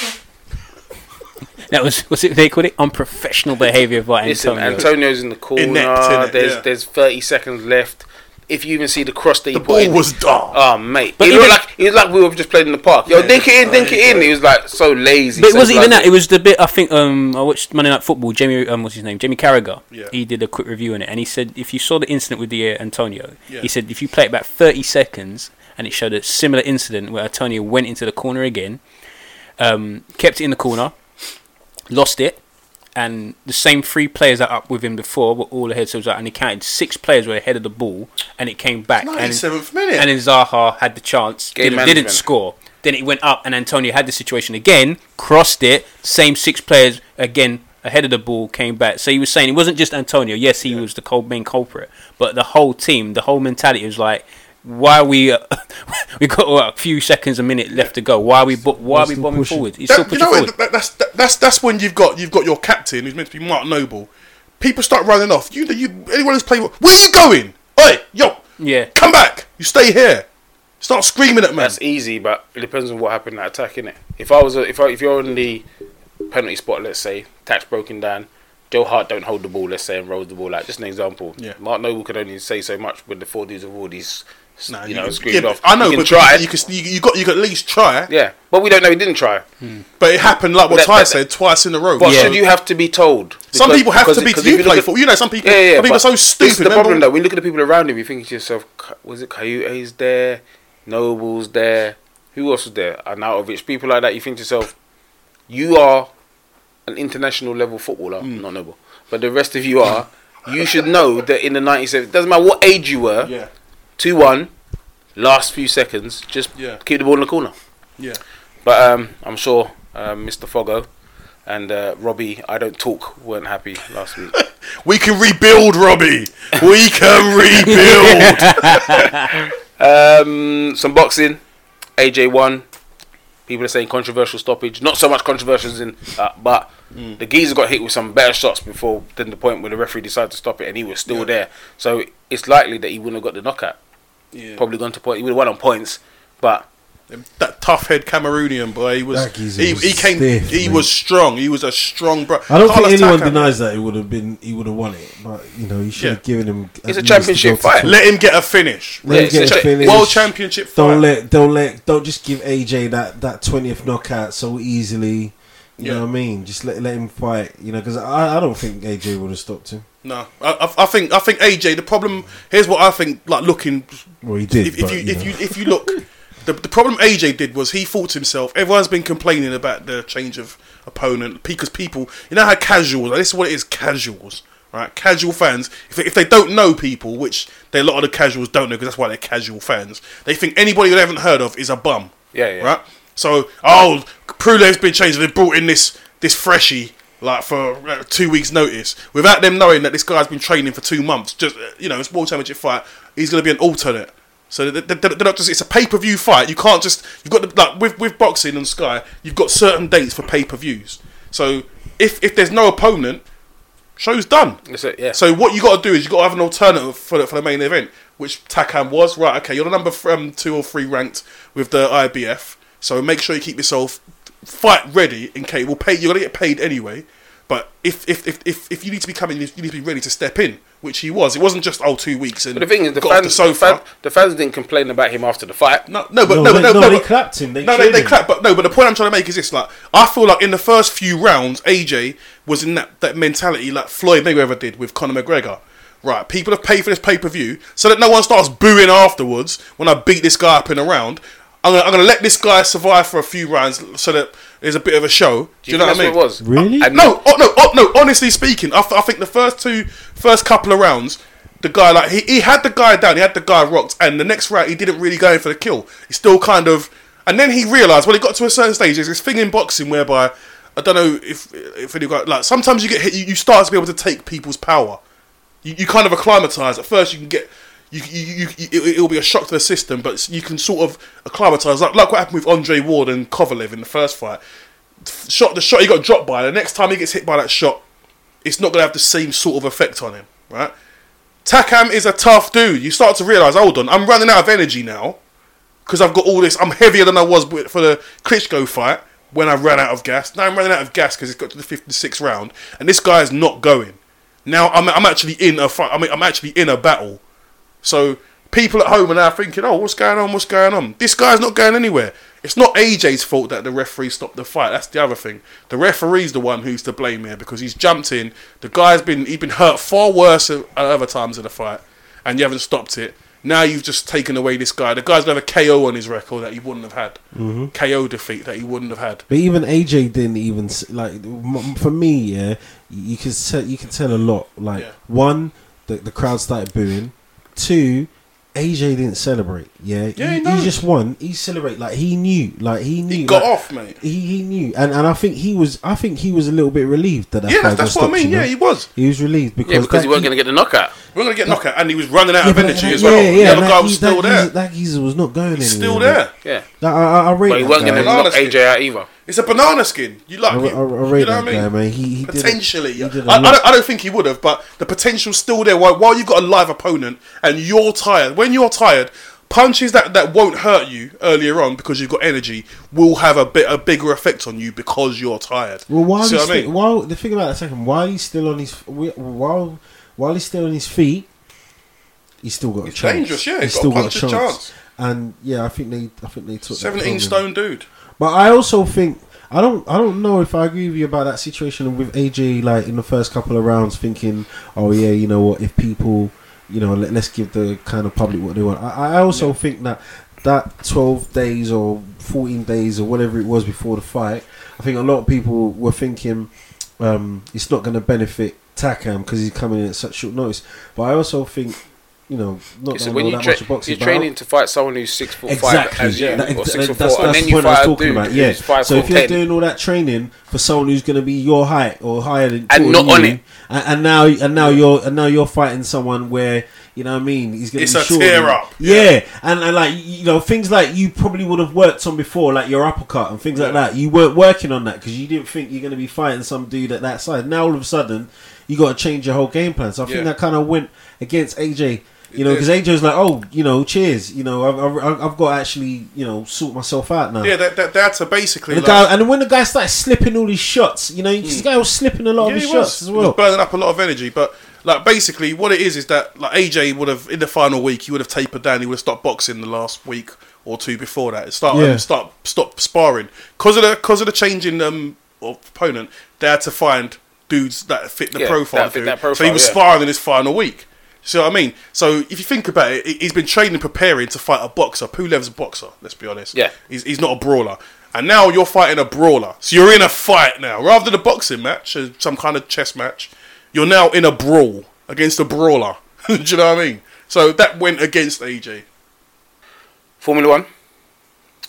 That was what's it they called it unprofessional behaviour by Listen, Antonio. Antonio's in the corner. Inept, innit? There's Yeah. there's 30 seconds left. If you even see the cross that he The put ball in, was dark. Oh mate, But it even- looked like it was like we were just playing in the park. Yo, dink it in, dink it in. He was like so lazy. But it wasn't even that. It was the bit I think. Um, I watched Monday Night Football. Jamie, um, what's his name? Jamie Carragher. Yeah. He did a quick review on it, and he said if you saw the incident with the uh, Antonio, Yeah. he said if you play it back thirty seconds, and it showed a similar incident where Antonio went into the corner again, um, kept it in the corner, lost it, and the same three players that up with him before were all ahead. So it was like, and he counted six players were ahead of the ball, and it came back. and, 97th minute. and then Zaha had the chance, Game didn't, didn't score. Then it went up, and Antonio had the situation again, crossed it. Same six players again ahead of the ball, came back. So he was saying it wasn't just Antonio. Yes, he was the cul- main culprit, but the whole team, the whole mentality was like, why are we? Uh, we got what, a few seconds, a minute left to go. Why are we? Bu- why are we bombing pushing. forward? He's That- still you know, forward. what, that, that's that, that's that's when you've got you've got your captain who's meant to be Mark Noble. People start running off. You, you anyone who's playing, where are you going? Oi, yo, Yeah. come back. You stay here. Start screaming at man. That's easy, but it depends on what happened in that attack, innit? If I was, a, if I, if you're in the penalty spot, let's say, tax broken down, Joe Hart don't hold the ball, let's say, and rolls the ball out. Just an example. Yeah. Mark Noble could only say so much when the four dudes have already s- Nah, you know, can- screamed yeah, off. I know, you can but try. You, can, you, you got you got at least try. yeah, but we don't know he didn't try. But it happened like what That- Ty that- said twice in a row. But So should you have to be told? some people have to be because you you look playful. You know, some people. Yeah, yeah. some people are so stupid. The remember? problem, though. When you look at the people around him, you think to yourself, was it Kouyaté's there? Noble's there? Who else was there? Arnautovic. People like that. You think to yourself, you are an international level footballer, Mm. not Noble, but the rest of you are. You should know that in the 97, doesn't matter what age you were, Yeah, 2 1, last few seconds, just Yeah. keep the ball in the corner. yeah. But um, I'm sure um, Mr. Foggo and uh, Robbie, I don't talk, weren't happy last week. We can rebuild, Robbie. We can rebuild. Um, some boxing. AJ won. People are saying controversial stoppage. Not so much controversial as in, uh, but the geezer got hit with some better shots before than the point where the referee decided to stop it, and he was still Yeah. there. So it's likely that he wouldn't have got the knockout. Yeah. Probably gone to point. He would have won on points, but That tough head Cameroonian boy, he was. That He, was he came. stiff, he man. was strong. He was a strong bro. I don't Carlos think anyone Takam, denies that he would have been. He would have won it, but you know, you should Yeah. have given him. It's a championship the go to fight. Let him get a finish. Let Yeah, him get a a finish. World Championship. Don't let, don't let, don't just give AJ that that twentieth knockout so easily. You Yeah. know what I mean? Just let let him fight. You know, because I, I don't think AJ would have stopped him. No, I, I, I think I think AJ. The problem here's what I think. Like looking, Well, he did. if, if but, you you if you if you look, the the problem AJ did was he thought to himself. Everyone's been complaining about the change of opponent because people, you know how casuals. This is what it is. Casuals, right? Casual fans. If they, if they don't know people, which they, a lot of the casuals don't know because that's why they're casual fans. They think anybody they haven't heard of is a bum. Yeah, yeah. Right. So, oh, Pulev's been changed. They brought in this this freshie like for uh, two weeks' notice without them knowing that this guy's been training for two months. Just uh, you know, it's world championship fight. He's going to be an alternate. So they- they- they- they're not just. It's a pay per view fight. You can't just. You've got the, like with with boxing and Sky. You've got certain dates for pay per views. So if if there's no opponent, show's done. that's it. Yeah. So what you got to do is you got to have an alternative for the, for the main event, which Takam was. Right, okay, you're the number um, two or three ranked with the IBF. So make sure you keep yourself fight ready in case we'll pay. You're gonna get paid anyway. But if if, if, if, if you need to be coming, you need to be ready to step in, which he was. It wasn't just oh two weeks and but the thing is, the fans, the the, fan, the fans didn't complain about him after the fight. No, no, but no, no, they, no, no, no, they but- clapped him. They no, they, they him. clap, but no. But the point I'm trying to make is this: like, I feel like in the first few rounds, AJ was in that, that mentality like Floyd Mayweather did with Conor McGregor. Right, people have paid for this pay per view, so that no one starts booing afterwards when I beat this guy up in a round. I'm gonna, I'm gonna let this guy survive for a few rounds so that there's a bit of a show. Do you, know what I mean? what it was? Really? And No, oh, no, oh, no. Honestly speaking, I, th- I think the first two, first couple of rounds, the guy like he, he had the guy down, he had the guy rocked, and the next round he didn't really go in for the kill. He still kind of, and then he realised when he got to a certain stage, there's this thing in boxing whereby I don't know if if any guy like sometimes you get hit, you, you start to be able to take people's power. You, you kind of acclimatise. At first, you can get. You, you, you, it- it'll be a shock to the system, but you can sort of acclimatise, like, like what happened with Andre Ward and Kovalev in the first fight shot the shot he got dropped by. The next time he gets hit by that shot, it's not going to have the same sort of effect on him, right? Takam is a tough dude. You start to realize, hold on, I'm running out of energy now because I've got all this. I'm heavier than I was for the Klitschko fight when I ran out of gas. Now I'm running out of gas because it's got to the 56th round, and this guy is not going. Now I'm, I'm actually in a fight. I mean, I'm actually in a battle. So people at home are now thinking, "Oh, what's going on? What's going on?" This guy's not going anywhere. It's not AJ's fault that the referee stopped the fight. That's the other thing. The referee's the one who's to blame here because he's jumped in. The guy's been he's been hurt far worse at other times in the fight, and you haven't stopped it. Now you've just taken away this guy. The guy's got a KO on his record that he wouldn't have had. Mm-hmm. KO defeat that he wouldn't have had. But even AJ didn't even like for me. Yeah, you can tell you can tell a lot. Like Yeah. one, the the crowd started booing. Two, AJ didn't celebrate. Yeah, Yeah, he, no. he just won. He celebrated like he knew. Like he knew. He got like, off, mate. He, he knew, and and I think he was. I think he was a little bit relieved that that Yeah, fight that's, that's what I mean. you know? Yeah, he was. He was relieved because yeah, because that he wasn't going to get the knockout. We're gonna get knockout, and he was running out Yeah, of energy that- as well. Yeah, yeah, the other that guy was geezer- still that there. Geezer, that geezer was not going He's anywhere. still man. there. Yeah. Like, I, I, I rate But he that wasn't going to knock. AJ out either. It's a banana skin. You like I, it. I, I you know that what I mean? guy, man. He, he did a- Potentially, he did a I, I, don't, I don't think he would have, but the potential's still there. While, while you've got a live opponent and you're tired, when you're tired, punches that, that won't hurt you earlier on because you've got energy will have a bit a bigger effect on you because you're tired. Well, while See he's what I mean? while the thing about that second, while he's still on his while while he's still on his feet, he's still got a He's chance. dangerous, yeah, he's got still a puncher's chance. And yeah, I think they, I think they took Seventeen stone dude. But I also think I don't I don't know if I agree with you about that situation with AJ like in the first couple of rounds thinking, oh yeah, you know what, if people, you know, let, us give the kind of public what they want. I, I also think that that 12 days or 14 days or whatever it was before the fight, I think a lot of people were thinking um, it's not going to benefit Takam because he's coming in at such short notice. But I also think, you know, not that So when know you that tra- much boxing, you're training to fight someone who's six foot Exactly. five as you, That- or that- six foot that's, four, and then the you point I was talking about. Yeah. five So if you're ten. doing all that training for someone who's going to be your height or higher than And not than on you, it. and, and now and now you're and now you're fighting someone where you know what I mean he's going It's to be a short. tear up. Yeah, and, and like you know things like you probably would have worked on before, like your uppercut and things like that. You weren't working on that because you didn't think you're going to be fighting some dude at that size. Now all of a sudden you got to change your whole game plan. So I think that kind of went against AJ. You know, because AJ was like, "Oh, you know, cheers. You know, I've, I've, I've got to actually, you know, sort myself out now." Yeah, that, that, that's a basically. And, the like- guy, and when the guy started slipping all these shots, you know, this guy was slipping a lot Yeah, of his he was. shots as He well. was burning up a lot of energy. But like basically, what it is is that like AJ would have in the final week, he would have tapered down. He would have stopped boxing the last week or two before that. Start Yeah. um, start stop sparring because of the because of the change in um opponent. They had to find dudes that fit the Yeah, profile. that fit dude. that so he was yeah. sparring in his final week. See what I mean? So if you think about it, he- he's been training, preparing to fight a boxer. Pulev's a boxer. Let's be honest. Yeah. he's, he's not a brawler. And now you're fighting a brawler. So you're in a fight now. Rather than a boxing match, uh, some kind of chess match, you're now in a brawl against a brawler. Do you know what I mean? So that went against AJ. Formula One,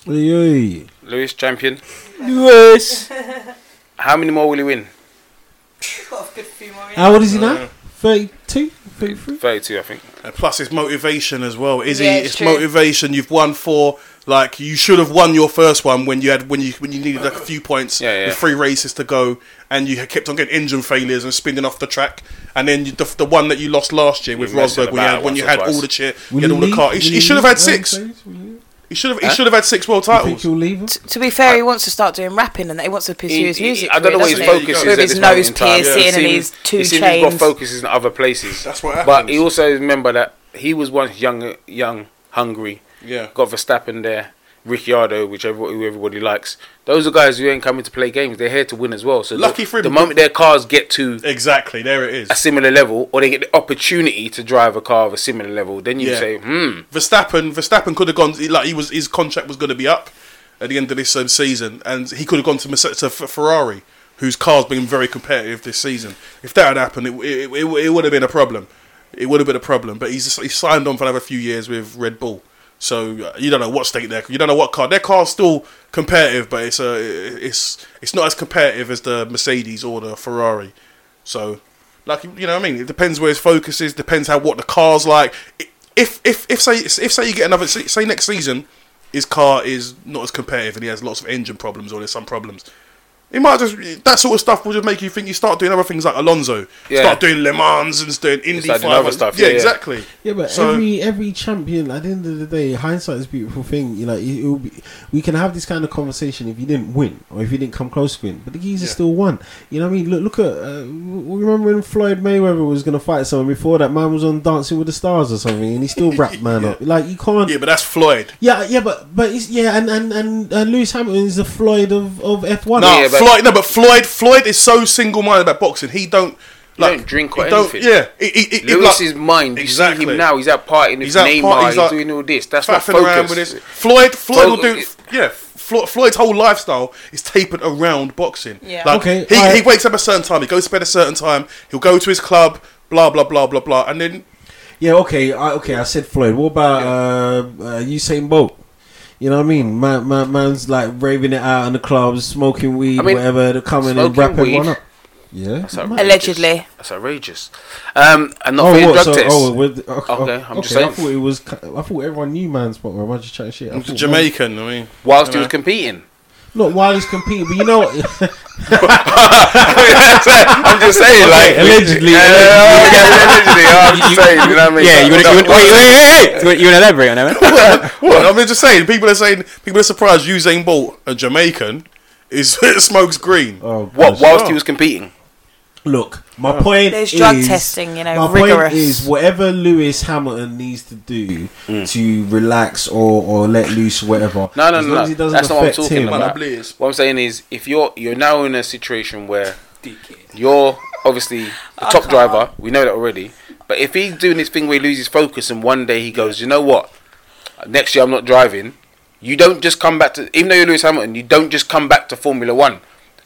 Oi, oi. Lewis champion. Yes. How many more will he win? Got a good few more. How old is he now? 32? 33? Thirty-two, I think. And plus his motivation as well. Is Yeah, he? it's It's true. motivation. You've won four. Like you should have won your first one when you had when you when you needed like a few points Yeah, yeah. with three races to go, and you had kept on getting engine failures and spinning off the track. And then you, the, the one that you lost last year with You messed it Rosberg when you had when you once or had all the cheer, Will you had he all the car. He, he he should have had six. days? Will he- He should have. He Huh? should have had six world You think titles. he'll leave him? To be fair, he wants to start doing rapping and he wants to pursue He- his he- music. I don't know what his career, doesn't focus is With at his this moment nose in time. piercing It and seems- his two it seems he's got chains. focuses in other places. That's what But happens. he also remember that he was once young, young, hungry. Yeah. Got Verstappen there, Ricciardo, whichever who everybody likes. Those are guys who ain't coming to play games. They're here to win as well. So Lucky the, for him. the moment their cars get to Exactly. There it is a similar level, or they get the opportunity to drive a car of a similar level, then you Yeah. say, hmm. Verstappen. Verstappen could have gone. Like he was. His contract was going to be up at the end of this um, season, and he could have gone to, to Ferrari, whose car's been very competitive this season. If that had happened, it, it, it, it would have been a problem. It would have been a problem. But he's he's signed on for another few years with Red Bull. So uh, you don't know what state they're. You don't know what car. Their car's still competitive, but it's a it's it's not as competitive as the Mercedes or the Ferrari. So, like you know, what I mean, it depends where his focus is. Depends how what the car's like. If if if say if say you get another say next season, his car is not as competitive and he has lots of engine problems or there's some problems. It might just that sort of stuff will just make you think you start doing other things like Alonso, Yeah. start doing Le Mans and doing Indy Start doing other stuff, Yeah, yeah, yeah. exactly. Yeah, but So- every every champion, at the end of the day, hindsight is a beautiful thing. You know, it, it will be, we can have this kind of conversation if you didn't win or if you didn't come close to win, but the geezer Yeah. still won. You know what I mean? Look, look at. Uh, remember when Floyd Mayweather was going to fight someone before that man was on Dancing with the Stars or something, and he still wrapped man up. Like you can't. Yeah, but that's Floyd. Yeah, yeah, but but it's, yeah, and and and, and Lewis Hamilton is the Floyd of of F one. No, Yeah, but- Floyd. No, but Floyd. Floyd is so single-minded about boxing. He don't. Like, don't drink or he don't- anything. Yeah, he, he, he, Lewis's like, mind. You Exactly. see him now. He's out partying with He's out Neymar. party- He's, he's like doing all this. That's not faffing around with focus. his Floyd. Floyd will do. Yeah, Flo- Floyd's whole lifestyle is tapered around boxing. Yeah. Like, Okay, he, alright. he wakes up a certain time. He goes to bed a certain time. He'll go to his club. Blah blah blah blah blah. And then Yeah, okay, I, okay. I said Floyd. What about uh, uh, Usain Bolt? You know what I mean? Man, man, man's like raving it out in the clubs, smoking weed, I mean, whatever. They're coming and smoking wrapping weed? one up. Yeah. That's outrageous. Allegedly. That's outrageous. Um, and not Oh, for what? drug So, tests. oh, with, okay, Okay, I'm just okay, I thought it was. I thought everyone knew man's spot. Or am I just chatting shit? I he's a thought Jamaican. I mean, whilst you he was competing. Man, not while he's competing, but you know what? I'm just saying, like allegedly, Yeah, yeah, yeah, allegedly. I'm just saying, you know what I mean? Yeah, you want to wait, wait, wait, wait. You want to elaborate on that? man? what? I'm just saying. People are saying. People are surprised. Usain Bolt, a Jamaican, is smokes green. oh, What? gosh. Whilst Oh. he was competing. Look, my point There's is drug testing, you know, my rigorous. point is whatever Lewis Hamilton needs to do Mm. to relax or, or let loose, whatever. No, no, as no, long no. as it doesn't That's not what I'm talking him. about. Please. What I'm saying is, if you're you're now in a situation where you're obviously the top driver, we know that already. But if he's doing this thing where he loses focus and one day he goes, you know what, next year I'm not driving. You don't just come back to, even though you're Lewis Hamilton, you don't just come back to Formula One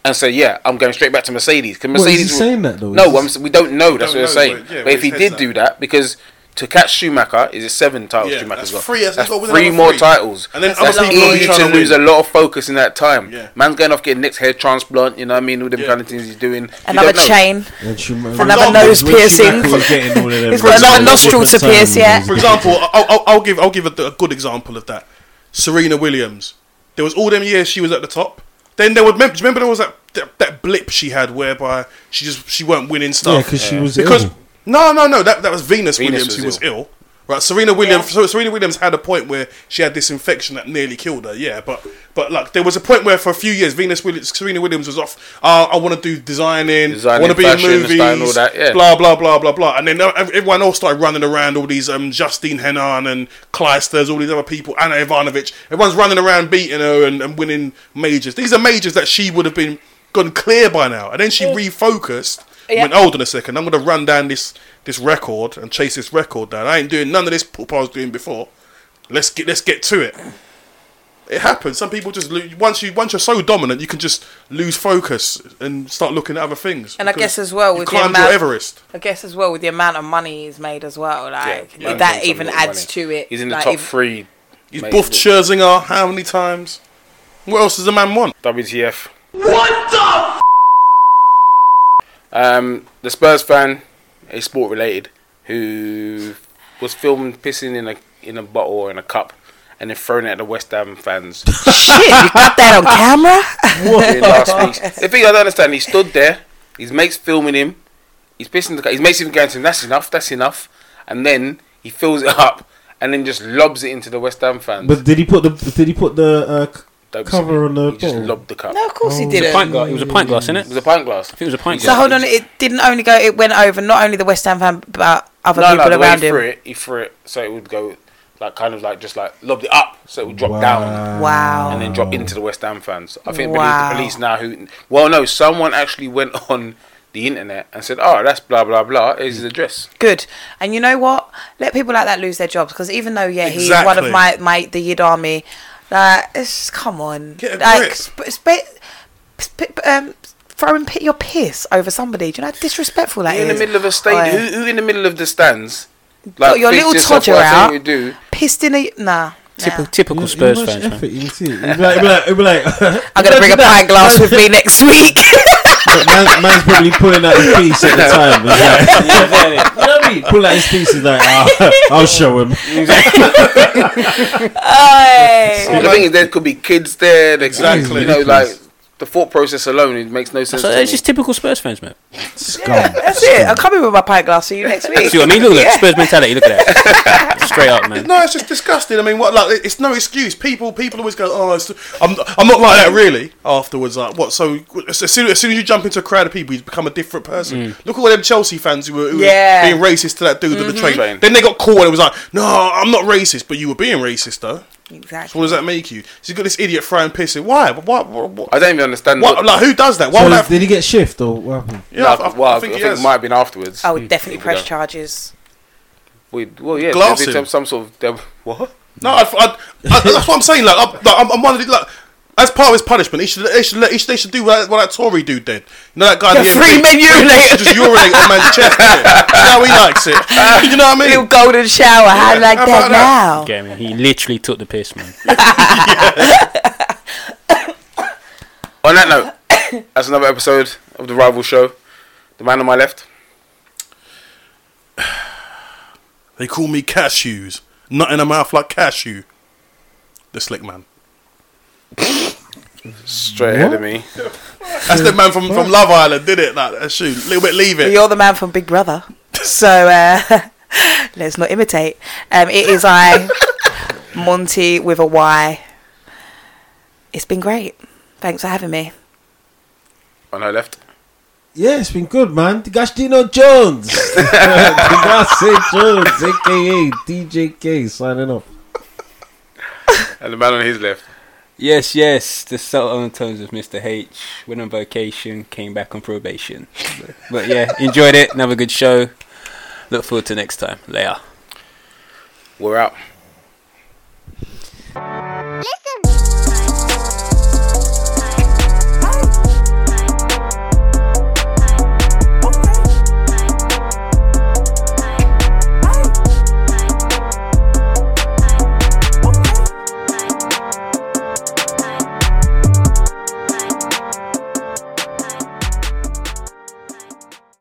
and say, yeah, I'm going straight back to Mercedes. Because What, is he Mercedes, will- saying that though? no, I'm, we don't know. That's Don't what I'm saying. but, yeah, but if he did head's do that, because to catch Schumacher is it seven titles Yeah, Schumacher's that's got. three, that's That's got- three more titles. And then that's other people are easy trying to to lose a lot of focus in that time. Yeah. Man's going off getting next hair transplant. You know what I mean? All them Yeah. kind of things he's doing. Another don't chain. And Another nose piercing. Schumacher getting all of them He's got another different nostril to pierce, times, yeah. he's For different- example, I'll, I'll, I'll give I'll give a, a good example of that. Serena Williams. There was all them years she was at the top. Then there was remember, remember there was that, that that blip she had whereby she just she weren't winning Yeah, stuff. because she was because ill. no no no that that was Venus, Venus Williams was who was ill. Ill. Right, Serena Williams. So Serena Williams had a point where she had this infection that nearly killed her. Yeah, but but like there was a point where for a few years Venus Williams, Serena Williams was off. Uh, I want to do designing. I Designing, want to be in fashion, movies. style, all that, yeah. Blah blah blah blah blah. And then everyone else started running around. All these um, Justine Henin and Clijsters, all these other people, Ana Ivanovic. Everyone's running around beating her and, and winning majors. These are majors that she would have been gone clear by now. And then she refocused. Yeah. Went, hold on a second. I'm going to run down this this record and chase this record down. I ain't doing none of this poop I was doing before. Let's get let's get to it. It happens. Some people just lo- once you once you're so dominant, you can just lose focus and start looking at other things. And I guess as well you with the climbed amount- Everest. I guess as well with the amount of money he's made as well, like Yeah, that even made some lot of adds to it. He's in the like, top if- three. He's mate, buffed Scherzinger how many times? What else does the man want? WTF. What the? Um, the Spurs fan, a sport related, who was filmed pissing in a in a bottle or in a cup, and then thrown it at the West Ham fans Shit, you got that on camera? in last week. The thing I don't understand, he stood there, his mates filming him, he's pissing the cup, his mates even going to him, that's enough, that's enough, and then he fills it up and then just lobs it into the West Ham fans. But did he put the did he put the uh, c- Don't cover on the He just bottle? lobbed the cup. No, of course he. It was a didn't. pint glass. It was a pint glass, innit? It was a pint glass. I think it was a pint So glass. hold on, it didn't only go. It went over not only the West Ham fan, but other No, people no, the way around he him. threw it, he threw it so it would go like kind of like just like lobbed it up so it would drop down Wow. and then drop into the West Ham fans. I think Wow. the police now who well no, someone actually went on the internet and said, "Oh, that's blah blah blah. Here's his address." Good. And you know what? Let people like that lose their jobs because even though yeah, he's one of Exactly. my my the Yid Army, like it's come on, Get a like grip. sp- sp- sp- um, throwing pi- your piss over somebody. Do you know how disrespectful that You're in the middle of a state. Oi. Who, who in the middle of the stands? Got your little to todger what I tell out. you do. Pissed in a nah. Typical, nah. typical You- Spurs you much fans, man. you see. It'd be like, it'd be like, it'd be like I'm gonna bring a pint glass with me next week. man, man's probably pulling out his piece at the time. It's like, you know what I mean? Pull out his piece is like, ah, I'll show him. Aye. Well, the thing is, there could be kids there. There could be, Exactly. You know, like the thought process alone, it makes no sense. So to it's me. just typical Spurs fans, man. Scum. That's it. I'm coming with my pint glass. See you next week. See what I mean? Look at that Spurs mentality. Look at that. Straight up, man. No, it's just disgusting. I mean, what? Like, it's no excuse. People, people always go, "Oh, it's, I'm, I'm not like that." Really, afterwards, like, what? So, as soon, as soon as you jump into a crowd of people, you become a different person. Mm. Look at all them Chelsea fans who were, who Yeah. were being racist to that dude at the mm-hmm. train. Train. Then they got caught, and it was like, "No, I'm not racist," but you were being racist, though. So Exactly. what does that make you? So you got this idiot throwing piss in. Why? Why? What? what, I don't even understand. what- what- like, who does that? Why So would that? did he get shift or what happened? Yeah, no, I, I, well, I think he it might have been afterwards. I would definitely press don't. charges. We, well, yeah, Glass there'd be him. some, some sort of there- what? No, I, I, I, that's what I'm saying. Like, I'm, like, I'm, I'm wondering, like, as part of his punishment, he should, he should, he should, they should do what, what that Tory dude did. You know that guy? The at three men urinate. Just urinate on man's chest. innit? That's how he likes it. You know what I mean? Little mean? golden shower. How like how that about now? Yeah, man. He literally took the piss, man. On that note, that's another episode of the Rival Show. The man on my left. They call me cashews. Nut in a mouth like cashew. The slick man. Straight ahead of me. That's the man from, from Love Island, did it? Like, that shoot. little bit leave it. You're the man from Big Brother. So uh, let's not imitate. Um, it is I, Monty with a Y. It's been great. Thanks for having me. On her left. Yeah, it's been good, man. Gastino Jones. Gastino Jones, aka DJK, signing off. And the man on his left. Yes, yes, the subtle tones of Mr. H. Went on vacation, came back on probation. But, yeah, enjoyed it. Another good show. Look forward to next time. Later. We're out. Listen.